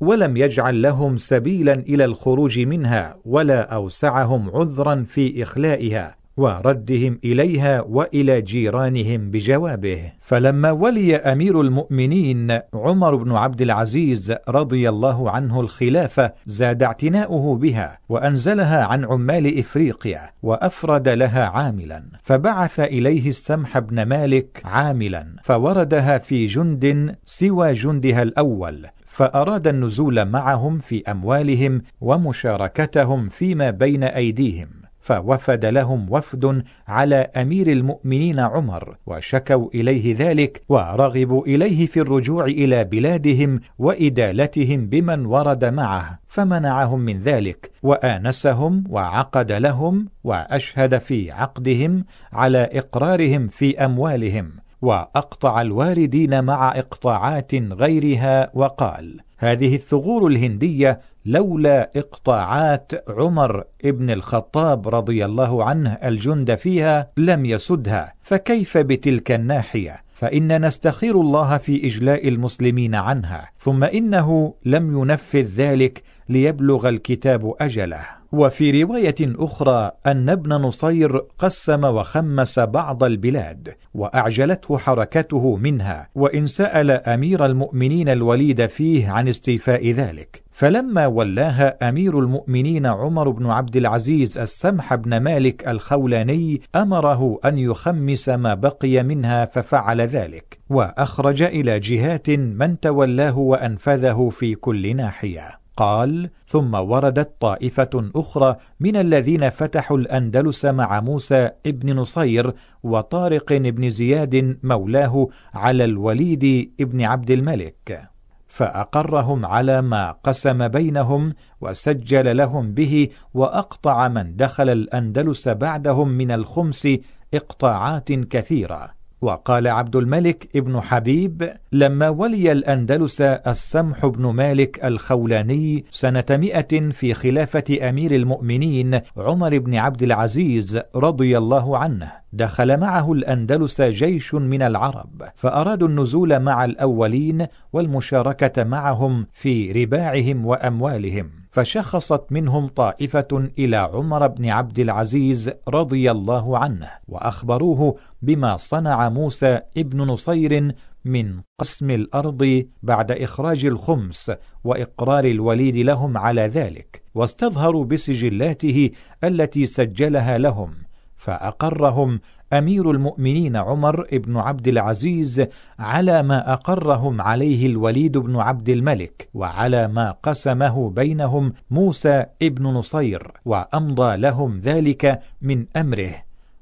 Speaker 1: ولم يجعل لهم سبيلا إلى الخروج منها ولا أوسعهم عذرا في إخلائها وردهم إليها وإلى جيرانهم بجوابه. فلما ولي أمير المؤمنين عمر بن عبد العزيز رضي الله عنه الخلافة زاد اعتناؤه بها وأنزلها عن عمال إفريقيا وأفرد لها عاملا. فبعث إليه السمح بن مالك عاملا فوردها في جند سوى جندها الأول فأراد النزول معهم في أموالهم ومشاركتهم فيما بين أيديهم فوفد لهم وفد على أمير المؤمنين عمر وشكوا إليه ذلك ورغبوا إليه في الرجوع إلى بلادهم وإدالتهم بمن ورد معه فمنعهم من ذلك وآنسهم وعقد لهم وأشهد في عقدهم على إقرارهم في أموالهم. وأقطع الواردين مع إقطاعات غيرها وقال هذه الثغور الهندية لولا إقطاعات عمر ابن الخطاب رضي الله عنه الجند فيها لم يسدها فكيف بتلك الناحية؟ فإن نستخير الله في إجلاء المسلمين عنها ثم إنه لم ينفذ ذلك ليبلغ الكتاب أجله. وفي رواية أخرى أن ابن نصير قسم وخمس بعض البلاد وأعجلته حركته منها وإن سأل أمير المؤمنين الوليد فيه عن استيفاء ذلك. فلما ولاها أمير المؤمنين عمر بن عبد العزيز السمح بن مالك الخولاني أمره أن يخمس ما بقي منها ففعل ذلك وأخرج إلى جهات من تولاه وأنفذه في كل ناحية. قال ثم وردت طائفة أخرى من الذين فتحوا الأندلس مع موسى ابن نصير وطارق بن زياد مولاه على الوليد ابن عبد الملك فأقرهم على ما قسم بينهم وسجل لهم به وأقطع من دخل الأندلس بعدهم من الخمس إقطاعات كثيرة. وقال عبد الملك ابن حبيب لما ولي الأندلس السمح بن مالك الخولاني سنة مئة في خلافة أمير المؤمنين عمر بن عبد العزيز رضي الله عنه دخل معه الأندلس جيش من العرب فأرادوا النزول مع الأولين والمشاركة معهم في رباعهم وأموالهم. فشخصت منهم طائفة إلى عمر بن عبد العزيز رضي الله عنه وأخبروه بما صنع موسى ابن نصير من قسم الأرض بعد إخراج الخمس وإقرار الوليد لهم على ذلك واستظهروا بسجلاته التي سجلها لهم. فأقرهم أمير المؤمنين عمر بن عبد العزيز على ما أقرهم عليه الوليد بن عبد الملك وعلى ما قسمه بينهم موسى بن نصير وأمضى لهم ذلك من أمره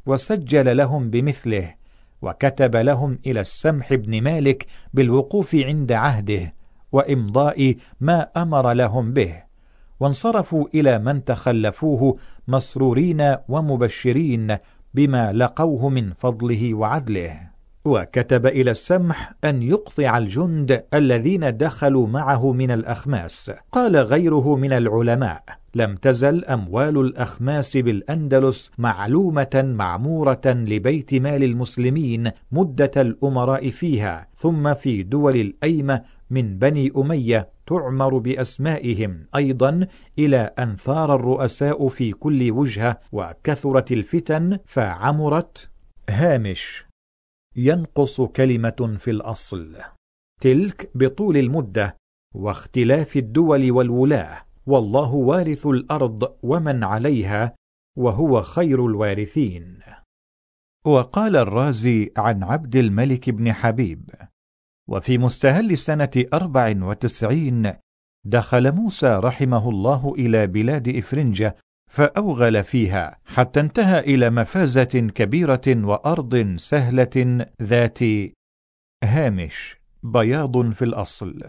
Speaker 1: وسجل لهم بمثله وكتب لهم إلى السمح بن مالك بالوقوف عند عهده وإمضاء ما أمر لهم به وانصرفوا إلى من تخلفوه مسرورين ومبشرين بما لقوه من فضله وعدله. وكتب إلى السمح أن يقطع الجند الذين دخلوا معه من الأخماس. قال غيره من العلماء لم تزل أموال الأخماس بالأندلس معلومة معمورة لبيت مال المسلمين مدة الأمراء فيها ثم في دول الأيمة من بني أمية تعمر بأسمائهم أيضا إلى أن ثار الرؤساء في كل وجهة وكثرت الفتن فعمرت هامش. ينقص كلمة في الأصل. تلك بطول المدة واختلاف الدول والولاة. والله وارث الأرض ومن عليها وهو خير الوارثين. وقال الرازي عن عبد الملك بن حبيب وفي مستهل سنة أربع وتسعين دخل موسى رحمه الله إلى بلاد إفرنجة فأوغل فيها حتى انتهى إلى مفازة كبيرة وأرض سهلة ذات هامش بياض في الأصل.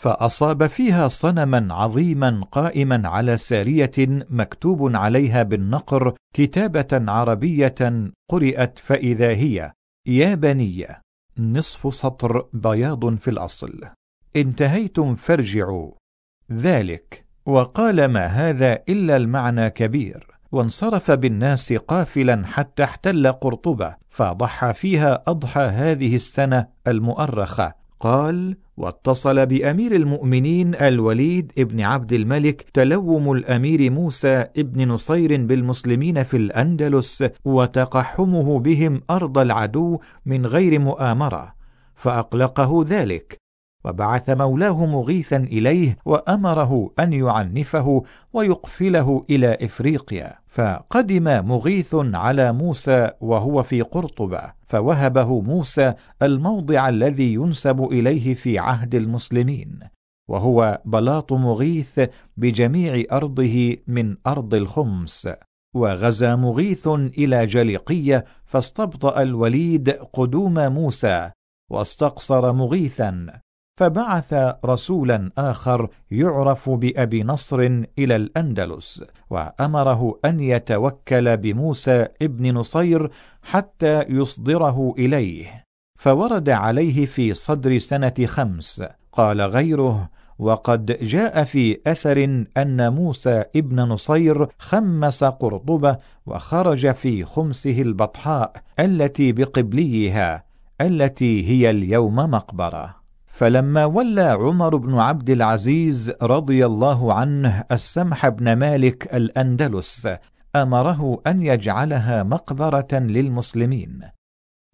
Speaker 1: فأصاب فيها صنما عظيما قائما على سارية مكتوب عليها بالنقر كتابة عربية قرئت فإذا هي يا بني نصف سطر بياض في الأصل. انتهيتم فارجعوا. ذلك. وقال ما هذا إلا المعنى كبير. وانصرف بالناس قافلا حتى احتل قرطبة فضحى فيها أضحى هذه السنة المؤرخة. قال واتصل بأمير المؤمنين الوليد ابن عبد الملك تلوم الأمير موسى ابن نصير بالمسلمين في الأندلس وتقحمه بهم أرض العدو من غير مؤامرة فأقلقه ذلك وبعث مولاه مغيثا إليه وأمره أن يعنفه ويقفله إلى إفريقيا فقدم مغيث على موسى وهو في قرطبة. فوهبه موسى الموضع الذي ينسب إليه في عهد المسلمين وهو بلاط مغيث بجميع أرضه من أرض الخمس وغزا مغيث إلى جليقية فاستبطأ الوليد قدوم موسى واستقصر مغيثا. فبعث رسولا آخر يعرف بأبي نصر إلى الأندلس وأمره أن يتوكل بموسى ابن نصير حتى يصدره إليه. فورد عليه في صدر سنة خمس قال غيره وقد جاء في أثر أن موسى ابن نصير خمس قرطبة وخرج في خمسه البطحاء التي بقبليها التي هي اليوم مقبرة. فلما ولى عمر بن عبد العزيز رضي الله عنه السمح بن مالك الأندلس أمره أن يجعلها مقبرة للمسلمين.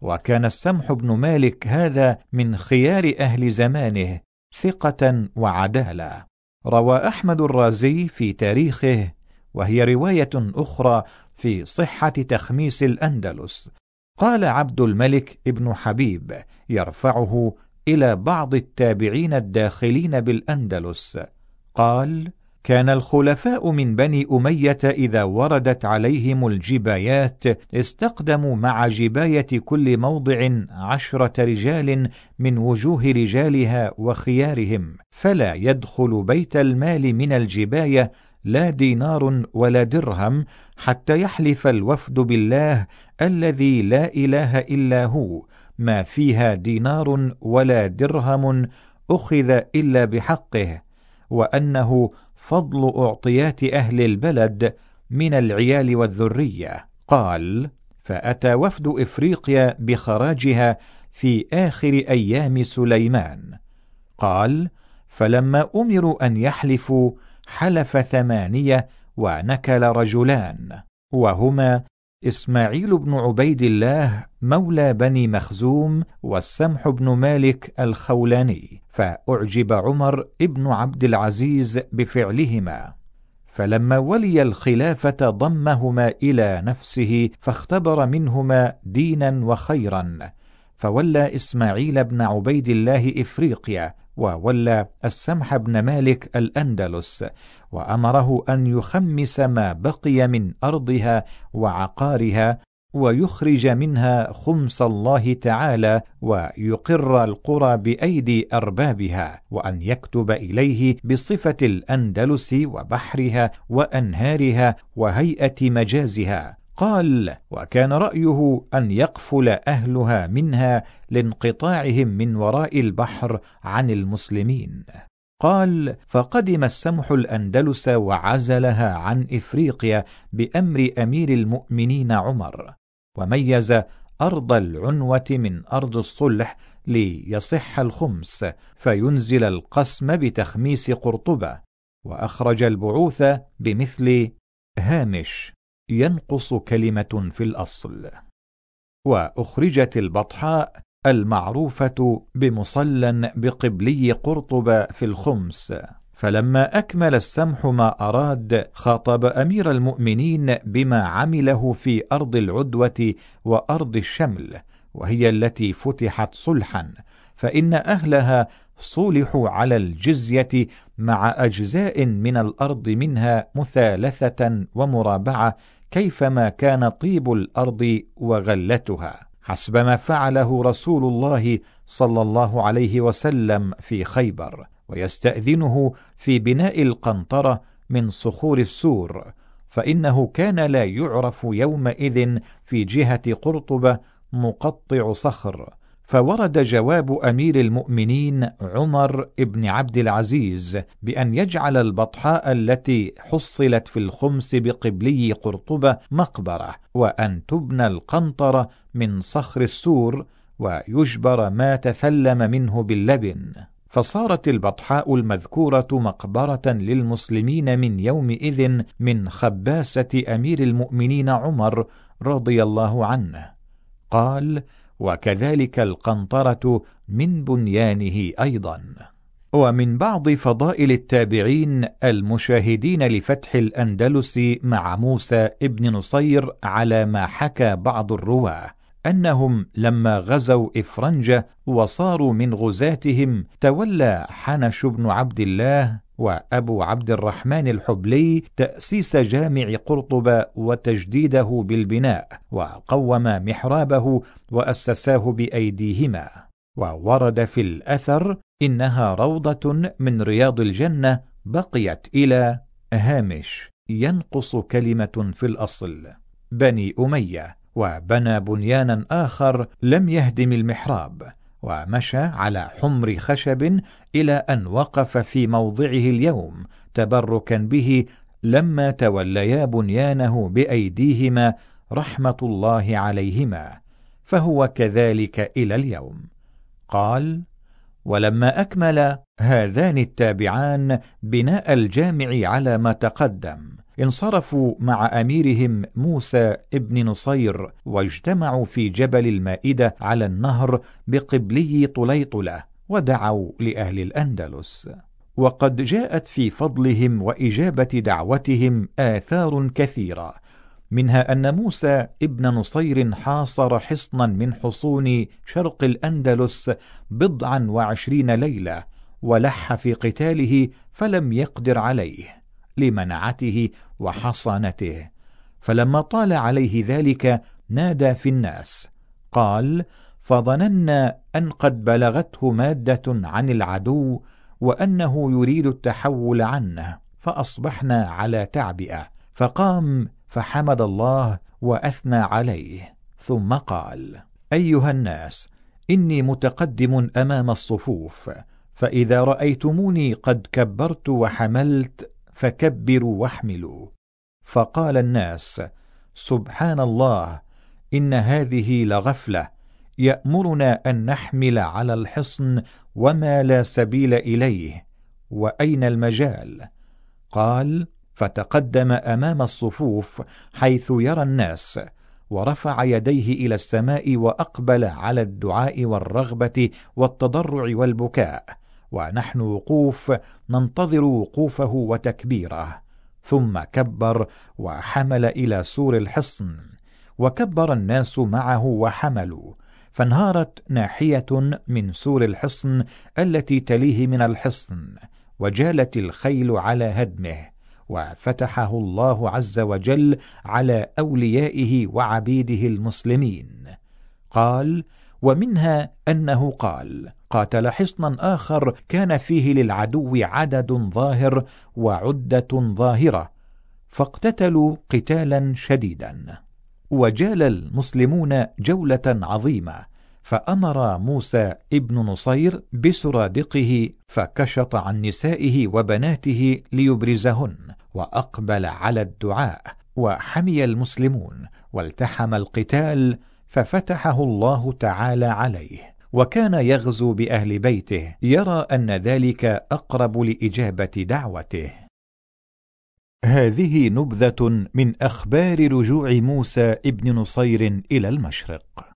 Speaker 1: وكان السمح بن مالك هذا من خيار أهل زمانه ثقة وعدالة. روى أحمد الرازي في تاريخه وهي رواية أخرى في صحة تخميس الأندلس. قال عبد الملك ابن حبيب يرفعه إلى بعض التابعين الداخلين بالأندلس. قال كان الخلفاء من بني أمية إذا وردت عليهم الجبايات استقدموا مع جباية كل موضع عشرة رجال من وجوه رجالها وخيارهم فلا يدخل بيت المال من الجباية لا دينار ولا درهم حتى يحلف الوفد بالله الذي لا إله إلا هو ما فيها دينار ولا درهم أخذ إلا بحقه وأنه فضل أعطيات أهل البلد من العيال والذرية. قال فأتى وفد إفريقيا بخراجها في آخر أيام سليمان قال فلما أمروا أن يحلفوا حلف ثمانية ونكل رجلان وهما إسماعيل بن عبيد الله مولى بني مخزوم والسمح بن مالك الخولاني فأعجب عمر ابن عبد العزيز بفعلهما. فلما ولي الخلافة ضمهما إلى نفسه فاختبر منهما دينا وخيرا. فولى إسماعيل بن عبيد الله إفريقيا وولى السمح بن مالك الأندلس وأمره أن يخمس ما بقي من أرضها وعقارها ويخرج منها خمس الله تعالى ويقر القرى بأيدي أربابها وأن يكتب إليه بصفة الأندلس وبحرها وأنهارها وهيئة مجازها. قال وكان رأيه أن يقفل أهلها منها لانقطاعهم من وراء البحر عن المسلمين. قال فقدم السمح الأندلس وعزلها عن إفريقيا بأمر أمير المؤمنين عمر وميز أرض العنوة من أرض الصلح ليصح الخمس فينزل القسم بتخميس قرطبة وأخرج البعوث بمثل هامش. ينقص كلمة في الأصل. وأخرجت البطحاء المعروفة بمصلى بقبلي قرطبة في الخمس. فلما أكمل السمح ما أراد خاطب أمير المؤمنين بما عمله في أرض العدوة وأرض الشمل وهي التي فتحت صلحا. فإن أهلها صولحوا على الجزية مع أجزاء من الأرض منها مثالثة ومرابعة كيفما كان طيب الأرض وغلتها. حسب ما فعله رسول الله صلى الله عليه وسلم في خيبر ويستأذنه في بناء القنطرة من صخور السور. فإنه كان لا يعرف يومئذ في جهة قرطبة مقطع صخر. فورد جواب أمير المؤمنين عمر بن عبد العزيز بأن يجعل البطحاء التي حصلت في الخمس بقبلي قرطبة مقبرة وأن تبنى القنطرة من صخر السور ويجبر ما تثلم منه باللبن. فصارت البطحاء المذكورة مقبرة للمسلمين من يومئذ من خباسة أمير المؤمنين عمر رضي الله عنه. قال وكذلك القنطرة من بنيانه أيضا. ومن بعض فضائل التابعين المشاهدين لفتح الأندلس مع موسى ابن نصير على ما حكى بعض الرواة أنهم لما غزوا إفرنجة وصاروا من غزاتهم تولى حنش بن عبد الله وأبو عبد الرحمن الحبلي تأسيس جامع قرطبة وتجديده بالبناء وقوم محرابه وأسساه بأيديهما. وورد في الأثر إنها روضة من رياض الجنة بقيت إلى هامش ينقص كلمة في الأصل. بني أمية وبنى بنيانا آخر لم يهدم المحراب. ومشى على حمر خشب إلى أن وقف في موضعه اليوم تبركا به لما توليا بنيانه بأيديهما رحمة الله عليهما فهو كذلك إلى اليوم. قال ولما أكمل هذان التابعان بناء الجامع على ما تقدم انصرفوا مع أميرهم موسى ابن نصير واجتمعوا في جبل المائدة على النهر بقبلي طليطلة ودعوا لأهل الأندلس. وقد جاءت في فضلهم وإجابة دعوتهم آثار كثيرة منها أن موسى ابن نصير حاصر حصنا من حصون شرق الأندلس بضعا وعشرين ليلة ولح في قتاله فلم يقدر عليه. لمنعته وحصانته فلما طال عليه ذلك نادى في الناس. قال فظننا أن قد بلغته مادة عن العدو وأنه يريد التحول عنه فأصبحنا على تعبئة. فقام فحمد الله وأثنى عليه. ثم قال أيها الناس إني متقدم أمام الصفوف فإذا رأيتموني قد كبرت وحملت فكبروا واحملوا. فقال الناس سبحان الله إن هذه لغفلة يأمرنا أن نحمل على الحصن وما لا سبيل إليه وأين المجال؟ قال فتقدم أمام الصفوف حيث يرى الناس ورفع يديه إلى السماء وأقبل على الدعاء والرغبة والتضرع والبكاء. ونحن وقوف ننتظر وقوفه وتكبيره. ثم كبر وحمل إلى سور الحصن وكبر الناس معه وحملوا. فانهارت ناحية من سور الحصن التي تليه من الحصن وجالت الخيل على هدمه. وفتحه الله عز وجل على أوليائه وعبيده المسلمين. قال ومنها أنه قال قاتل حصنا آخر كان فيه للعدو عدد ظاهر وعدة ظاهرة فاقتتلوا قتالا شديدا. وجال المسلمون جولة عظيمة فأمر موسى ابن نصير بسرادقه فكشط عن نسائه وبناته ليبرزهن وأقبل على الدعاء وحمي المسلمون والتحم القتال ففتحه الله تعالى عليه وكان يغزو بأهل بيته يرى أن ذلك أقرب لإجابة دعوته. هذه نبذة من أخبار رجوع موسى ابن نصير إلى المشرق.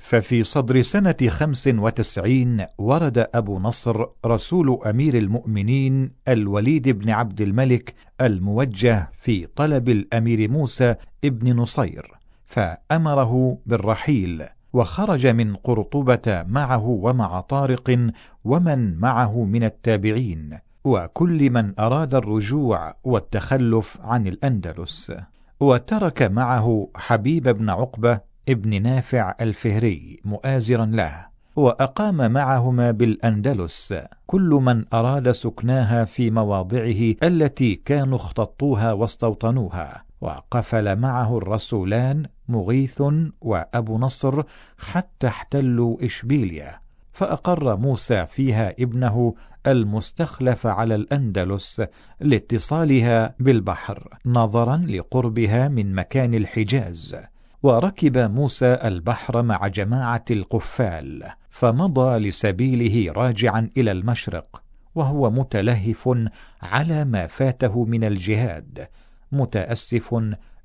Speaker 1: ففي صدر سنة خمس وتسعين ورد أبو نصر رسول أمير المؤمنين الوليد بن عبد الملك الموجه في طلب الأمير موسى ابن نصير. فأمره بالرحيل وخرج من قرطبة معه ومع طارق ومن معه من التابعين وكل من أراد الرجوع والتخلف عن الأندلس. وترك معه حبيب بن عقبة ابن نافع الفهري مؤازرا له وأقام معهما بالأندلس. كل من أراد سكناها في مواضعه التي كانوا اختطوها واستوطنوها. وقفل معه الرسولان مغيث وأبو نصر حتى احتلوا إشبيليا فأقر موسى فيها ابنه المستخلف على الأندلس لاتصالها بالبحر نظرا لقربها من مكان الحجاز. وركب موسى البحر مع جماعة القفال فمضى لسبيله راجعا إلى المشرق وهو متلهف على ما فاته من الجهاد. متأسف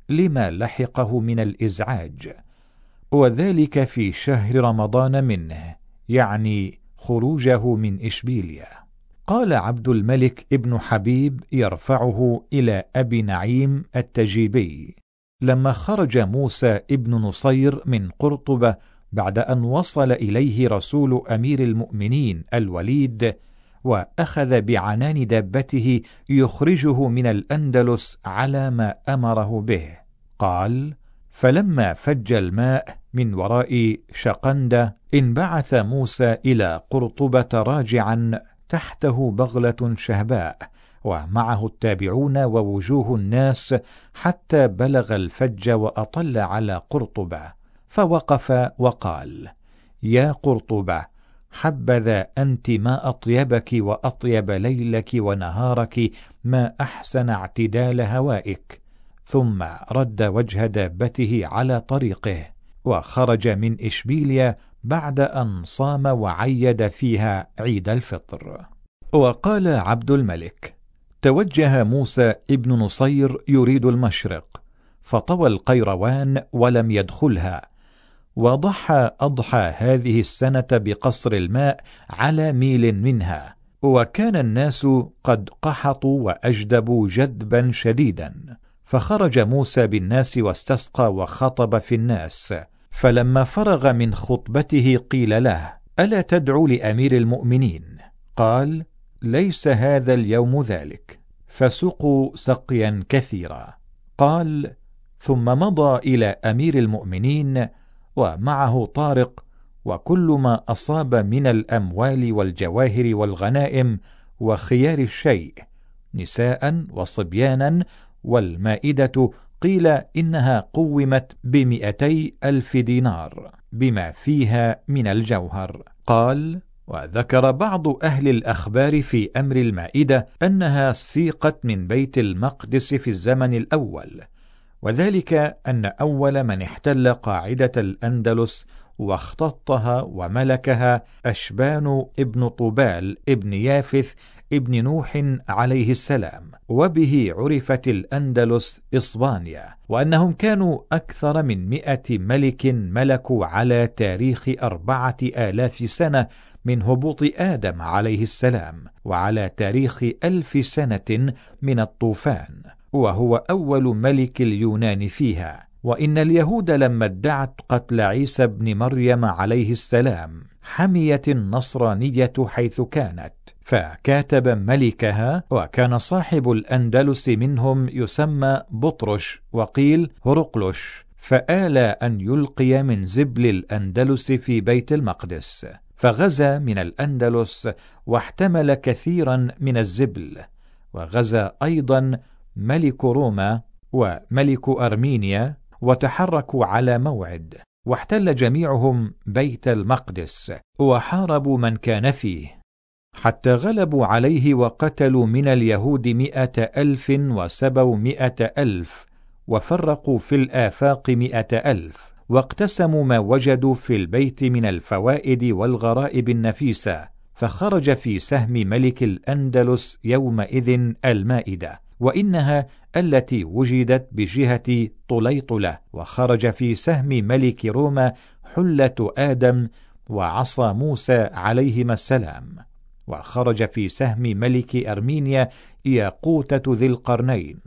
Speaker 1: لما لحقه من الإزعاج. وذلك في شهر رمضان منه يعني خروجه من إشبيليا. قال عبد الملك ابن حبيب يرفعه إلى أبي نعيم التجيبي. لما خرج موسى ابن نصير من قرطبة بعد أن وصل إليه رسول أمير المؤمنين الوليد وأخذ بعنان دابته يخرجه من الأندلس على ما أمره به. قال فلما فج الماء من وراء شقندة انبعث موسى إلى قرطبة راجعا تحته بغلة شهباء ومعه التابعون ووجوه الناس حتى بلغ الفج وأطل على قرطبة. فوقف وقال يا قرطبة حبذا أنت ما أطيبك وأطيب ليلك ونهارك ما أحسن اعتدال هوائك. ثم رد وجه دابته على طريقه وخرج من إشبيليا بعد أن صام وعيد فيها عيد الفطر. وقال عبد الملك توجه موسى ابن نصير يريد المشرق فطوى القيروان ولم يدخلها. وضحى أضحى هذه السنة بقصر الماء على ميل منها وكان الناس قد قحطوا وأجدبوا جدبا شديدا فخرج موسى بالناس واستسقى وخطب في الناس فلما فرغ من خطبته قيل له ألا تدعو لأمير المؤمنين؟ قال ليس هذا اليوم ذلك. فسقوا سقيا كثيرا قال ثم مضى إلى أمير المؤمنين ومعه طارق وكل ما أصاب من الأموال والجواهر والغنائم وخيار الشيء نساء وصبيانا والمائدة قيل إنها قومت بمئتي ألف دينار بما فيها من الجوهر. قال وذكر بعض أهل الأخبار في أمر المائدة أنها سيقت من بيت المقدس في الزمن الأول وذلك أن أول من احتل قاعدة الأندلس واختطها وملكها أشبان ابن طبال ابن يافث ابن نوح عليه السلام وبه عرفت الأندلس إسبانيا وأنهم كانوا أكثر من مئة ملك ملكوا على تاريخ أربعة آلاف سنة من هبوط آدم عليه السلام وعلى تاريخ ألف سنة من الطوفان. وهو أول ملك اليونان فيها وإن اليهود لما ادعت قتل عيسى بن مريم عليه السلام حميت النصرانية حيث كانت فكاتب ملكها وكان صاحب الأندلس منهم يسمى بطرش وقيل هرقلش فآل أن يلقي من زبل الأندلس في بيت المقدس فغزا من الأندلس واحتمل كثيرا من الزبل وغزا أيضا ملك روما وملك أرمينيا وتحركوا على موعد واحتل جميعهم بيت المقدس وحاربوا من كان فيه. حتى غلبوا عليه وقتلوا من اليهود مئة ألف وسبوا ألف وفرقوا في الآفاق مئة ألف واقتسموا ما وجدوا في البيت من الفوائد والغرائب النفيسة فخرج في سهم ملك الأندلس يومئذ المائدة. وإنها التي وجدت بجهة طليطلة وخرج في سهم ملك روما حلة آدم وعصا موسى عليهما السلام. وخرج في سهم ملك أرمينيا ياقوتة ذي القرنين.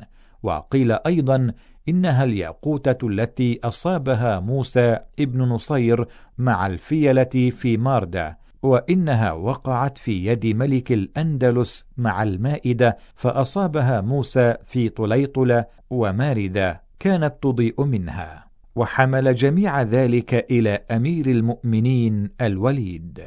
Speaker 1: وقيل أيضا إنها الياقوتة التي أصابها موسى ابن نصير مع الفيلة في ماردة وإنها وقعت في يد ملك الأندلس مع المائدة فأصابها موسى في طليطلة وماردة كانت تضيء منها. وحمل جميع ذلك إلى أمير المؤمنين الوليد.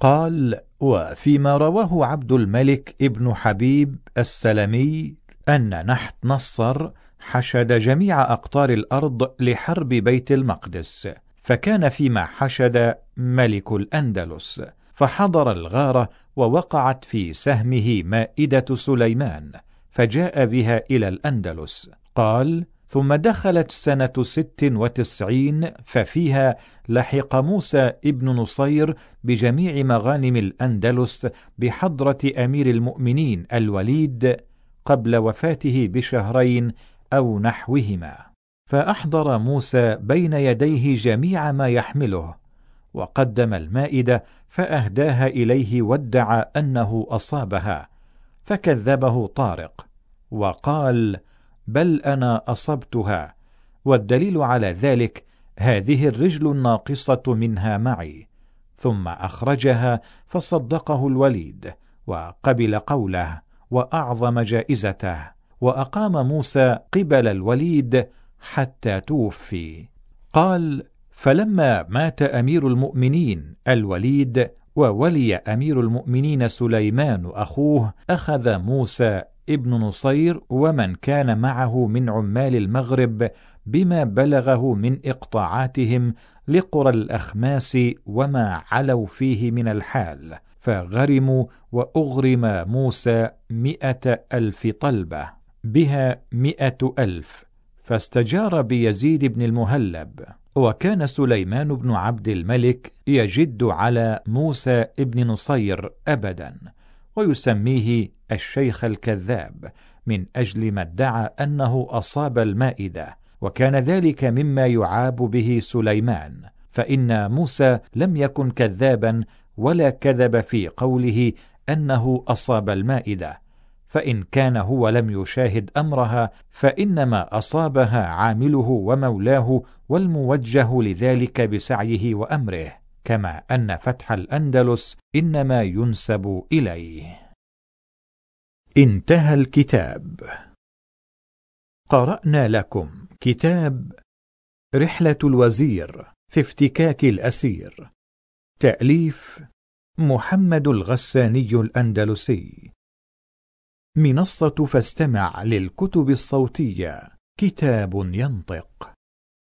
Speaker 1: قال وفيما رواه عبد الملك ابن حبيب السلمي أن نحت نصر حشد جميع أقطار الأرض لحرب بيت المقدس فكان فيما حشد ملك الأندلس فحضر الغارة ووقعت في سهمه مائدة سليمان فجاء بها إلى الأندلس. قال ثم دخلت سنة ست وتسعين ففيها لحق موسى ابن نصير بجميع مغانم الأندلس بحضرة أمير المؤمنين الوليد قبل وفاته بشهرين أو نحوهما. فأحضر موسى بين يديه جميع ما يحمله وقدم المائدة فأهداها إليه وادعى أنه أصابها فكذبه طارق وقال بل أنا أصبتها والدليل على ذلك هذه الرجل الناقصة منها معي. ثم أخرجها فصدقه الوليد وقبل قوله وأعظم جائزته وأقام موسى قبل الوليد حتى توفي. قال فلما مات أمير المؤمنين الوليد وولي أمير المؤمنين سليمان أخوه أخذ موسى ابن نصير ومن كان معه من عمال المغرب بما بلغه من إقطاعاتهم لقرى الأخماس وما علوا فيه من الحال فغرموا وأغرم موسى مئة ألف طلبة بها مئة ألف فاستجار بيزيد بن المهلب وكان سليمان بن عبد الملك يجد على موسى ابن نصير أبدا ويسميه الشيخ الكذاب من أجل ما ادعى أنه أصاب المائدة وكان ذلك مما يعاب به سليمان فإن موسى لم يكن كذابا ولا كذب في قوله أنه أصاب المائدة. فإن كان هو لم يشاهد أمرها فإنما أصابها عامله ومولاه والموجه لذلك بسعيه وأمره كما أن فتح الأندلس إنما ينسب إليه. انتهى الكتاب. قرأنا لكم كتاب رحلة الوزير في افتكاك الأسير. تأليف محمد الغساني الأندلسي. منصة فاستمع للكتب الصوتية. كتاب ينطق.